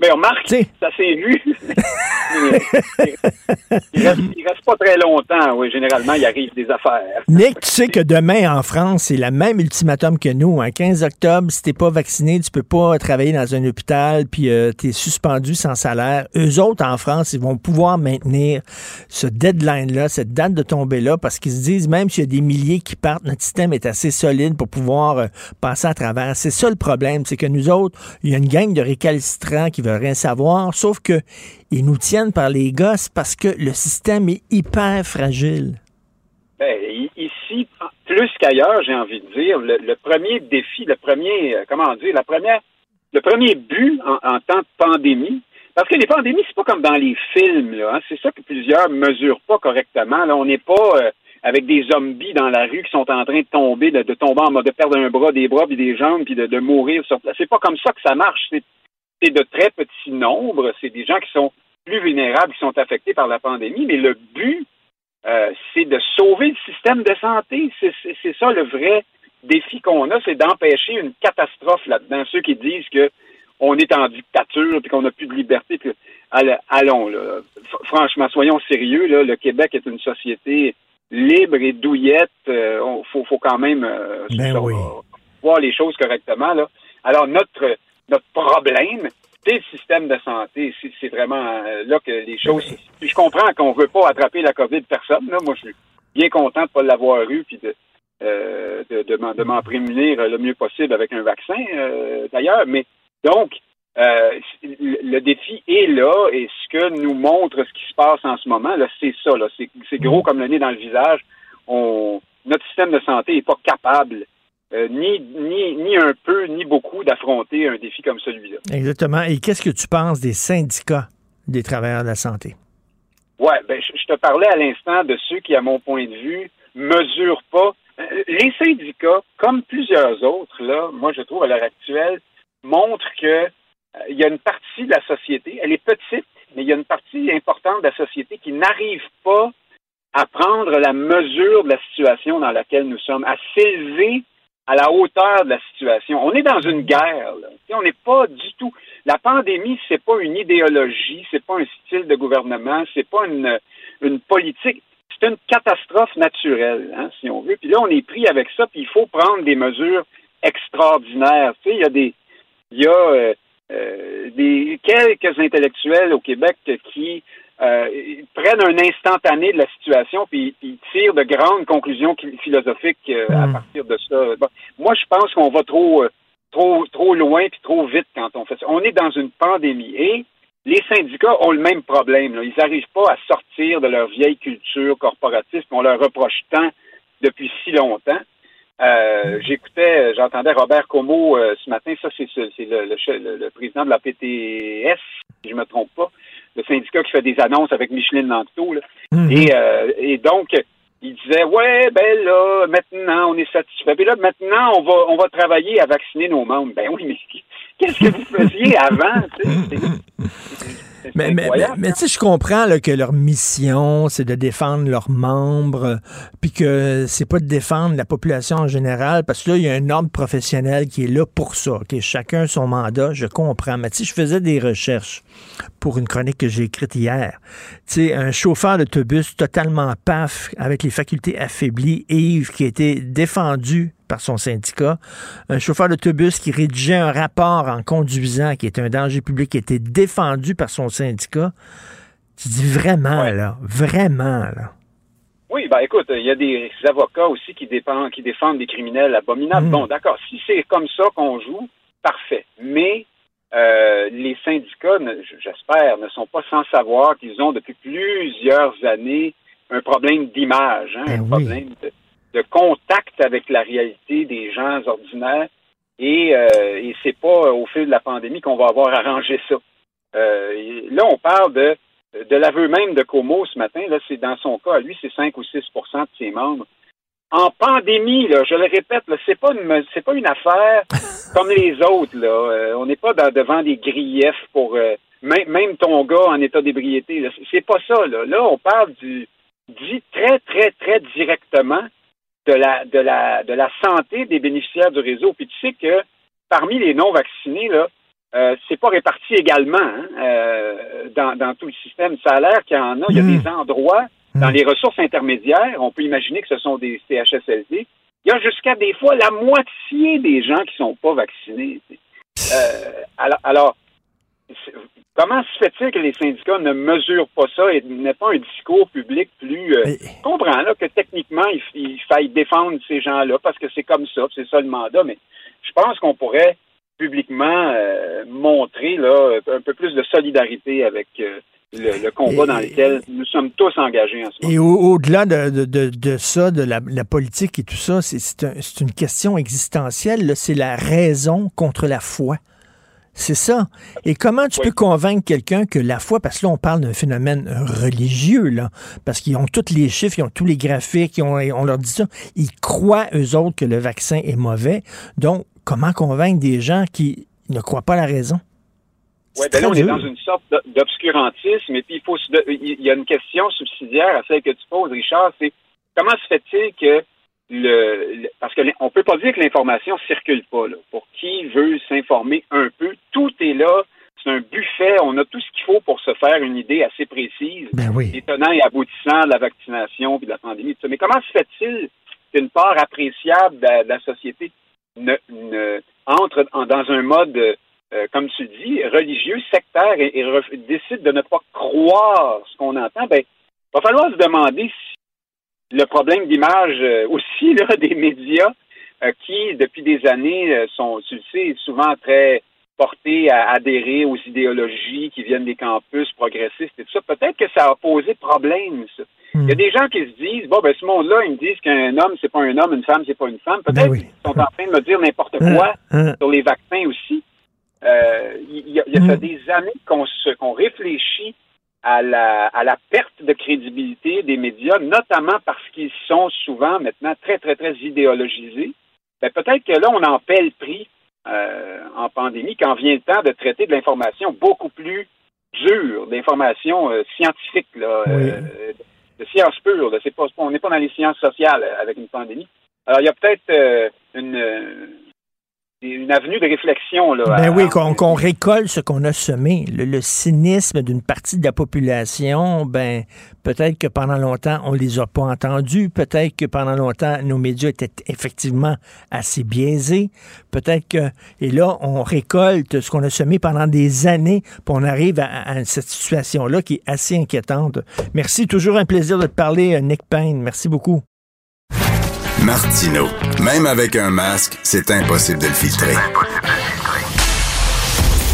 Mais remarque, ça s'est vu. Il, reste, il reste pas très longtemps, oui. Généralement, il arrive des affaires. Nick, tu sais que demain en France, c'est le même ultimatum que nous. Un 15 octobre, si t'es pas vacciné, tu peux pas travailler dans un hôpital, puis euh, t'es suspendu sans salaire. Eux autres, en France, ils vont pouvoir maintenir ce deadline-là, cette date de tombée-là, parce qu'ils se disent, même s'il y a des milliers qui partent, notre système est assez solide pour pouvoir euh, passer à travers. C'est ça le problème, c'est que nous autres, il y a une gang de récalcitrants qui veulent rien savoir, sauf que ils nous tiennent par les gosses parce que le système est hyper fragile. Ben, ici, plus qu'ailleurs, j'ai envie de dire, le, premier défi, le premier, euh, comment dire, la première, le premier but en, temps de pandémie, parce que les pandémies, c'est pas comme dans les films, là, hein, c'est ça que plusieurs mesurent pas correctement. Là, on n'est pas euh, avec des zombies dans la rue qui sont en train de tomber, de, tomber en mode de perdre un bras, des bras, puis des jambes, puis de, mourir sur place. C'est pas comme ça que ça marche. C'est de très petits nombres. C'est des gens qui sont plus vulnérables, qui sont affectés par la pandémie. Mais le but, euh, c'est de sauver le système de santé. C'est- ça le vrai défi qu'on a, c'est d'empêcher une catastrophe là-dedans. Ceux qui disent que on est en dictature puis qu'on n'a plus de liberté. Puis, all- allons, là. Franchement, soyons sérieux. Là, le Québec est une société libre et douillette. Euh, on- faut, faut quand même euh, Ben oui. voir les choses correctement. Là. Alors, notre, notre problème, c'est le système de santé. C'est- vraiment euh, là que les choses... Puis je comprends qu'on veut pas attraper la COVID personne. Là. Moi, je suis bien content de pas l'avoir eu puis de, euh, de, de m'en- prémunir le mieux possible avec un vaccin, euh, d'ailleurs. Mais donc, euh, le défi est là et ce que nous montre ce qui se passe en ce moment, là, c'est ça. Là, c'est gros comme le nez dans le visage. On, notre système de santé n'est pas capable euh, ni, ni, ni un peu, ni beaucoup d'affronter un défi comme celui-là. Exactement. Et qu'est-ce que tu penses des syndicats des travailleurs de la santé? Ouais, ben, je, je te parlais à l'instant de ceux qui, à mon point de vue, mesurent pas. Euh, Les syndicats, comme plusieurs autres, là, moi, je trouve à l'heure actuelle, montrent que euh, il y a une partie de la société, elle est petite, mais il y a une partie importante de la société qui n'arrive pas à prendre la mesure de la situation dans laquelle nous sommes, à s'élever à la hauteur de la situation. On est dans une guerre. Là. On n'est pas du tout. La pandémie, c'est pas une idéologie, c'est pas un style de gouvernement, c'est pas une, une politique. C'est une catastrophe naturelle, hein, si on veut. Puis là, on est pris avec ça, puis il faut prendre des mesures extraordinaires. Tu sais, il y a des, il y a euh, euh, des quelques intellectuels au Québec qui euh, prennent un instantané de la situation puis, puis tirent de grandes conclusions philosophiques euh, à partir de ça. Bon, moi, je pense qu'on va trop, euh, trop, trop loin puis trop vite quand on fait ça. On est dans une pandémie et les syndicats ont le même problème. là. Ils n'arrivent pas à sortir de leur vieille culture corporatiste qu'on leur reproche tant depuis si longtemps. Euh, J'écoutais, j'entendais Robert Como euh, ce matin, ça c'est le- le président de la PTS, si je me trompe pas, le syndicat qui fait des annonces avec Micheline Lanto. Là. Et, euh, et donc, il disait Ouais, ben là, maintenant, on est satisfait. Puis là, maintenant, on va on va travailler à vacciner nos membres. Ben oui, mais qu'est-ce que vous faisiez avant? Mais, mais, mais, mais tu sais, je comprends là, que leur mission, c'est de défendre leurs membres, puis que c'est pas de défendre la population en général, parce que là, il y a un ordre professionnel qui est là pour ça. ok? Chacun son mandat, je comprends. Mais tu sais, je faisais des recherches pour une chronique que j'ai écrite hier. Tu sais, un chauffeur d'autobus totalement paf, avec les facultés affaiblies, Yves, qui a été défendu par son syndicat, un chauffeur d'autobus qui rédigeait un rapport en conduisant qui était un danger public, qui était défendu par son syndicat. Tu dis vraiment, là, vraiment, là. Oui, ben écoute, il y a des avocats aussi qui, dépendent, qui défendent des criminels abominables. Mm. Bon, d'accord, si c'est comme ça qu'on joue, parfait. Mais euh, les syndicats, j'espère, ne sont pas sans savoir qu'ils ont depuis plusieurs années un problème d'image, hein, Ben un problème de, de contact avec la réalité des gens ordinaires. Et, euh, et c'est pas au fil de la pandémie qu'on va avoir arrangé ça. Euh, là, on parle de, de l'aveu même de Como ce matin. Là, c'est dans son cas, lui, c'est 5 ou 6% de ses membres. En pandémie, là, je le répète, là, c'est pas une c'est pas une affaire comme les autres. Là. Euh, on n'est pas dans- devant des griefs pour euh, même, même ton gars en état d'ébriété. C'est pas ça. Là. là, on parle du dit très, très, très directement de la de la de la santé des bénéficiaires du réseau. Puis tu sais que parmi les non vaccinés, là, euh, c'est pas réparti également hein, euh, dans, dans tout le système. Ça a l'air qu'il y en a. Il y a des endroits dans les ressources intermédiaires. On peut imaginer que ce sont des CHSLD. Il y a jusqu'à des fois la moitié des gens qui sont pas vaccinés. Euh, alors, alors, comment se fait-il que les syndicats ne mesurent pas ça et n'aient pas un discours public plus... Euh, je comprends là, que techniquement, il, il faille défendre ces gens-là parce que c'est comme ça, c'est ça le mandat, mais je pense qu'on pourrait publiquement euh, montrer là, un peu plus de solidarité avec euh, le, le combat dans lequel nous sommes tous engagés en ce moment. Et au- au-delà de, de, de, de ça, de la, la politique et tout ça, c'est- un- une question existentielle. C'est la raison contre la foi. C'est ça. Et comment tu peux convaincre quelqu'un que la foi, parce que là, on parle d'un phénomène religieux, là, parce qu'ils ont tous les chiffres, ils ont tous les graphiques, ils ont- on leur dit ça. Ils croient, eux autres, que le vaccin est mauvais. Donc, comment convaincre des gens qui ne croient pas la raison? Oui, ben là, on est dans une sorte d'obscurantisme. Et puis, il faut il y a une question subsidiaire à celle que tu poses, Richard. C'est comment se fait-il que le, le- parce que on peut pas dire que l'information circule pas. Là. Pour qui veut s'informer un peu, tout est là. C'est un buffet. On a tout ce qu'il faut pour se faire une idée assez précise. Ben oui. tenants et aboutissants de la vaccination puis de la pandémie. tout ça. Mais comment se fait-il qu'une part appréciable de la, de la société ne, ne- entre en- dans un mode, euh, comme tu dis, religieux, sectaire et, et décide de ne pas croire ce qu'on entend? Ben, il va falloir se demander si le problème d'image euh, aussi là, des médias euh, qui, depuis des années, euh, sont, tu le sais, souvent très portés à adhérer aux idéologies qui viennent des campus progressistes et tout ça. Peut-être que ça a posé problème, ça. Il y a des gens qui se disent, bon, ben, ce monde-là, ils me disent qu'un homme, c'est pas un homme, une femme, c'est pas une femme. Peut-être qu'ils sont en train de me dire n'importe quoi Hein, sur les vaccins aussi. Euh, il y a, il y a ça des années qu'on se- qu'on réfléchit à la, à la perte de crédibilité des médias, notamment parce qu'ils sont souvent maintenant très, très, très idéologisés. Ben, peut-être que là, on en paie le prix euh, en pandémie quand vient le temps de traiter de l'information beaucoup plus dure, d'information euh, scientifique, là, euh, de sciences pures. là. Pas, on n'est pas dans les sciences sociales euh, avec une pandémie. Alors, il y a peut-être euh, une, euh, une avenue de réflexion. Là, Ben à- oui, qu'on qu'on récolte ce qu'on a semé. Le, le cynisme d'une partie de la population, ben peut-être que pendant longtemps, on les a pas entendus. Peut-être que pendant longtemps, nos médias étaient effectivement assez biaisés. Peut-être que... Et là, on récolte ce qu'on a semé pendant des années, puis on arrive à, à cette situation-là qui est assez inquiétante. Merci, toujours un plaisir de te parler, euh, Nick Payne. Merci beaucoup. Martino. Même avec un masque, c'est impossible de le filtrer.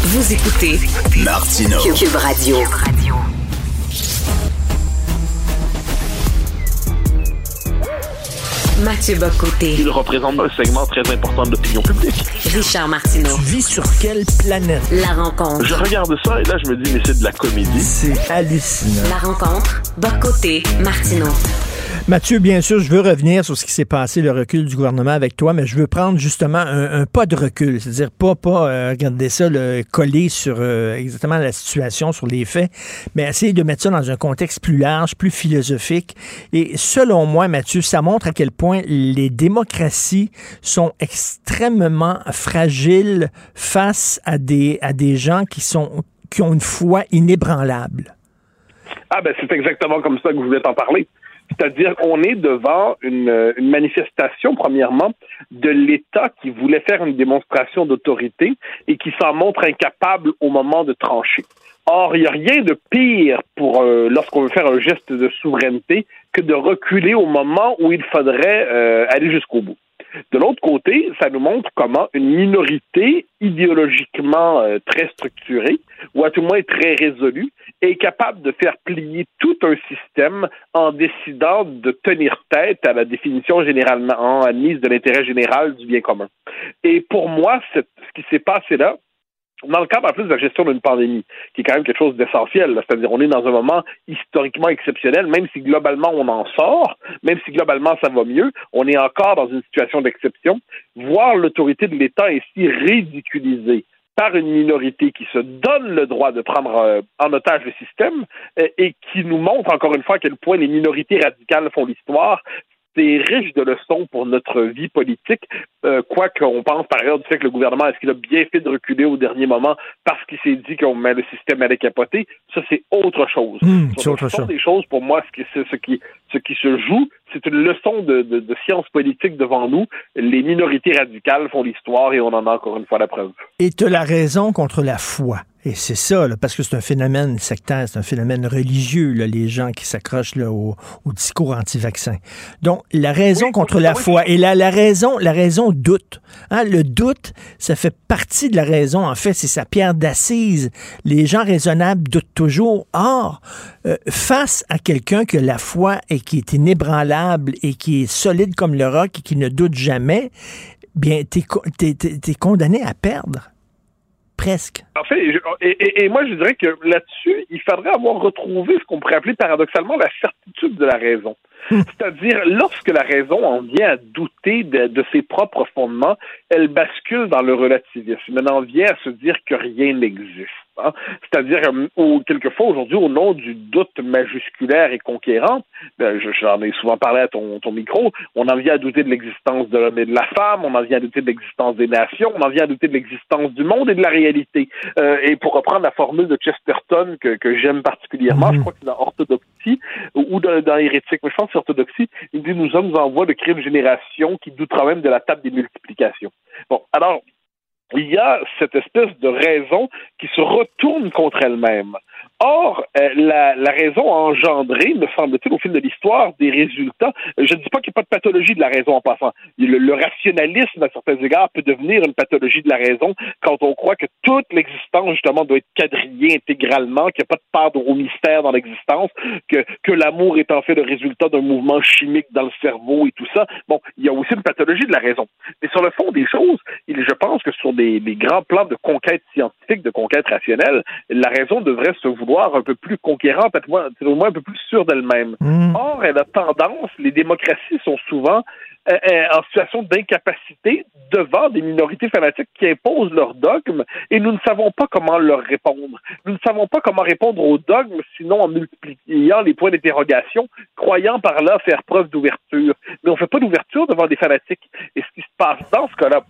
Vous écoutez Martino. Cube Radio. Mathieu Bocoté. Il représente un segment très important de l'opinion publique. Richard Martineau. Tu vis sur quelle planète? La rencontre. Je regarde ça et là, je me dis, mais c'est de la comédie. C'est hallucinant. La rencontre. Bocoté. Martineau. Mathieu, bien sûr, je veux revenir sur ce qui s'est passé, le recul du gouvernement avec toi, mais je veux prendre justement un, pas de recul, c'est-à-dire pas, pas euh, regarder ça, le, coller sur euh, exactement la situation, sur les faits, mais essayer de mettre ça dans un contexte plus large, plus philosophique. Et selon moi, Mathieu, ça montre à quel point les démocraties sont extrêmement fragiles face à des, à des gens qui, sont, qui ont une foi inébranlable. Ah ben c'est exactement comme ça que je voulais t'en parler. C'est-à-dire qu'on est devant une, manifestation, premièrement, de l'État qui voulait faire une démonstration d'autorité et qui s'en montre incapable au moment de trancher. Or, il n'y a rien de pire pour euh, lorsqu'on veut faire un geste de souveraineté que de reculer au moment où il faudrait euh, aller jusqu'au bout. De l'autre côté, ça nous montre comment une minorité idéologiquement euh, très structurée, ou à tout le moins très résolue, est capable de faire plier tout un système en décidant de tenir tête à la définition généralement admise de l'intérêt général du bien commun. Et pour moi, ce qui s'est passé là, dans le cadre en plus de la gestion d'une pandémie, qui est quand même quelque chose d'essentiel, c'est-à-dire on est dans un moment historiquement exceptionnel, même si globalement on en sort, même si globalement ça va mieux, on est encore dans une situation d'exception. Voir l'autorité de l'État ainsi ridiculisée par une minorité qui se donne le droit de prendre euh, en otage le système euh, et qui nous montre encore une fois à quel point les minorités radicales font l'histoire, c'est riche de leçons pour notre vie politique, euh, quoi qu'on pense par ailleurs du fait que le gouvernement, est-ce qu'il a bien fait de reculer au dernier moment parce qu'il s'est dit qu'on met le système allait capoter, ça c'est autre chose. Mmh, c'est autre chose. des choses, pour moi, ce qui, ce qui, ce qui se joue, c'est une leçon de, de, de, science politique devant nous. Les minorités radicales font l'histoire et on en a encore une fois la preuve. Et tu as la raison contre la foi. Et c'est ça, parce que c'est un phénomène sectaire, c'est un phénomène religieux, là, les gens qui s'accrochent au, au, discours anti-vaccin. Donc, la raison contre la foi. Et la, la raison, la raison doute. Hein, le doute, ça fait partie de la raison. En fait, c'est sa pierre d'assise. Les gens raisonnables doutent toujours. Or, euh, face à quelqu'un que la foi et qui est inébranlable et qui est solide comme le roc et qui ne doute jamais, bien, t'es es, condamné à perdre. Presque. En fait, et, et, moi je dirais que là-dessus, il faudrait avoir retrouvé ce qu'on pourrait appeler paradoxalement la certitude de la raison. C'est-à-dire, lorsque la raison en vient à douter de, de, ses propres fondements, elle bascule dans le relativisme. Elle en vient à se dire que rien n'existe. Hein. C'est-à-dire, ou quelquefois aujourd'hui, au nom du doute majusculaire et conquérant, ben, j'en ai souvent parlé à ton, ton micro, on en vient à douter de l'existence de l'homme et de la femme, on en vient à douter de l'existence des nations, on en vient à douter de l'existence du monde et de la réalité. Euh, et pour reprendre la formule de Chesterton que, que j'aime particulièrement, je mhm. crois que c'est dans Orthodoxie ou dans, dans Hérétique, mais je pense Orthodoxie, il dit nous sommes en voie de créer une génération qui doutera même de la table des multiplications. Bon, alors, il y a cette espèce de raison qui se retourne contre elle-même. Or, euh, la, raison a engendré, me semble-t-il, au fil de l'histoire, des résultats. Je ne dis pas qu'il n'y a pas de pathologie de la raison en passant. Le, rationalisme, à certains égards, peut devenir une pathologie de la raison quand on croit que toute l'existence, justement, doit être quadrillée intégralement, qu'il n'y a pas de part de mystère dans l'existence, que, que l'amour est en fait le résultat d'un mouvement chimique dans le cerveau et tout ça. Bon, il y a aussi une pathologie de la raison. Mais sur le fond des choses, je pense que sur des, des grands plans de conquête scientifique, de conquête rationnelle, la raison devrait se vouloir un peu plus conquérante, au moins un peu plus sûre d'elle-même. Mm. Or, elle a tendance, les démocraties sont souvent euh, euh, en situation d'incapacité devant des minorités fanatiques qui imposent leurs dogmes et nous ne savons pas comment leur répondre. Nous ne savons pas comment répondre aux dogmes sinon en multipliant les points d'interrogation, croyant par là faire preuve d'ouverture. Mais on ne fait pas d'ouverture devant des fanatiques. Et ce qui se passe dans ce cas-là,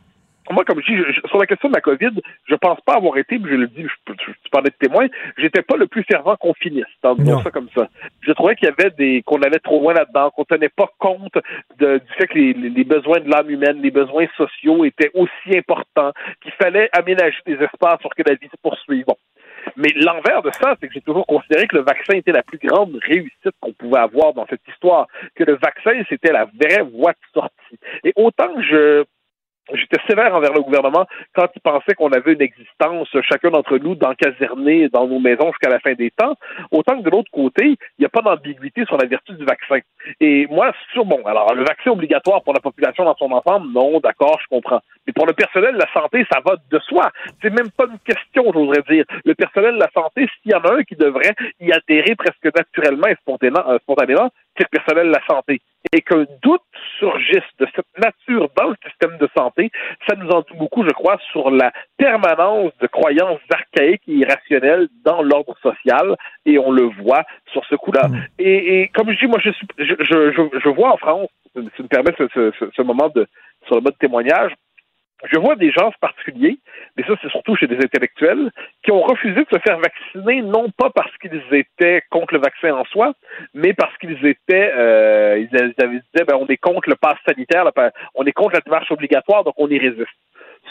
moi, comme je dis, sur la question de la COVID, je pense pas avoir été, je le dis, je, je, je parlais de témoin, j'étais pas le plus fervent confiniste, en disant ça comme ça. Je trouvais qu'il y avait des, qu'on allait trop loin là-dedans, qu'on tenait pas compte de, du fait que les, les besoins de l'âme humaine, les besoins sociaux étaient aussi importants, qu'il fallait aménager des espaces pour que la vie se poursuive. Bon. Mais l'envers de ça, c'est que j'ai toujours considéré que le vaccin était la plus grande réussite qu'on pouvait avoir dans cette histoire, que le vaccin, c'était la vraie voie de sortie. Et autant que je J'étais sévère envers le gouvernement quand il pensait qu'on avait une existence, chacun d'entre nous, d'encaserner dans nos maisons jusqu'à la fin des temps. Autant que de l'autre côté, il n'y a pas d'ambiguïté sur la vertu du vaccin. Et moi, sur bon, alors le vaccin obligatoire pour la population dans son ensemble, non, d'accord, je comprends. Mais pour le personnel de la santé, ça va de soi. C'est même pas une question, j'oserais dire. Le personnel de la santé, s'il y en a un qui devrait y adhérer presque naturellement et euh, spontanément, le personnel de la santé. Et qu'un doute surgisse de cette nature dans le système de santé, ça nous en dit beaucoup, je crois, sur la permanence de croyances archaïques et irrationnelles dans l'ordre social, et on le voit sur ce coup-là. Mmh. Et, et, comme je dis, moi, je, suis, je, je, je vois en France, si me permets ce, ce, ce moment de, sur le mode témoignage, je vois des gens particuliers, mais ça c'est surtout chez des intellectuels, qui ont refusé de se faire vacciner, non pas parce qu'ils étaient contre le vaccin en soi, mais parce qu'ils étaient, euh, ils, avaient, disaient, ben, on est contre le pass sanitaire, on est contre la démarche obligatoire, donc on y résiste.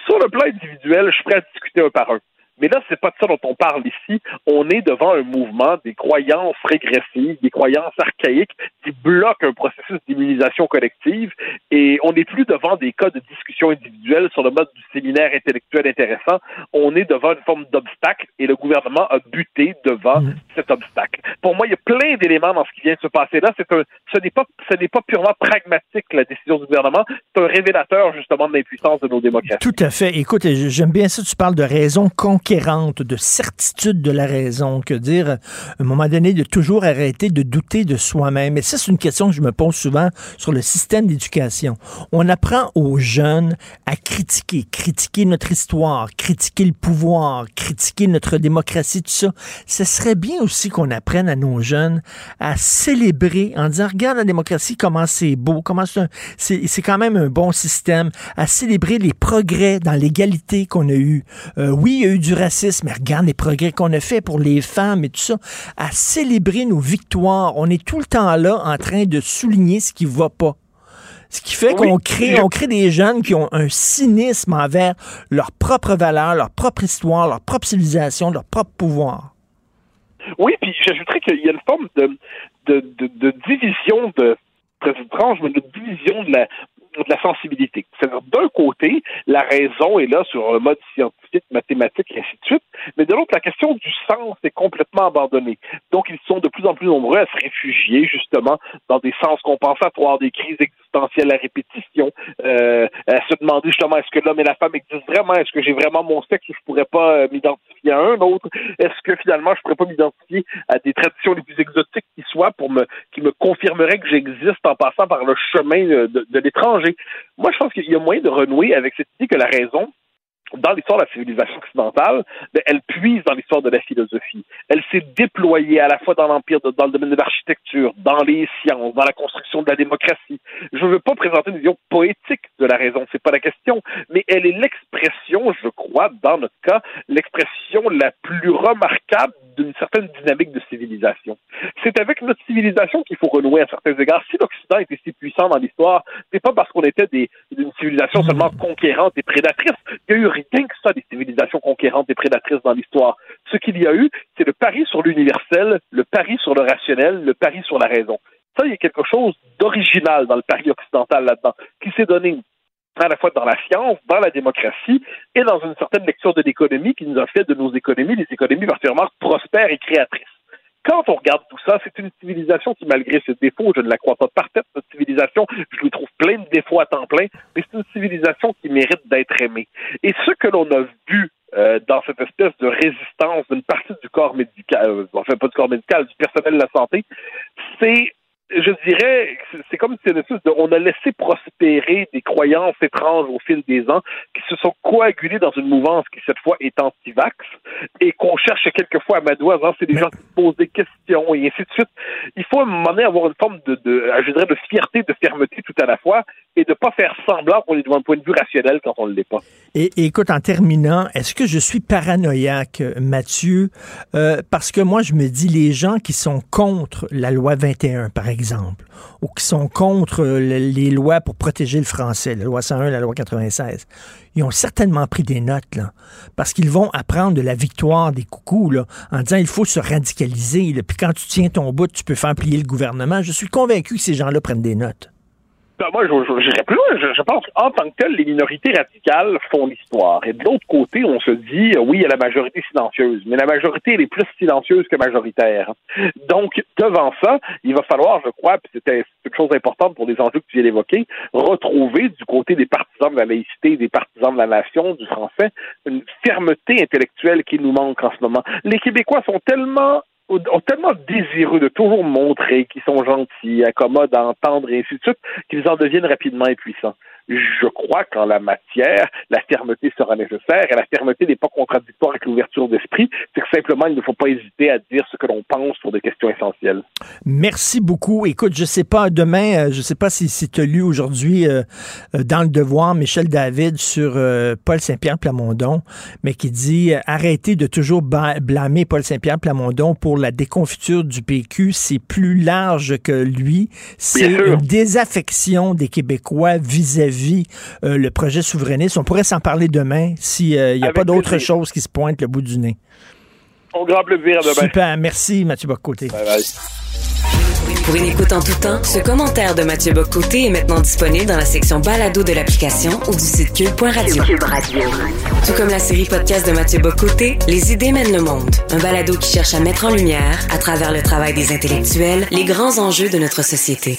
Sur le plan individuel, je suis prêt à discuter un par un. Mais là, c'est pas de ça dont on parle ici. On est devant un mouvement des croyances régressives, des croyances archaïques qui bloquent un processus d'immunisation collective et on n'est plus devant des cas de discussion individuelle sur le mode du séminaire intellectuel intéressant. On est devant une forme d'obstacle et le gouvernement a buté devant mmh. cet obstacle. Pour moi, il y a plein d'éléments dans ce qui vient de se passer là. C'est un, ce n'est pas, ce n'est pas purement pragmatique la décision du gouvernement. C'est un révélateur justement de l'impuissance de nos démocraties. Tout à fait. Écoute, j'aime bien ça. Tu parles de raison conquérante, de certitude de la raison. Que dire, à un moment donné, de toujours arrêter de douter de soi-même. Et ça, c'est une question que je me pose souvent sur le système d'éducation. On apprend aux jeunes à critiquer, critiquer notre histoire, critiquer le pouvoir, critiquer notre démocratie, tout ça. Ce serait bien aussi qu'on apprenne à nos jeunes à célébrer en disant, regarde la démocratie, comment c'est beau, comment c'est quand même un bon système, à célébrer les progrès dans l'égalité qu'on a eu. Euh, oui, il y a eu du racisme, mais regarde les progrès qu'on a fait pour les femmes et tout ça, à célébrer nos victoires. On est tout le temps là en train de souligner ce qui va pas. Ce qui fait qu'on crée, on crée des jeunes qui ont un cynisme envers leurs propres valeurs, leur propre histoire, leur propre civilisation, leur propre pouvoir. Oui, puis j'ajouterais qu'il y a une forme de, de, de, division de très étrange, mais de division de la, de la sensibilité. C'est-à-dire, d'un côté, la raison est là sur un mode scientifique, mathématique et ainsi de suite, mais de l'autre, la question du sens est complètement abandonnée. Donc, ils sont de plus en plus nombreux à se réfugier, justement, dans des sens compensatoires, des crises existentielles à répétition, euh, à se demander, justement, est-ce que l'homme et la femme existent vraiment? Est-ce que j'ai vraiment mon sexe? Je pourrais pas euh, m'identifier à un autre? Est-ce que, finalement, je pourrais pas m'identifier à des traditions les plus exotiques qui soient pour me, qui me confirmeraient que j'existe en passant par le chemin de, de l'étranger? Moi, je pense qu'il y a moyen de renouer avec cette idée que la raison, dans l'histoire de la civilisation occidentale, ben, elle puise dans l'histoire de la philosophie. Elle s'est déployée à la fois dans l'empire, dans le domaine de l'architecture, dans les sciences, dans la construction de la démocratie. Je ne veux pas présenter une vision poétique de la raison, c'est pas la question, mais elle est l'expression, je crois, dans notre cas, l'expression la plus remarquable d'une certaine dynamique de civilisation. C'est avec notre civilisation qu'il faut renouer à certains égards. Si l'Occident était si puissant dans l'histoire, c'est pas parce qu'on était des, une civilisation seulement conquérante et prédatrice. Il y a eu rien que ça des civilisations conquérantes et prédatrices dans l'histoire. Ce qu'il y a eu, c'est le pari sur l'universel, le pari sur le rationnel, le pari sur la raison. Ça, il y a quelque chose d'original dans le pari occidental là-dedans, qui s'est donné à la fois dans la science, dans la démocratie et dans une certaine lecture de l'économie qui nous a fait de nos économies des économies particulièrement prospères et créatrices. Quand on regarde tout ça, c'est une civilisation qui, malgré ses défauts, je ne la crois pas parfaite, cette civilisation, je lui trouve plein de défauts à temps plein, mais c'est une civilisation qui mérite d'être aimée. Et ce que l'on a vu euh, dans cette espèce de résistance d'une partie du corps médical, euh, enfin pas du corps médical, du personnel de la santé, c'est je dirais, c'est comme si on a laissé prospérer des croyances étranges au fil des ans qui se sont coagulées dans une mouvance qui, cette fois, est anti-vax et qu'on cherche quelquefois à madouer c'est des gens qui posent des questions et ainsi de suite. Il faut à un moment donné avoir une forme de, de, je dirais, de fierté, de fermeté tout à la fois et de pas faire semblant qu'on est devant un point de vue rationnel quand on ne l'est pas. Et, écoute, en terminant, est-ce que je suis paranoïaque, Mathieu? Euh, parce que moi, je me dis, les gens qui sont contre la loi 21, par exemple, ou qui sont contre les lois pour protéger le français, la loi 101, la loi 96, ils ont certainement pris des notes, parce qu'ils vont apprendre de la victoire des coucous, là, en disant, il faut se radicaliser, puis quand tu tiens ton bout, tu peux faire plier le gouvernement. Je suis convaincu que ces gens-là prennent des notes. Ben, moi, je, je, plus loin. Je, pense qu'en tant que tel, les minorités radicales font l'histoire. Et de l'autre côté, on se dit, euh, oui, il y a la majorité silencieuse, mais la majorité, elle est plus silencieuse que majoritaire. Donc, devant ça, il va falloir, je crois, puis c'était une chose importante pour les enjeux que tu viens d'évoquer, retrouver du côté des partisans de la laïcité, des partisans de la nation, du français, une fermeté intellectuelle qui nous manque en ce moment. Les Québécois sont tellement ont tellement désireux de toujours montrer qu'ils sont gentils, accommodes à entendre et ainsi de suite, qu'ils en deviennent rapidement impuissants je crois qu'en la matière, la fermeté sera nécessaire et la fermeté n'est pas contradictoire avec l'ouverture d'esprit. C'est que simplement, il ne faut pas hésiter à dire ce que l'on pense sur des questions essentielles. Merci beaucoup. Écoute, je sais pas, demain, euh, je sais pas si, si tu as lu aujourd'hui euh, euh, dans Le Devoir Michel David sur Paul Saint-Pierre Plamondon, mais qui dit arrêtez de toujours blâmer Paul Saint-Pierre Plamondon pour la déconfiture du PQ, c'est plus large que lui. C'est une désaffection des Québécois vis-à-vis euh, le projet souverainiste. On pourrait s'en parler demain s'il n'y a pas d'autre chose qui se pointe le bout du nez. Au grand plaisir, demain. Super, merci Mathieu Bocoté. Bye bye. Pour une écoute en tout temps, ce commentaire de Mathieu Bocoté est maintenant disponible dans la section balado de l'application ou du site cube.radio. Tout comme la série podcast de Mathieu Bocoté, Les idées mènent le monde. Un balado qui cherche à mettre en lumière, à travers le travail des intellectuels, les grands enjeux de notre société.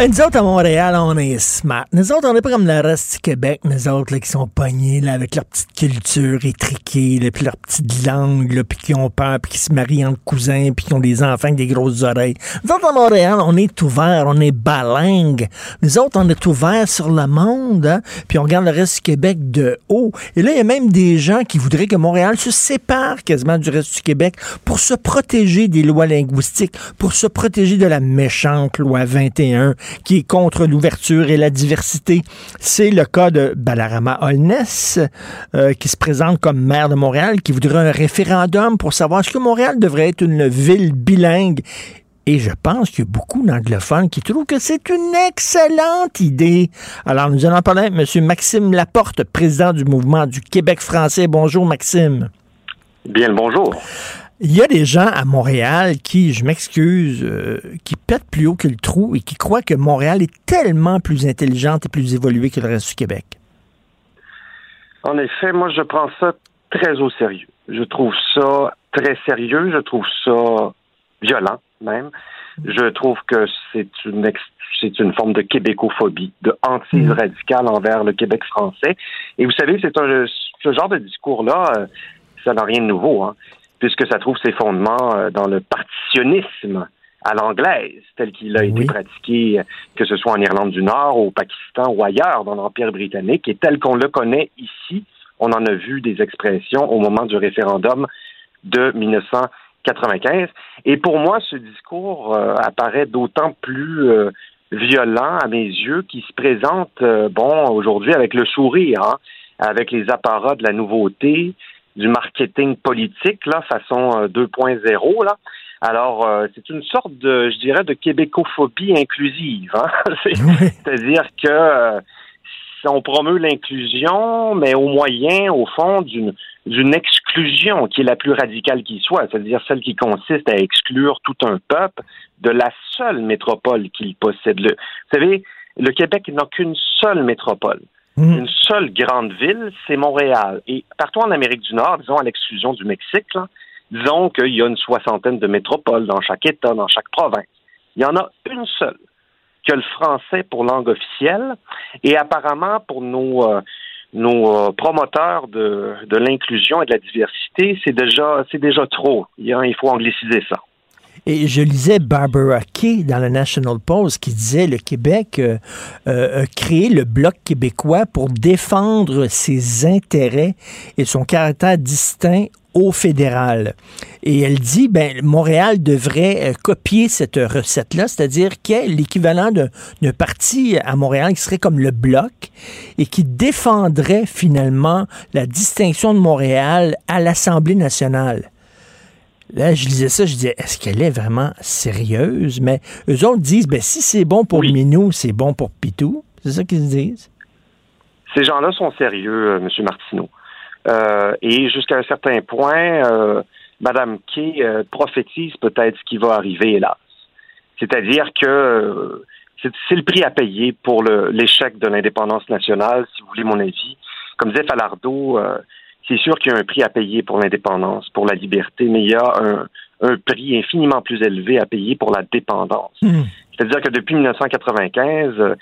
Euh, Nous autres, à Montréal, on est smart. Nous autres, on n'est pas comme le reste du Québec, nous autres, là, qui sont pognés, là, avec leur petite culture étriquée, là, puis leur petite langue, là, puis qui ont peur, puis qui se marient entre cousins, puis qui ont des enfants avec des grosses oreilles. Nous autres, à Montréal, on est ouvert, on est balingue. Nous autres, on est ouvert sur le monde, hein, puis on regarde le reste du Québec de haut. Et là, il y a même des gens qui voudraient que Montréal se sépare quasiment du reste du Québec pour se protéger des lois linguistiques, pour se protéger de la méchante loi 21 qui est contre l'ouverture et la diversité. C'est le cas de Balarama Holness, euh, qui se présente comme maire de Montréal, qui voudrait un référendum pour savoir est-ce que Montréal devrait être une ville bilingue. Et je pense qu'il y a beaucoup d'anglophones qui trouvent que c'est une excellente idée. Alors, nous allons parler avec M. Maxime Laporte, président du mouvement du Québec français. Bonjour, Maxime. Bien le bonjour. Il y a des gens à Montréal qui, je m'excuse, euh, qui pètent plus haut que le trou et qui croient que Montréal est tellement plus intelligente et plus évoluée que le reste du Québec. En effet, moi, je prends ça très au sérieux. Je trouve ça très sérieux. Je trouve ça violent, même. Je trouve que c'est une c'est une forme de québécophobie, de hantise radicale envers le Québec français. Et vous savez, c'est un ce genre de discours-là, euh, ça n'a rien de nouveau, hein, puisque ça trouve ses fondements euh, dans le partitionnisme à l'anglaise, tel qu'il a été pratiqué, euh, que ce soit en Irlande du Nord, au Pakistan ou ailleurs dans l'Empire britannique, et tel qu'on le connaît ici. On en a vu des expressions au moment du référendum de 1995. Et pour moi, ce discours euh, apparaît d'autant plus euh, violent à mes yeux qu'il se présente, euh, bon, aujourd'hui avec le sourire, hein, avec les apparats de la nouveauté, du marketing politique, là, façon euh, 2.0, là. Alors, euh, c'est une sorte de, je dirais, de québécophobie inclusive. Hein? C'est- C'est-à-dire que euh, on promeut l'inclusion, mais au moyen, au fond, d'une d'une exclusion qui est la plus radicale qui soit, c'est-à-dire celle qui consiste à exclure tout un peuple de la seule métropole qu'il possède. Vous savez, le Québec n'a qu'une seule métropole. Une seule grande ville, c'est Montréal. Et partout en Amérique du Nord, disons à l'exclusion du Mexique, là, disons qu'il y a une soixantaine de métropoles dans chaque État, dans chaque province. Il y en a une seule que le français pour langue officielle et apparemment pour nos, euh, nos euh, promoteurs de, de l'inclusion et de la diversité, c'est déjà, c'est déjà trop. Il faut angliciser ça. Et je lisais Barbara Kay dans le National Post qui disait le Québec euh, euh, a créé le Bloc québécois pour défendre ses intérêts et son caractère distinct au fédéral. Et elle dit, ben, Montréal devrait euh, copier cette recette-là, c'est-à-dire qu'il y l'équivalent d'un parti à Montréal qui serait comme le Bloc et qui défendrait finalement la distinction de Montréal à l'Assemblée nationale. Là, je lisais ça, je disais, est-ce qu'elle est vraiment sérieuse? Mais eux autres disent, ben, si c'est bon pour Minou, c'est bon pour Pitou. C'est ça qu'ils disent? Ces gens-là sont sérieux, euh, M. Martineau. Euh, et jusqu'à un certain point, euh, Mme Kay euh, prophétise peut-être ce qui va arriver, hélas. C'est-à-dire que c'est le prix à payer pour l'échec de l'indépendance nationale, si vous voulez mon avis. Comme disait Falardeau, c'est sûr qu'il y a un prix à payer pour l'indépendance, pour la liberté, mais il y a un, un prix infiniment plus élevé à payer pour la dépendance. C'est-à-dire que depuis 1995,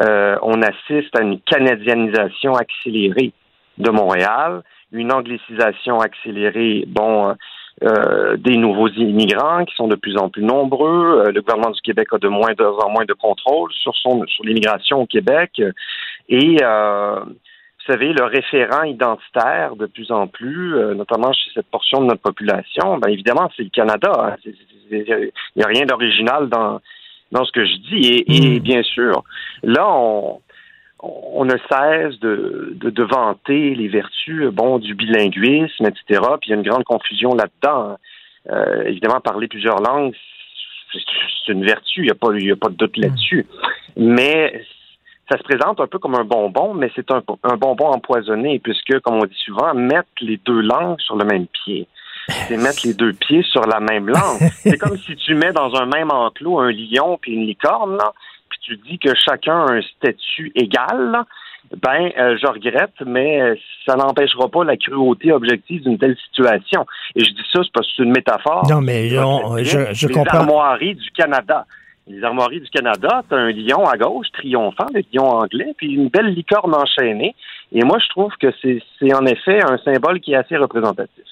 euh, on assiste à une canadianisation accélérée de Montréal, une anglicisation accélérée, bon, euh, des nouveaux immigrants qui sont de plus en plus nombreux. Euh, le gouvernement du Québec a de moins de, en moins de contrôle sur son sur l'immigration au Québec et euh, vous savez, le référent identitaire de plus en plus, euh, notamment chez cette portion de notre population, ben évidemment, c'est le Canada. hein. Il n'y a rien d'original dans dans ce que je dis. Et, et bien sûr, là, on, on ne cesse de, de, de, vanter les vertus bon, du bilinguisme, etc. Puis il y a une grande confusion là-dedans. Euh, évidemment, parler plusieurs langues, c'est une vertu, il n'y a, pas, y a pas de doute là-dessus. Mais ça se présente un peu comme un bonbon, mais c'est un, un, bonbon empoisonné, puisque, comme on dit souvent, mettre les deux langues sur le même pied. C'est mettre les deux pieds sur la même langue. c'est comme si tu mets dans un même enclos un lion puis une licorne, là, puis tu dis que chacun a un statut égal, ben, euh, je regrette, mais euh, ça n'empêchera pas la cruauté objective d'une telle situation. Et je dis ça, c'est parce que c'est une métaphore. Non, mais je, je les comprends. du Canada. Les armoiries du Canada, tu as un lion à gauche, triomphant, le lion anglais, puis une belle licorne enchaînée. Et moi, je trouve que c'est en effet un symbole qui est assez représentatif.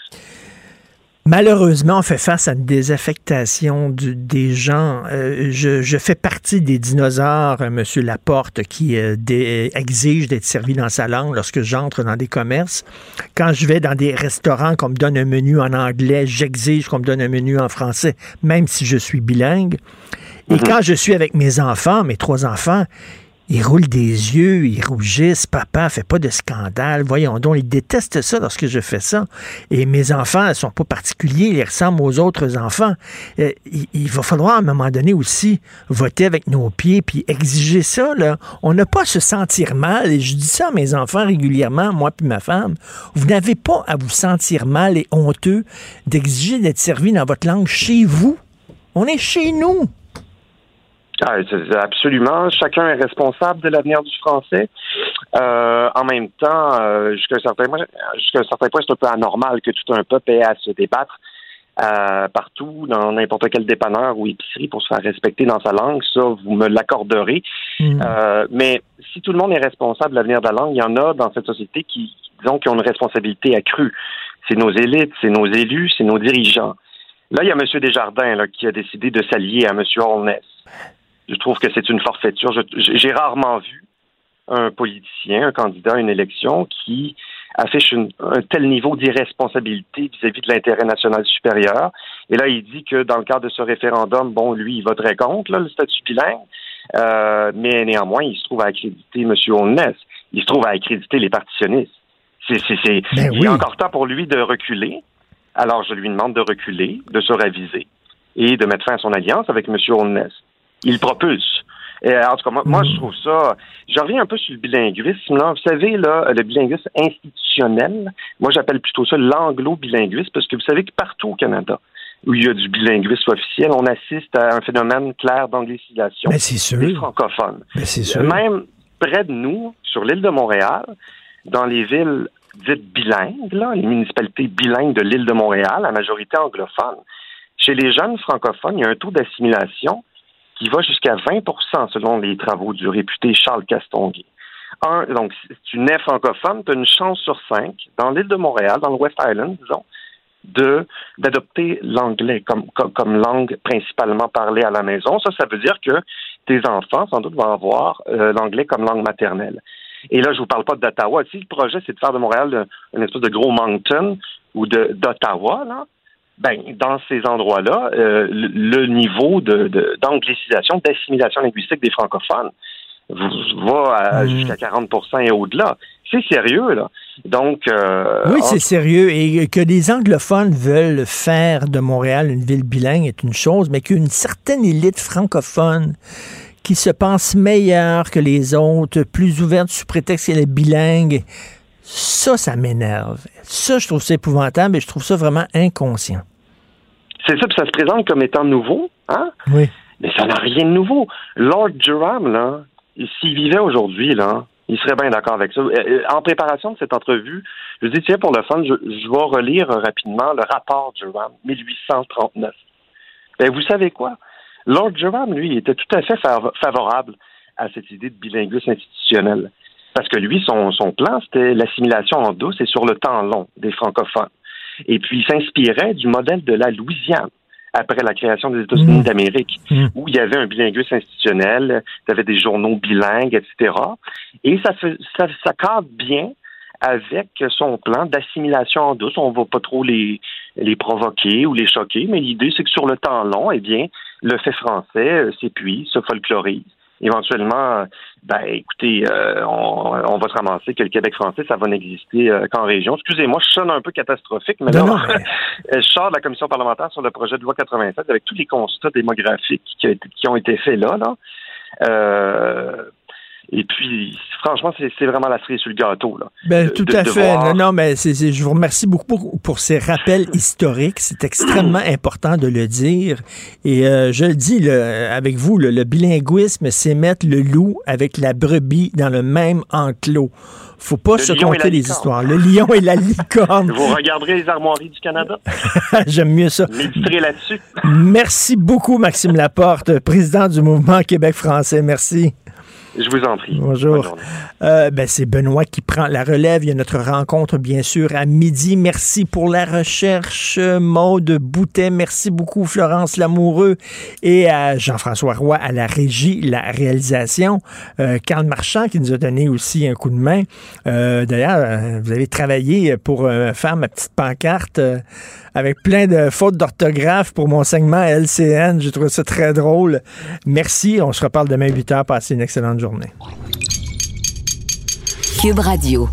Malheureusement, on fait face à une désaffectation du, des gens. Euh, je, je, fais partie des dinosaures, euh, M. Laporte, qui euh, dé, exige d'être servi dans sa langue lorsque j'entre dans des commerces. Quand je vais dans des restaurants qu'on me donne un menu en anglais, j'exige qu'on me donne un menu en français, même si je suis bilingue. Et Mhm. quand je suis avec mes enfants, mes trois enfants, ils roulent des yeux, ils rougissent. Papa, fait pas de scandale. Voyons donc, ils détestent ça lorsque je fais ça. Et mes enfants ne sont pas particuliers, ils ressemblent aux autres enfants. Euh, il, il, va falloir à un moment donné aussi voter avec nos pieds puis exiger ça. Là. On n'a pas à se sentir mal. Et je dis ça à mes enfants régulièrement, moi puis ma femme. Vous n'avez pas à vous sentir mal et honteux d'exiger d'être servi dans votre langue chez vous. On est chez nous. Ah, absolument. Chacun est responsable de l'avenir du français. Euh, en même temps, euh, jusqu'à un certain point, jusqu'à un certain point, c'est un peu anormal que tout un peuple ait à se débattre euh, partout, dans n'importe quel dépanneur ou épicerie pour se faire respecter dans sa langue. Ça, vous me l'accorderez. Mm. Euh, mais si tout le monde est responsable de l'avenir de la langue, il y en a dans cette société qui, disons, qui ont une responsabilité accrue. C'est nos élites, c'est nos élus, c'est nos dirigeants. Là, il y a M. Desjardins là, qui a décidé de s'allier à M. Holness. Je trouve que c'est une forfaiture. J'ai rarement vu un politicien, un candidat à une élection qui affiche une, un tel niveau d'irresponsabilité vis-à-vis de l'intérêt national supérieur. Et là, il dit que dans le cadre de ce référendum, bon, lui, il voterait contre là, le statut bilingue, euh, mais néanmoins, il se trouve à accréditer M. Holness. Il se trouve à accréditer les partitionnistes. C'est, c'est, c'est, Ben il oui. est encore temps pour lui de reculer. Alors, je lui demande de reculer, de se raviser et de mettre fin à son alliance avec M. Holness. Il propulse. Et, en tout cas, moi, moi, je trouve ça. Je reviens un peu sur le bilinguisme. Là. Vous savez, là, le bilinguisme institutionnel, moi, j'appelle plutôt ça l'anglo-bilinguisme, parce que vous savez que partout au Canada, où il y a du bilinguisme officiel, on assiste à un phénomène clair d'anglicisation Ben, c'est sûr. des francophones. Ben, c'est sûr. Même près de nous, sur l'île de Montréal, dans les villes dites bilingues, là, les municipalités bilingues de l'île de Montréal, à majorité anglophone, chez les jeunes francophones, il y a un taux d'assimilation qui va jusqu'à 20% selon les travaux du réputé Charles Castonguay. Un, donc, si tu nais francophone, tu as une chance sur cinq, dans l'île de Montréal, dans le West Island, disons, d'adopter l'anglais comme, comme, langue principalement parlée à la maison. Ça, ça veut dire que tes enfants, sans doute, vont avoir euh, l'anglais comme langue maternelle. Et là, je vous parle pas d'Ottawa. Si le projet, c'est de faire de Montréal une espèce de gros Moncton ou d'Ottawa, là, ben, dans ces endroits-là, euh, le, niveau de, d'anglicisation, d'assimilation linguistique des francophones va Mmh. jusqu'à 40% et au-delà. C'est sérieux, là. Donc... Euh, oui, c'est sérieux. Et que les anglophones veulent faire de Montréal une ville bilingue est une chose, mais qu'une certaine élite francophone qui se pense meilleure que les autres, plus ouverte sous prétexte qu'elle est bilingue, ça, ça m'énerve. Ça, je trouve ça épouvantable et je trouve ça vraiment inconscient. C'est ça, puis ça se présente comme étant nouveau, hein? Oui. Mais ça n'a rien de nouveau. Lord Durham, là, s'il vivait aujourd'hui, là, il serait bien d'accord avec ça. Euh, En préparation de cette entrevue, je dis, tiens, pour le fun, je, je vais relire rapidement le rapport Durham, 1839. Ben, vous savez quoi? Lord Durham, lui, était tout à fait favorable à cette idée de bilinguisme institutionnel. Parce que lui, son, son plan, c'était l'assimilation en douce et sur le temps long des francophones. Et puis, il s'inspirait du modèle de la Louisiane après la création des États-Unis Mmh. d'Amérique, où il y avait un bilinguisme institutionnel, il y avait des journaux bilingues, etc. Et ça, fait, ça, ça cadre bien avec son plan d'assimilation en douce. On ne va pas trop les, les provoquer ou les choquer, mais l'idée, c'est que sur le temps long, eh bien, le fait français s'épuise, se folklorise éventuellement, ben écoutez, euh, on, va se ramasser que le Québec français, ça va n'exister euh, qu'en région. Excusez-moi, je sonne un peu catastrophique, mais là, je sors de la commission parlementaire sur le projet de loi 87 avec tous les constats démographiques qui, qui ont été faits là. là. Euh, et puis, franchement, c'est vraiment la cerise sur le gâteau. Là. Ben, tout à fait. Non, non, mais je vous remercie beaucoup pour, ces rappels historiques. C'est extrêmement important de le dire. Et euh, je le dis avec vous, le bilinguisme, c'est mettre le loup avec la brebis dans le même enclos faut pas se compter les histoires. Le lion et la licorne. Vous regarderez les armoiries du Canada? J'aime mieux ça. Méditerez là-dessus. Merci beaucoup, Maxime Laporte, président du mouvement Québec français. Merci. Je vous en prie. Bonjour. Euh, ben, c'est Benoît qui prend la relève. Il y a notre rencontre, bien sûr, à midi. Merci pour la recherche, Maude Boutet. Merci beaucoup, Florence Lamoureux. Et à Jean-François Roy à la régie, la réalisation. Euh, Carl Marchand qui nous a donné aussi un coup de main. Euh, d'ailleurs, vous avez travaillé pour faire ma petite pancarte avec plein de fautes d'orthographe pour mon segment LCN. J'ai trouvé ça très drôle. Merci. On se reparle demain 8 h. Passez une excellente Cube Radio.